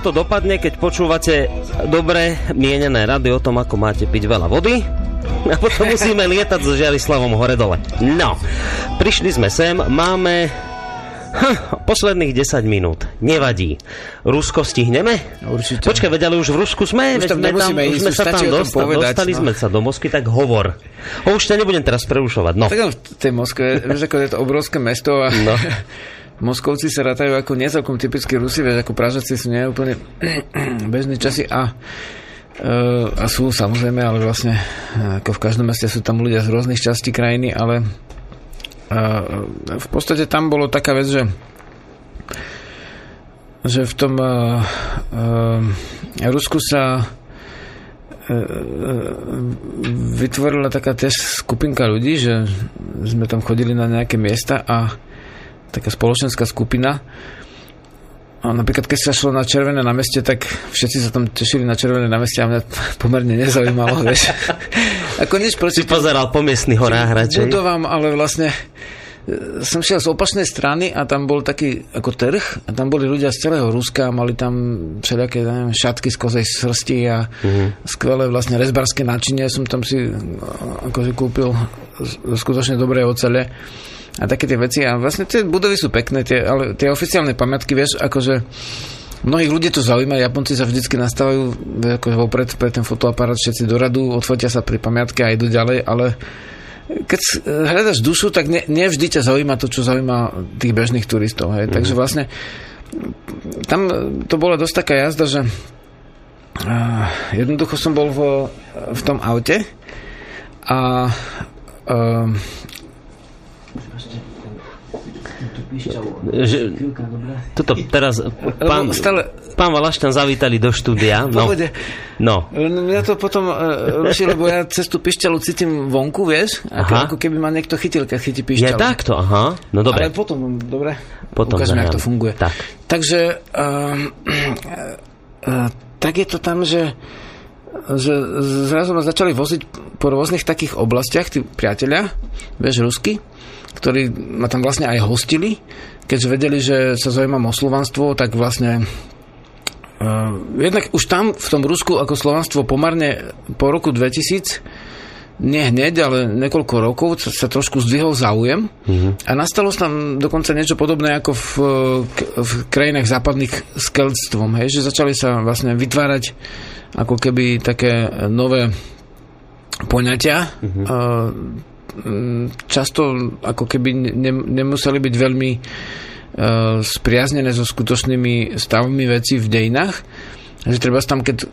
Tak takto to dopadne, keď počúvate dobre mienené rady o tom, ako máte piť veľa vody. A potom *laughs* musíme lietať so Žiarislavom hore-dole. No, prišli sme sem, máme Hm, posledných 10 minút. Nevadí. Rusko stihneme? Určite. Počkaj, veď ale už v Rusku sme. Už tam sme už ísť, sme už sa stačí tam dostali, povedať, dostali no. sme sa do Moskvy, tak hovor. O, už ťa nebudem teraz prerušovať. No. Tak v tej Moskve, vieš, ako je to obrovské mesto a No. *laughs* Moskovci sa rátajú ako nie celkom typickí Rusi, vieš, ako Pražaci sú nie úplne *clears throat* bežní časy a e, a sú samozrejme, ale vlastne e, ako v každom meste sú tam ľudia z rôznych častí krajiny, ale e, v podstate tam bolo taká vec, že že v tom uh, Rusku sa vytvorila taká tiež skupinka ľudí, že sme tam chodili na nejaké miesta a taká spoločenská skupina a napríklad keď sa šlo na Červené na meste, tak všetci sa tam tešili na Červené na meste a mňa *laughs* pomerne nezaujímalo, vieš. *laughs* Ako nič proti Si pozeral po miestnych horách radšej. budovám, ale vlastne e, som šiel z opačnej strany a tam bol taký ako trh a tam boli ľudia z celého Ruska mali tam všelijaké neviem, šatky z kozej srsti a Mhm. skvelé vlastne rezbarské náčinie som tam si e, akože kúpil skutočne dobré ocele a také tie veci a vlastne tie budovy sú pekné, tie, ale tie oficiálne pamiatky, vieš, akože Mnohých ľudí to zaujíma, Japonci sa vždycky nastávajú akože vopred pre ten fotoaparát všetci do radu, odfotia sa pri pamiatke a idú ďalej, ale keď hľadaš dušu, tak ne, nevždy ťa zaujíma to, čo zaujíma tých bežných turistov. Hej. Mm. Takže vlastne tam to bola dosť taká jazda, že uh, jednoducho som bol vo, v tom aute a uh, Že, toto teraz pán, stále pán Valašťan zavítali do štúdia. No, no. Mňa to potom uh, ruší, lebo ja cez tú pišťalu cítim vonku, vieš? Ako, Aha. ako keby ma niekto chytil, keď chytí Je pišťalu. takto, aha. No dobre. Ale potom, dobre, Potom ukážeme, ako to funguje. Tak. Takže um, uh, tak je to tam, že že zrazu ma začali voziť po rôznych takých oblastiach, tí priatelia, vieš, rusky, ktorí ma tam vlastne aj hostili, keďže vedeli, že sa zaujímam o slovanstvo, tak vlastne uh, jednak už tam v tom Rusku ako slovanstvo pomerne po roku 2000 nie hneď, ale niekoľko rokov sa, trošku zdvihol záujem a nastalo tam dokonca niečo podobné ako v, k- v krajinách západných s keľstvom, hej, že začali sa vlastne vytvárať ako keby také nové poňatia. Mm-hmm. Často ako keby ne, nemuseli byť veľmi eh, spriaznené so skutočnými stavmi veci v dejinách. Že treba tam, keď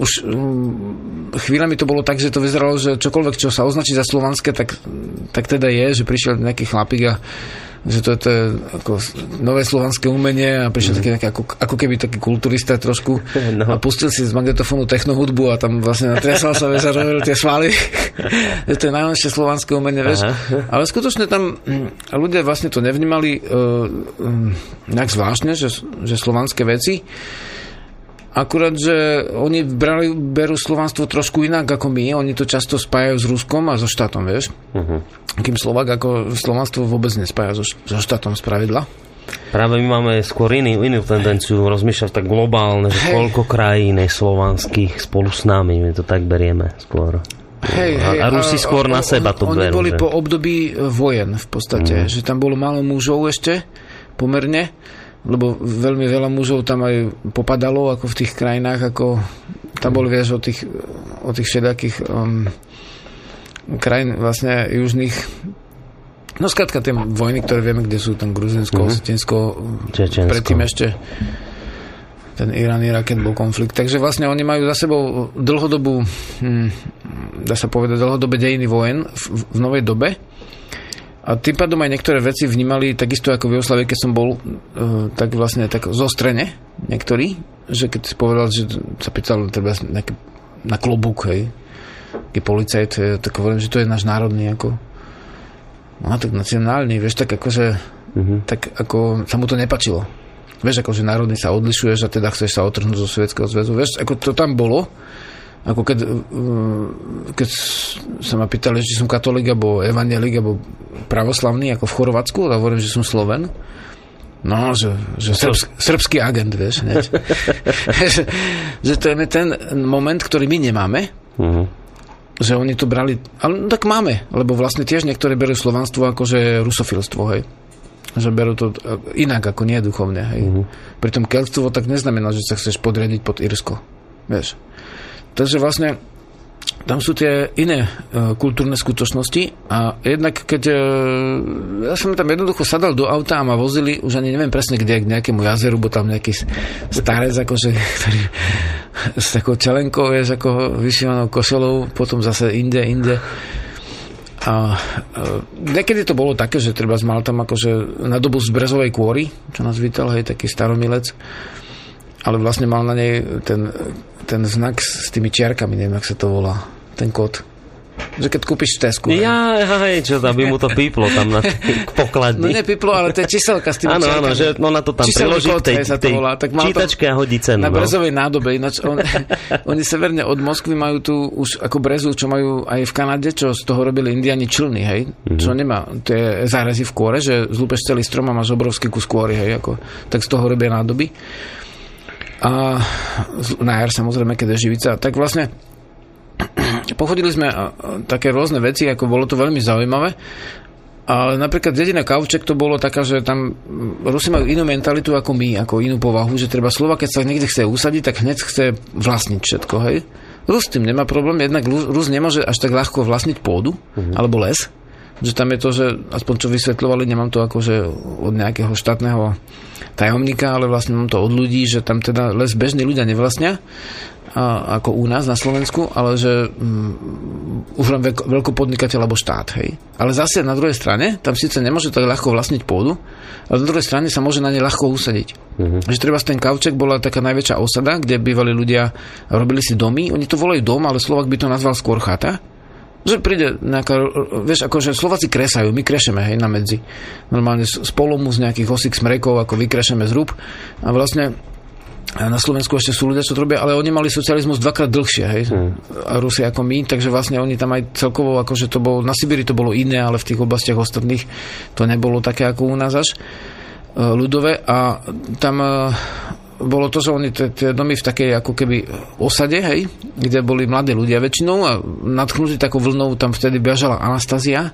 už mm, chvíľami to bolo tak, že to vyzeralo, že čokoľvek, čo sa označí za slovanské, tak, tak teda je, že prišiel nejaký chlapík a že to, to je ako nové slovanské umenie a prišiel mm. taký, taký ako, ako keby taký kulturista trošku No. a pustil si z magnetofónu technohudbu a tam vlastne natriasal sa, a robil tie svaly. že *laughs* to je najlepšie slovanské umenie, vieš. Ale skutočne tam mm, ľudia vlastne to nevnímali uh, um, nejak zvláštne, že, že slovanské veci. Akurát, že oni brali, berú slovanstvo trošku inak ako my. Oni to často spájajú s Ruskom a so štátom, vieš. Uh-huh. Kým Slovak ako slovanstvo vôbec nespája so, so štátom z pravidla. Práve my máme skôr iný, inú tendenciu rozmýšľať tak globálne, že koľko krajín je slovanských spolu s nami, my to tak berieme skôr. Hej, A- hej, a Rusi skôr na seba to Oni berú, boli že? po období vojen v podstate, že tam bolo málo mužov ešte pomerne, lebo veľmi veľa mužov tam aj popadalo ako v tých krajinách, ako tam boli viac o tých, o tých všelijakých um, krajín vlastne južných No skrátka tie vojny, ktoré vieme, kde sú tam Gruzinsko, mm-hmm. Osetinsko, Čečensko. predtým ešte ten Irán, Irak, keď bol konflikt. Takže vlastne oni majú za sebou dlhodobú, hm, dá sa povedať, dlhodobé dejiny vojen v, v novej dobe. A tým pádom aj niektoré veci vnímali takisto ako v Jugoslavii, keď som bol, uh, tak vlastne tak zostrene niektorí, že keď si povedal, že sa pýtal treba nejaký, na klobúk, hej, taký policajt, eh, tak hovorím, že to je náš národný ako no tak nacionálny, vieš, tak akože Uh-huh. tak ako sa mu to nepačilo. Vieš, ako že národný sa odlišuješ a teda chceš sa otrhnúť zo Sovietskeho zväzu. Vieš, ako to tam bolo. Ako keď, uh, keď sa ma pýtali, či som katolík, alebo evangelík, alebo pravoslavný, ako v Chorvátsku, a hovorím, že som Sloven. No, že, že srbsk, srbský agent, vieš. hneď. *laughs* že, že to je ten moment, ktorý my nemáme, Mhm. že oni to brali, ale no, tak máme, lebo vlastne tiež niektoré berú slovanstvo ako že rusofilstvo, hej. Že berú to e, inak ako nie duchovne, hej. Mhm. Pritom keltstvo tak neznamená, že sa chceš podriadiť pod Irsko, vieš. Takže vlastne tam sú tie iné uh, kultúrne skutočnosti a jednak keď uh, ja som tam jednoducho sadal do auta a ma vozili, už ani neviem presne kde, k nejakému jazeru, bo tam nejaký starec, akože, ktorý s takou čelenkou, vieš, ako vyšívanou košelou, potom zase inde, inde. A uh, niekedy to bolo také, že treba mal tam akože na dobu z brezovej kôry, čo nás vítal, hej, taký staromilec, ale vlastne mal na nej ten, ten znak s tými čiarkami, neviem, jak sa to volá, ten kód. Že keď kúpiš v Tesku. Ja, hej, čo aby mu to píplo tam na *laughs* k No pokladni. nepiplo, ale to je číselka s tými Áno, áno, že ona to tam priloží k tej, sa to volá. Tak čítačke a hodí cenu. Na no. brezovej nádobe, ináč on, *laughs* oni severne od Moskvy majú tu už ako brezu, čo majú aj v Kanade, čo z toho robili indiani člny, hej, Mhm. čo nemá, to je zárezy v kôre, že zlúpeš celý strom a máš obrovský kus kôry, hej, ako, tak z toho robia nádoby. A na jar samozrejme, keď je živica, tak vlastne *clears throat* pochodili sme také rôzne veci, ako bolo to veľmi zaujímavé. Ale napríklad dedina Kauček to bolo taká, že tam mm, Rusi majú inú mentalitu ako my, ako inú povahu, že treba slova, keď sa niekde chce usadiť, tak hneď chce vlastniť všetko, hej. Rus tým nemá problém, jednak Rus nemôže až tak ľahko vlastniť pôdu, alebo les, že tam je to, že aspoň čo vysvetľovali, nemám to akože od nejakého štátneho tajomníka, ale vlastne mám to od ľudí, že tam teda les bežní ľudia nevlastnia, a, ako u nás na Slovensku, ale že mm, už len veľko, veľkopodnikateľ alebo štát, hej. Ale zase na druhej strane, tam síce nemôže tak ľahko vlastniť pôdu, ale na druhej strane sa môže na ne ľahko usadiť. Mm-hmm. Že treba ten Kauček bola taká najväčšia osada, kde bývali ľudia, robili si domy, oni to volajú dom, ale Slovak by to nazval skôr chata. Že príde nejaká, vieš, akože Slováci kresajú, my krešeme, hej, na medzi. Normálne z z polomu z nejakých osík smrekov, ako vykrešeme zrub. A vlastne na Slovensku ešte sú ľudia, čo to robia, ale oni mali socializmus dvakrát dlhšie, hej, a Rusi ako my, takže vlastne oni tam aj celkovo, akože to bolo, na Sibíri to bolo iné, ale v tých oblastiach ostatných to nebolo také ako u nás až e, ľudové a tam e, bolo to, že oni tie domy v takej ako keby osade, hej, kde boli mladí ľudia väčšinou a nadchnutí takou vlnou tam vtedy bežala Anastázia,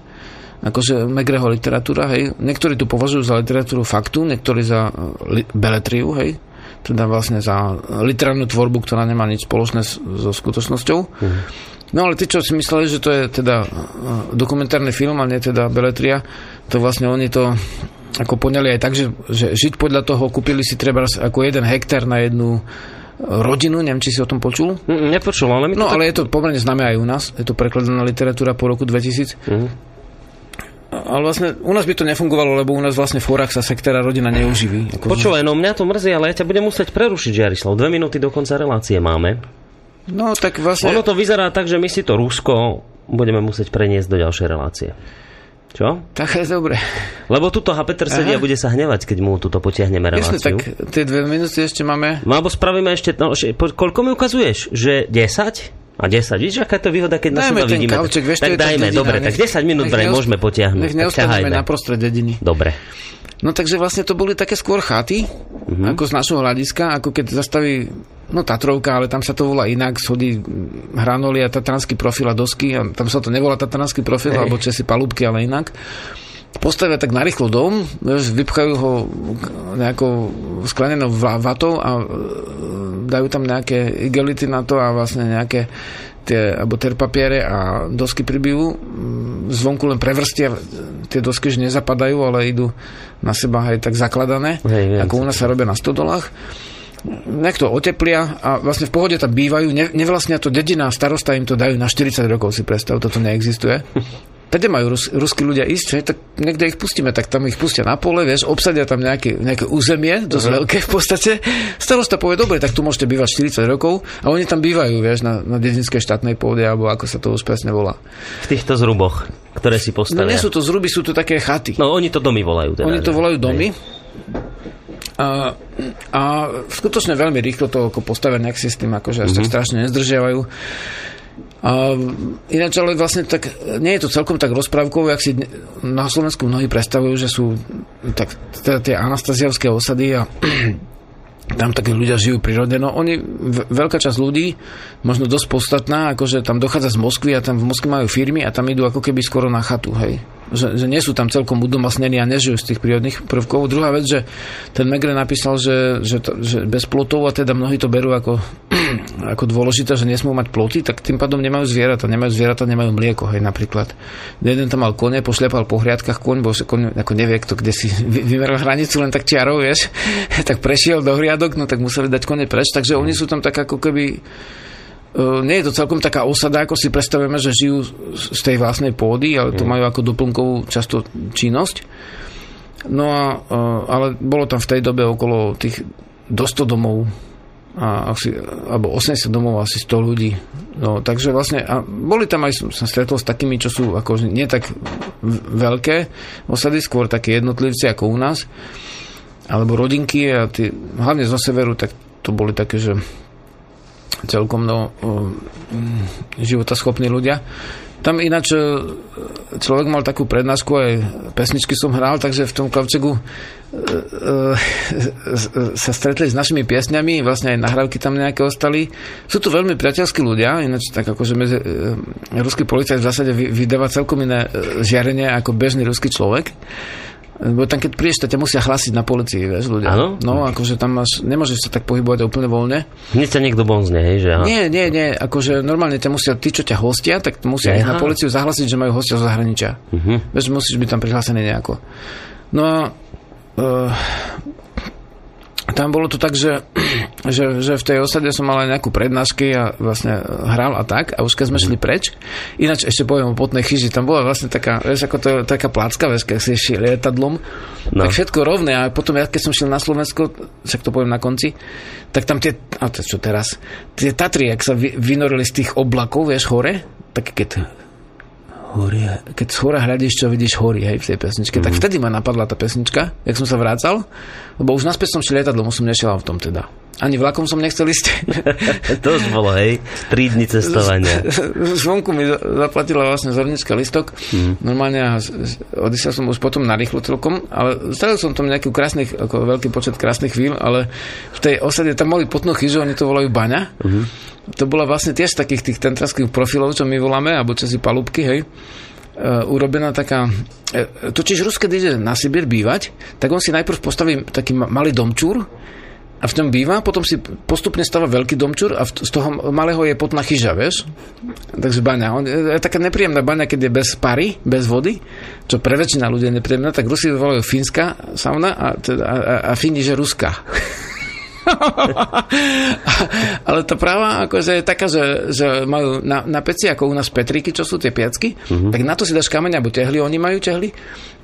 akože Megreho literatúra, hej. Niektorí tu považujú za literatúru faktu, niektorí za e, li, beletriu, hej teda vlastne za literárnu tvorbu, ktorá nemá nič spoločné so skutočnosťou. No ale tí, čo si mysleli, že to je teda e, dokumentárny film a nie teda beletria, to vlastne oni to ako poňali aj tak, že, že žiť podľa toho, kúpili si treba ako jeden hektár na jednu rodinu, neviem, či si o tom počul. Nepočul, ale mi to No tak... ale je to pomerne známe aj u nás, je to prekladaná literatúra po roku 2000. Mhm. Ale vlastne u nás by to nefungovalo, lebo u nás vlastne v horách sa sektára rodina neuživí. Ako, Počúvaj, no mňa to mrzí, ale ja ťa budem musieť prerušiť, Žiarislav. Dve minúty do konca relácie máme. No tak vlastne... Ono to vyzerá tak, že my si to Rusko budeme musieť preniesť do ďalšej relácie. Čo? Tak je *laughs* dobre. Lebo tuto. Peter sedí a Aha. bude sa hnevať, keď mu tuto potiahneme Jasne, reláciu. tak tie dve minúty ešte máme. No alebo spravíme ešte, no, koľko mi ukazuješ? Že 10? A 10, vidíš, aká je to výhoda, keď na Dajme seba vidíme. kauček, vieš, tak dajme, dedina, dobre, tak 10 minút nech vraj môžeme potiahnuť. Nech neostaneme na prostred dediny. Dobre. No takže vlastne to boli také skôr chaty, Mhm. mm-hmm. ako z našho hľadiska, ako keď zastaví no Tatrovka, ale tam sa to volá inak, shodí mm, hranoli a tatranský profil a dosky, a tam sa to nevolá tatranský profil, Hej. alebo česi palúbky, ale inak. Postavia tak narýchlo dom, vypchajú ho nejakou sklenenou va- vatou a e, dajú tam nejaké igelity na to a vlastne nejaké tie, alebo terpapiere a dosky pribijú. Zvonku len prevrstia, tie dosky už nezapadajú, ale idú na seba aj tak zakladané, Hej, ako u nás sa robia na stodolách. Nejak to oteplia a vlastne v pohode tam bývajú, ne, nevlastnia to dedina starosta im to dajú na 40 rokov, si predstav, toto neexistuje. Tade majú rus, ruskí ľudia ísť, že? tak niekde ich pustíme, tak tam ich pustia na pole, vieš, obsadia tam nejaké, nejaké územie, dosť veľké v podstate. Starosta povie, dobre, tak tu môžete bývať 40 rokov a oni tam bývajú, vieš, na, na dedinskej štátnej pôde, alebo ako sa to už presne volá. V týchto zruboch, ktoré si No postavia. nie sú to zruby, sú to také chaty. No oni to domy volajú. Teda, Oni to volajú domy. Hej. A, a skutočne veľmi rýchlo to ako postavia nejak si s tým akože až Mhm. tak strašne nezdržiavajú. A ináč ale vlastne tak, nie je to celkom tak rozprávkové, ak si na Slovensku mnohí predstavujú, že sú tak teda tie anastaziavské osady a *clears throat* tam takí ľudia žijú prírode. No oni, veľká časť ľudí, možno dosť podstatná, akože tam dochádza z Moskvy a tam v Moskve majú firmy a tam idú ako keby skoro na chatu, hej že, že nie sú tam celkom udomasnení a nežijú z tých prírodných prvkov. Druhá vec, že ten Megre napísal, že, že, to, že bez plotov a teda mnohí to berú ako, *clears throat* ako dôležité, že nesmú mať ploty, tak tým pádom nemajú zvieratá. Nemajú zvieratá, nemajú mlieko, hej, napríklad. Jeden tam mal kone, pošlepal po hriadkach koň, bo koň ako nevie kto, kde si vymeral hranicu len tak čiarou, vieš, *laughs* tak prešiel do hriadok, no tak museli dať kone preč, takže oni sú tam tak ako keby nie je to celkom taká osada, ako si predstavujeme, že žijú z tej vlastnej pôdy, ale to mm. majú ako doplnkovú často činnosť. No a, e, ale bolo tam v tej dobe okolo tých do 100 domov a asi, alebo 80 domov, asi 100 ľudí. No, takže vlastne, a boli tam aj, som stretol s takými, čo sú ako nie tak veľké osady, skôr také jednotlivci ako u nás, alebo rodinky a tí, hlavne zo severu, tak to boli také, že celkom no, životaschopní ľudia. Tam ináč e, človek mal takú prednášku, aj pesničky som hral, takže v tom klavčegu e, e, sa stretli s našimi piesňami, vlastne aj nahrávky tam nejaké ostali. Sú tu veľmi priateľskí ľudia, ináč tak akože medzi, ruský policajt v zásade vydáva celkom iné žiarenie ako bežný ruský človek. Lebo tam, keď prídeš, to ťa musia hlasiť na policii, vieš, ľudia. Áno? No, akože tam máš, nemôžeš sa tak pohybovať úplne voľne. Hneď ťa niekto bonzne, hej, že aha. Nie, nie, nie, akože normálne ťa musia, tí, čo ťa hostia, tak musia ísť na policiu zahlasiť, že majú hostia zo zahraničia. Uh-huh. Vieš, musíš byť tam prihlásený nejako. No a uh, tam bolo to tak, že, *clears throat* že, že v tej osade som mal aj nejakú prednášky a vlastne hral a tak a už keď sme šli preč, ináč ešte poviem o potnej chyži, tam bola vlastne taká, vieš, ako to, taká placka, vieš, keď si šiel lietadlom, no. tak všetko rovné a potom ja keď som šiel na Slovensko, však to poviem na konci, tak tam tie, a to čo teraz, tie Tatry, ak sa vy, vynorili z tých oblakov, vieš, hore, tak keď hory, keď z hora hľadíš, čo vidíš hory, hej, v tej pesničke. Mm. Tak mhm. vtedy ma napadla tá pesnička, jak som sa vrácal, lebo už naspäť som šiel lietadlom, som nešiel v tom teda. Ani vlakom som nechcel ísť. *laughs* to už bolo, hej, 3 dní cestovania. *laughs* Zvonku mi zaplatila vlastne zornička listok. Mm. Normálne odišiel som už potom na rýchlo celkom, ale strávil som tam nejaký krásnych, ako veľký počet krásnych chvíľ, ale v tej osade tam boli potnú chyžu, oni to volajú baňa. Mm-hmm. To bola vlastne tiež takých tých tentraských profilov, čo my voláme, alebo čo si palúbky, hej uh, urobená taká... Uh, totiž Rus, keď ide na Sibir bývať, tak on si najprv postaví taký malý domčúr, a v tom býva, potom si postupne stáva veľký domčur a z toho malého je potná chyža, vieš? Takže baňa. On, je taká nepríjemná baňa, keď je bez pary, bez vody, čo pre väčšina ľudí je nepríjemná, tak Rusi volajú fínska sauna a, teda, a, a Fíni, že ruská. *laughs* *laughs* Ale tá práva akože je taká, že, že majú na, na peci, ako u nás Petriky, čo sú tie piacky, uh-huh. tak na to si dáš kameň alebo tehly, oni majú tehly,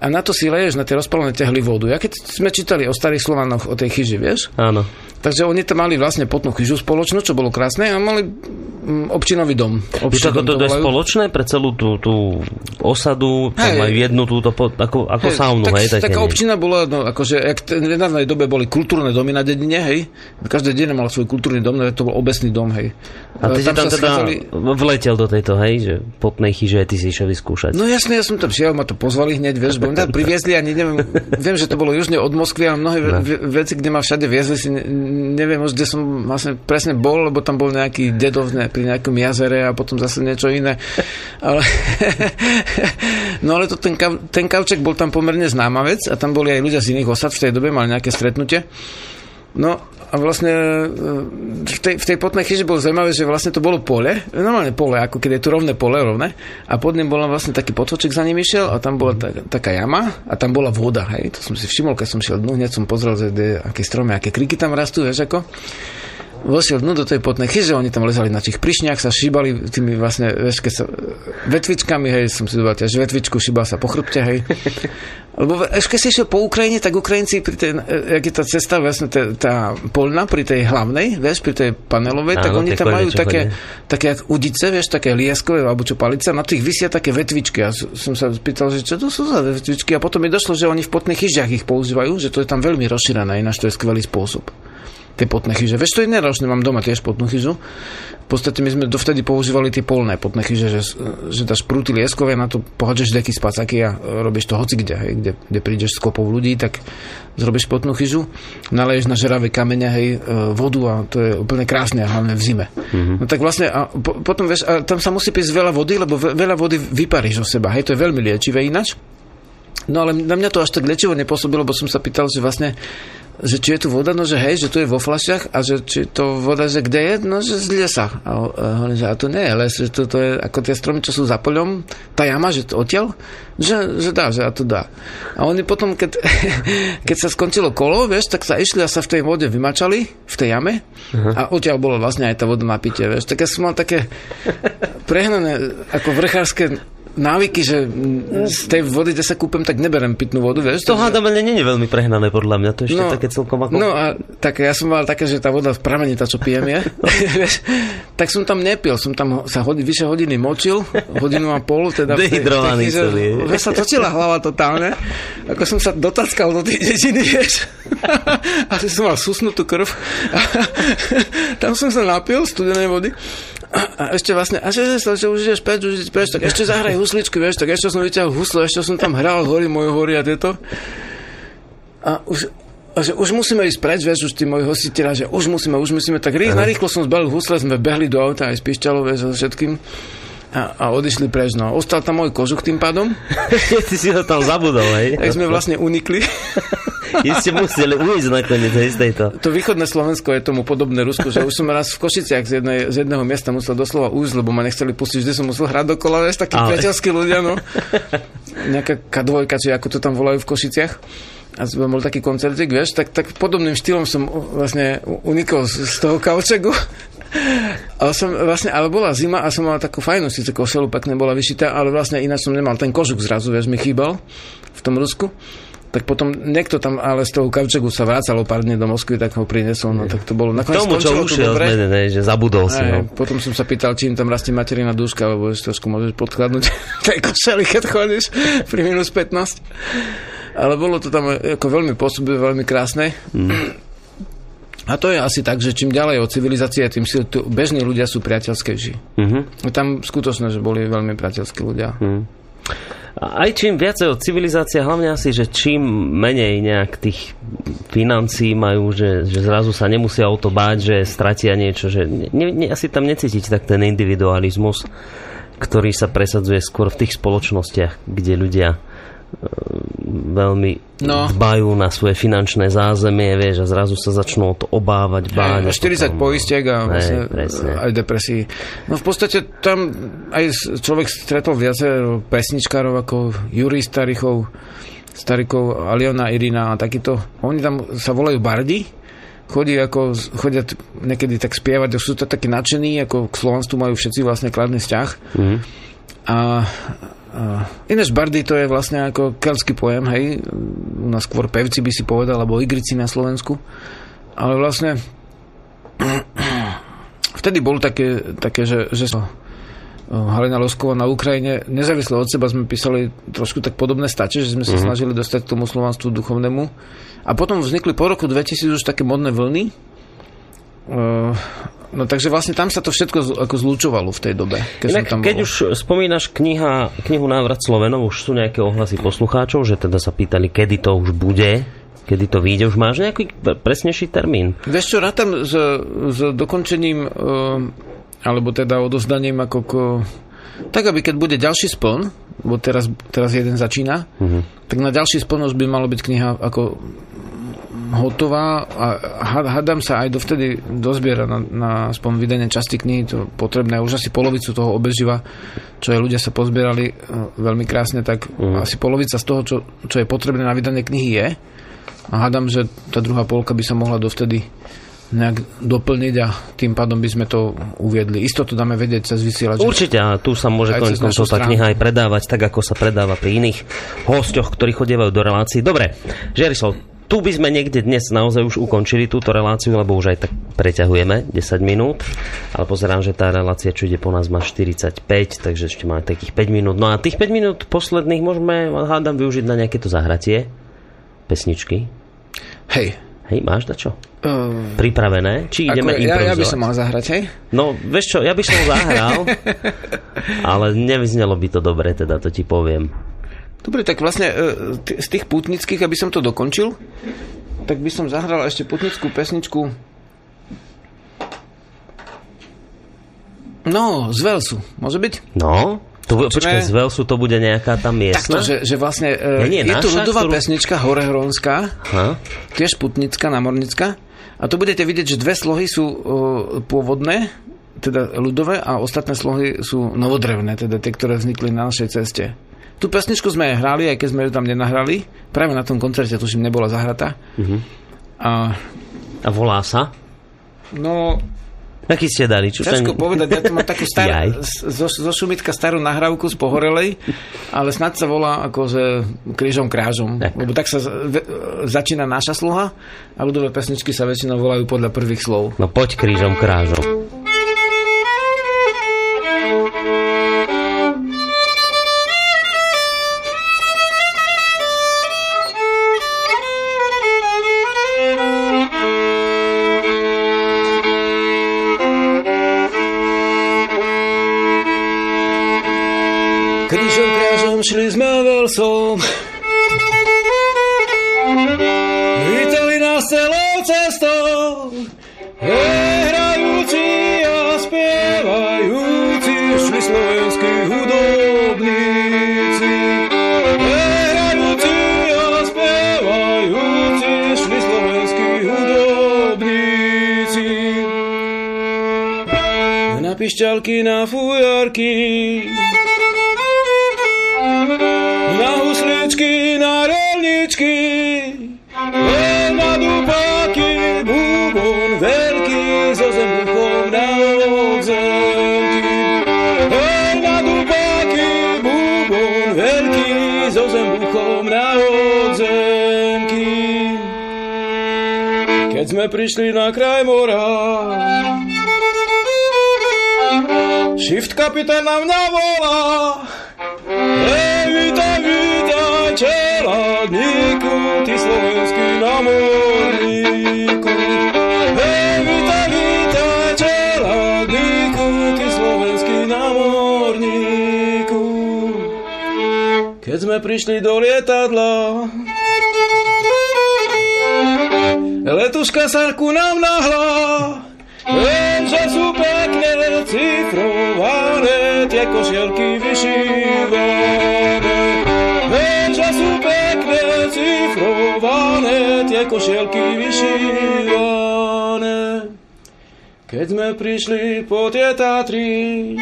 a na to si leješ na tie rozpalené tehly vodu. Ja keď sme čítali o starých Slovanoch, o tej chyži, vieš? Áno. Takže oni tam mali vlastne potnú chyžu spoločnú, čo bolo krásne a mali mm, občinový dom. Občinový dom to, to, je spoločné pre celú tú, tú osadu, tam majú jednu túto, ako, ako hej, saunu, tak, hej? Tak taká občina bola, no, akože, jak v nedávnej dobe boli kultúrne domy na dedine, hej? Každé dedina mal svoj kultúrny dom, no, to bol obecný dom, hej. A ty tam, tam teda schádzali... vletel do tejto, hej, že potnej chyže ty si išiel vyskúšať. No jasne, ja som tam šiel, ma to pozvali hneď, vieš, bo tam *laughs* priviezli, ani neviem, viem, že to bolo južne od Moskvy a mnohé no. veci, kde ma všade viezli, si neviem už, kde som vlastne presne bol, lebo tam bol nejaký dedov pri nejakom jazere a potom zase niečo iné. Ale, *laughs* no ale to ten, ten kavček bol tam pomerne známa vec a tam boli aj ľudia z iných osad v tej dobe, mali nejaké stretnutie. No a vlastne e, v tej, v tej potnej chyži bolo zaujímavé, že vlastne to bolo pole, normálne pole, ako keď je tu rovné pole, rovné, a pod ním bola vlastne taký potvoček za ním išiel a tam bola ta, taká jama a tam bola voda, hej, to som si všimol, keď som šiel dnu, hneď som pozrel, že aké stromy, aké kriky tam rastú, vieš ako vošiel dnu do tej potnej chyže, oni tam lezali na tých prišniach, sa šíbali tými vlastne, vieš, keď sa, vetvičkami, hej, som si doval tiež vetvičku, šíbal sa po chrbte, hej. *laughs* Lebo až keď si išiel po Ukrajine, tak Ukrajinci pri tej, jak je tá cesta, vlastne tá, tá polna pri tej hlavnej, vieš, pri tej panelovej, Áno, tak oni tam majú také, také jak udice, vieš, také lieskové, alebo čo palice, na tých vysia také vetvičky. A som sa spýtal, že čo to sú za vetvičky a potom mi došlo, že oni v potných chyžiach ich používajú, že to je tam veľmi rozšírené, ináč to je skvelý spôsob. Tie potné chyže. Vieš, to je neročné, mám doma tiež potnú chyžu. V podstate my sme dovtedy používali tie polné potné chyže, že, že dáš prúty lieskové, na to pohádžeš deky spacaky a robíš to hoci kde, hej, kde, kde prídeš s kopou ľudí, tak zrobíš potnú chyžu, naleješ na žeravé kamene, hej, e, vodu a to je úplne krásne, hlavne v zime. Mm-hmm. No tak vlastne, a po, potom vieš, a tam sa musí piť veľa vody, lebo veľa vody vyparíš o seba, hej, to je veľmi liečivé ináč. No ale na mňa to až tak liečivo nepôsobilo, bo som sa pýtal, že vlastne že či je tu voda, no že hej, že tu je vo flašiach a že či to voda, že kde je, no že z lesa. A hovorím, že a to nie je les, že to, to je ako tie stromy, čo sú za poľom, tá jama, že to odtiaľ, že, že dá, že a to dá. A oni potom, keď, *laughs* keď sa skončilo kolo, vieš, tak sa išli a sa v tej vode vymačali, v tej jame uh-huh. a odtiaľ bolo vlastne aj tá voda na pitie, vieš. Tak ja som mal také prehnané, ako vrchárske návyky, že z tej vody, kde sa kúpem, tak neberem pitnú vodu, vieš? To hádam, ale nie je veľmi prehnané podľa mňa, to je ešte no, také celkom ako... No a tak ja som mal také, že tá voda v pramení, tá, čo pijem je, *laughs* vieš, tak som tam nepil, som tam sa hodi, vyše hodiny močil, hodinu a pol, teda... Dehydrovaný tej, celý. Vieš, sa točila hlava totálne, ako som sa dotackal do tej dediny, vieš, *laughs* a som mal susnutú krv, a tam som sa napil studenej vody a ešte vlastne, a že, že, že už ideš preč, už ideš preč, tak ešte zahraj husličku, vieš, tak ešte som vyťahol huslo, ešte som tam hral hory moje hory a tieto. A už, a že už musíme ísť preč, vieš, už tí moji hostiteľa, že už musíme, už musíme, tak rýchlo, narýchlo som zbalil husle, sme behli do auta aj s pišťalou, vieš, so všetkým. A, a odišli preč, no. Ostal tam môj kožuch tým pádom. *laughs* Ty si ho tam zabudol, hej? Tak sme vlastne unikli. *laughs* ste museli ujsť nakoniec z tejto. To východné Slovensko je tomu podobné Rusku, že už som raz v Košiciach z, jednej, z jedného miesta musel doslova ujsť, lebo ma nechceli pustiť, vždy som musel hrať dokola, vieš, takí priateľskí ľudia, no. *laughs* Nejaká kadvojka, či ako to tam volajú v Košiciach a bol taký koncertik, vieš, tak, tak podobným štýlom som vlastne unikol z, z toho kaučegu. *laughs* Ale som vlastne, ale bola zima a som mal takú fajnú síce koselu, pekne bola vyšitá, ale vlastne ináč som nemal ten kožuk zrazu, vieš, mi chýbal v tom Rusku tak potom niekto tam ale z toho kavčegu sa vracalo pár dní do Moskvy, tak ho prinesol, no tak to bolo nakoniec Tomu, čo ušiel zmenené, že zabudol si. No. Potom som sa pýtal, či im tam rastie materina dúška, lebo ešte trošku môžeš podkladnúť *laughs* tej kosely, keď chodíš pri minus 15. Ale bolo to tam ako veľmi pôsobivé, veľmi krásne. Mm. A to je asi tak, že čím ďalej od civilizácie, tým si tu bežní ľudia sú priateľskejší. Mm-hmm. Tam skutočne, že boli veľmi priateľskí ľudia. Mm. Aj čím viacej od civilizácie, hlavne asi, že čím menej nejak tých financí majú, že, že zrazu sa nemusia o to báť, že stratia niečo, že ne, ne, asi tam necítiť tak ten individualizmus, ktorý sa presadzuje skôr v tých spoločnostiach, kde ľudia veľmi no. dbajú na svoje finančné zázemie, vieš, a zrazu sa začnú o to obávať, báť. 40 potom, poistiek a vlastne aj depresí. No v podstate tam aj človek stretol viacero pesničkárov ako Juri Starichov, Starikov, Aliona Irina a takýto. Oni tam sa volajú bardi, chodí ako, chodia niekedy tak spievať, sú to takí nadšení, ako k Slovensku majú všetci vlastne kladný vzťah. Mm. A ináč bardy to je vlastne ako keltský pojem, hej, u nás skôr pevci by si povedal, alebo igrici na Slovensku, ale vlastne *clears throat* vtedy bol také, také že, že Halina Losková na Ukrajine, nezávisle od seba sme písali trošku tak podobné stače, že sme sa mm-hmm. snažili dostať k tomu slovanstvu duchovnému. A potom vznikli po roku 2000 už také modné vlny, uh, No takže vlastne tam sa to všetko ako zlučovalo v tej dobe. Keď, Inak, tam keď už spomínaš kniha, knihu Návrat Slovenov, už sú nejaké ohlasy poslucháčov, že teda sa pýtali, kedy to už bude, kedy to vyjde. Už máš nejaký presnejší termín? Vieš čo, rátam s, s dokončením uh, alebo teda odozdaním ako k, tak, aby keď bude ďalší spln, bo teraz, teraz jeden začína, uh-huh. tak na ďalší spln už by malo byť kniha ako hotová a hádam sa aj dovtedy dozbiera na, na aspoň vydanie časti knihy, to potrebné, už asi polovicu toho obeživa, čo je ľudia sa pozbierali e, veľmi krásne, tak mm. asi polovica z toho, čo, čo je potrebné na vydanie knihy je. A hádam, že tá druhá polka by sa mohla dovtedy nejak doplniť a tým pádom by sme to uviedli. Isto to dáme vedieť cez vysielač. Určite a tu sa môže konec koncov tá kniha aj predávať tak, ako sa predáva pri iných hostoch, ktorí chodievajú do relácií. Dobre, Žerisol, tu by sme niekde dnes naozaj už ukončili túto reláciu, lebo už aj tak preťahujeme 10 minút, ale pozerám, že tá relácia, čo ide po nás, má 45, takže ešte máme takých 5 minút. No a tých 5 minút posledných môžeme, hádam, využiť na nejaké to zahratie pesničky. Hej, Hej, máš dačo? Uh, Pripravené? Či ideme ako, ja, ja by improvizovať? som mal zahrať, hej? No, vieš čo, ja by som zahral, *laughs* ale nevyznelo by to dobre, teda to ti poviem. Dobre, tak vlastne e, z tých putnických, aby som to dokončil, tak by som zahral ešte putnickú pesničku No, z Velsu, môže byť? No, to bude, Počkaj. z Velsu to bude nejaká tam Takto, miestna? že, že vlastne e, Nie, nie, je tu naša, ľudová ktorú- pesnička Horehronská, Ha? tiež putnická, námornická. A tu budete vidieť, že dve slohy sú e, pôvodné, teda ľudové, a ostatné slohy sú novodrevné, teda tie, ktoré vznikli na našej ceste. Tú pesničku sme hrali, aj keď sme ju tam nenahrali. Práve na tom koncerte, tuším, nebola zahratá. Mhm. A A volá sa? no, Aký ste dali? Čo ťažko ten- povedať, ja tu mám takú starú, *laughs* Jaj. zo, zo Šumitka starú nahrávku z Pohorelej, ale snad sa volá akože krížom krážom, Tak. lebo tak sa ve- začína naša sluha a ľudové pesničky sa väčšinou volajú podľa prvých slov. No poď krížom krážom. Velsom, vítali nás celou cestou, hrajúci a spievajúci šli slovenskí hudobníci. Hrajúci a spievajúci šli slovenskí hudobníci. Na pišťalky, na fujarky, prišli na kraj mora, Shift kapitán na mňa volá, Hej, vítaj, vítaj, čeladníku, ty slovenský námorníku. Hej, vítaj, vítaj, čeladníku, ty slovenský námorníku. Keď sme prišli do lietadla, letuška sa ku nám nahla, Lenže sú pekne cifrované, tie košielky vyšívané. Lenže sú pekne cifrované, tie košielky vyšívané. Keď sme prišli po tie Tatry,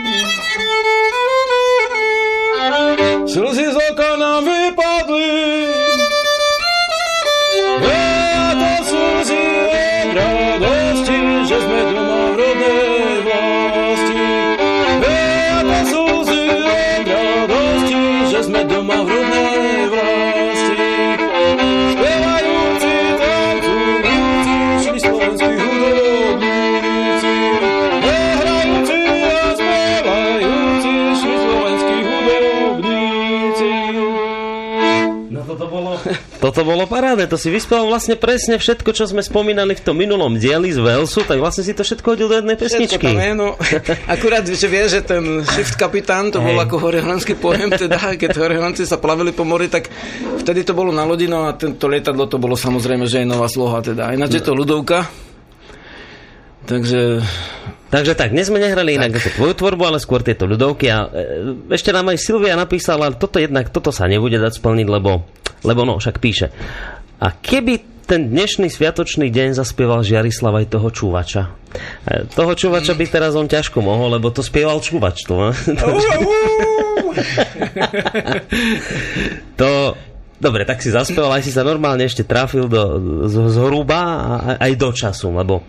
slzy z oka nám vypadli. Toto bolo parádne, to si vyspel vlastne presne všetko, čo sme spomínali v tom minulom dieli z Velsu, tak vlastne si to všetko hodil do jednej pesničky. Všetko tam je, no. *laughs* Akurát, že vie, že ten shift kapitán, to bol Hej. ako horehronský pojem, teda, keď horehronci sa plavili po mori, tak vtedy to bolo na lodi, no a tento lietadlo to bolo samozrejme, že je nová sloha, teda. Ináč je to ľudovka, takže Takže tak, dnes sme nehrali inak ako tvoju tvorbu, ale skôr tieto ľudovky a e, ešte nám aj Silvia napísala, ale toto jednak, toto sa nebude dať splniť, lebo, lebo no, však píše. A keby ten dnešný sviatočný deň zaspieval Žiarislav aj toho čúvača. E, toho čúvača by teraz on ťažko mohol, lebo to spieval čúvač. To, *laughs* *laughs* to, dobre, tak si zaspieval, aj si sa normálne ešte trafil do, z, zhruba a aj do času, lebo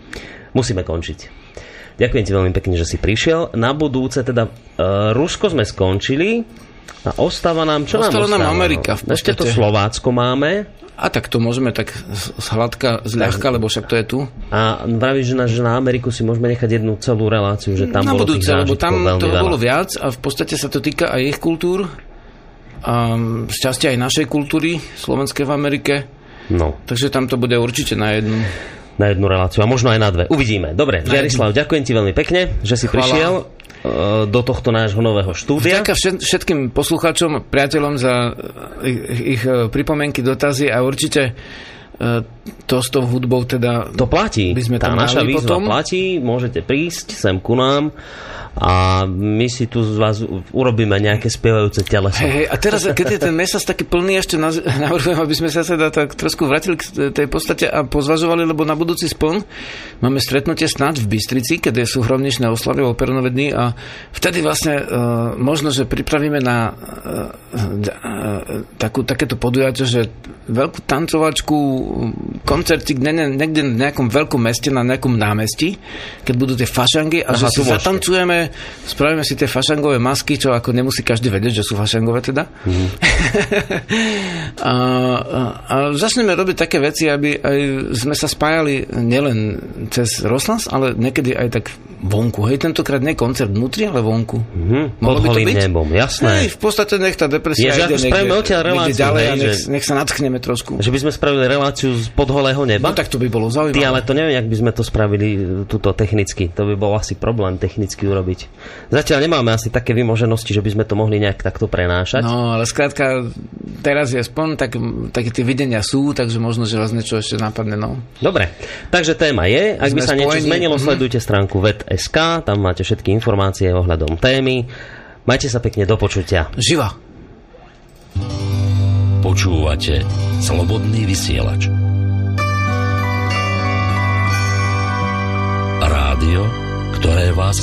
musíme končiť. Ďakujem ti veľmi pekne, že si prišiel. Na budúce teda uh, Rusko sme skončili a ostáva nám, čo Ostala nám nám ostáva? Amerika v no? Ešte to. Slovácko máme a tak to môžeme tak zhladka, zľahka, lebo však to je tu. a vravíš, že na, že na Ameriku si môžeme nechať jednu celú reláciu, že tam na bolo budúce, lebo tam veľmi toho veľa. bolo viac a v podstate sa to týka aj ich kultúr a z časti aj našej kultúry slovenskej v Amerike. No, Takže tam to bude určite na jednu. Na jednu reláciu a možno aj na dve. Uvidíme. Dobre, Žiarislav, ďakujem ti veľmi pekne, že si Chvala. prišiel eh, do tohto nášho nového štúdia. Ďakujem všet- všetkým poslucháčom, priateľom za eh, ich, ich eh, pripomienky, dotazy a určite to s tou hudbou teda... To platí. By sme Tá naša výzva potom. platí, môžete prísť sem ku nám a my si tu z vás urobíme nejaké spievajúce teleso. Hej, hej, a teraz, keď je ten mesiac taký plný, ešte *laughs* navrhujem, aby sme sa teda tak trošku vrátili k tej podstate a pozvažovali, lebo na budúci spln máme stretnutie snáď v Bystrici, keď sú hromničné oslavy operonové dny a vtedy vlastne uh, možno, že pripravíme na uh, uh, takú, takéto podujatie, že veľkú tancovačku, koncertík niekde v nejakom veľkom meste, na nejakom námestí, keď budú tie fašangy a Aha, že si môžete. zatancujeme, spravíme si tie fašangové masky, čo ako nemusí každý vedieť, že sú fašangové teda. Mhm. *laughs* a, a, a začneme robiť také veci, aby aj sme sa spájali nielen cez Roslas, ale niekedy aj tak vonku. Hej, tentokrát nie koncert vnútri, ale vonku. Mhm, Mohlo pod by to byť? nebom, jasné. Hej, v podstate nech tá depresia Je, že ide odtiaľ niekde reláciu, ďalej hej, a nech, že- nech sa natchneme trošku. Že by sme spravili reláciu z pod holého neba? No tak to by bolo Ty, zaujímavé. ale to neviem, jak by sme to spravili e, tuto technicky. To by bol asi problém technicky urobiť. Zatiaľ nemáme asi také vymoženosti, že by sme to mohli nejak takto prenášať. No, ale skrátka, teraz je spon, tak, také tie videnia sú, takže možno, že vás niečo ešte napadne, no. Dobre, takže téma je, ak by Sme sa niečo spojení. zmenilo, Mhm. sledujte stránku vet.sk, tam máte všetky informácie ohľadom témy. Majte sa pekne do počutia. Živa. Počúvate Slobodný vysielač. Rádio, ktoré vás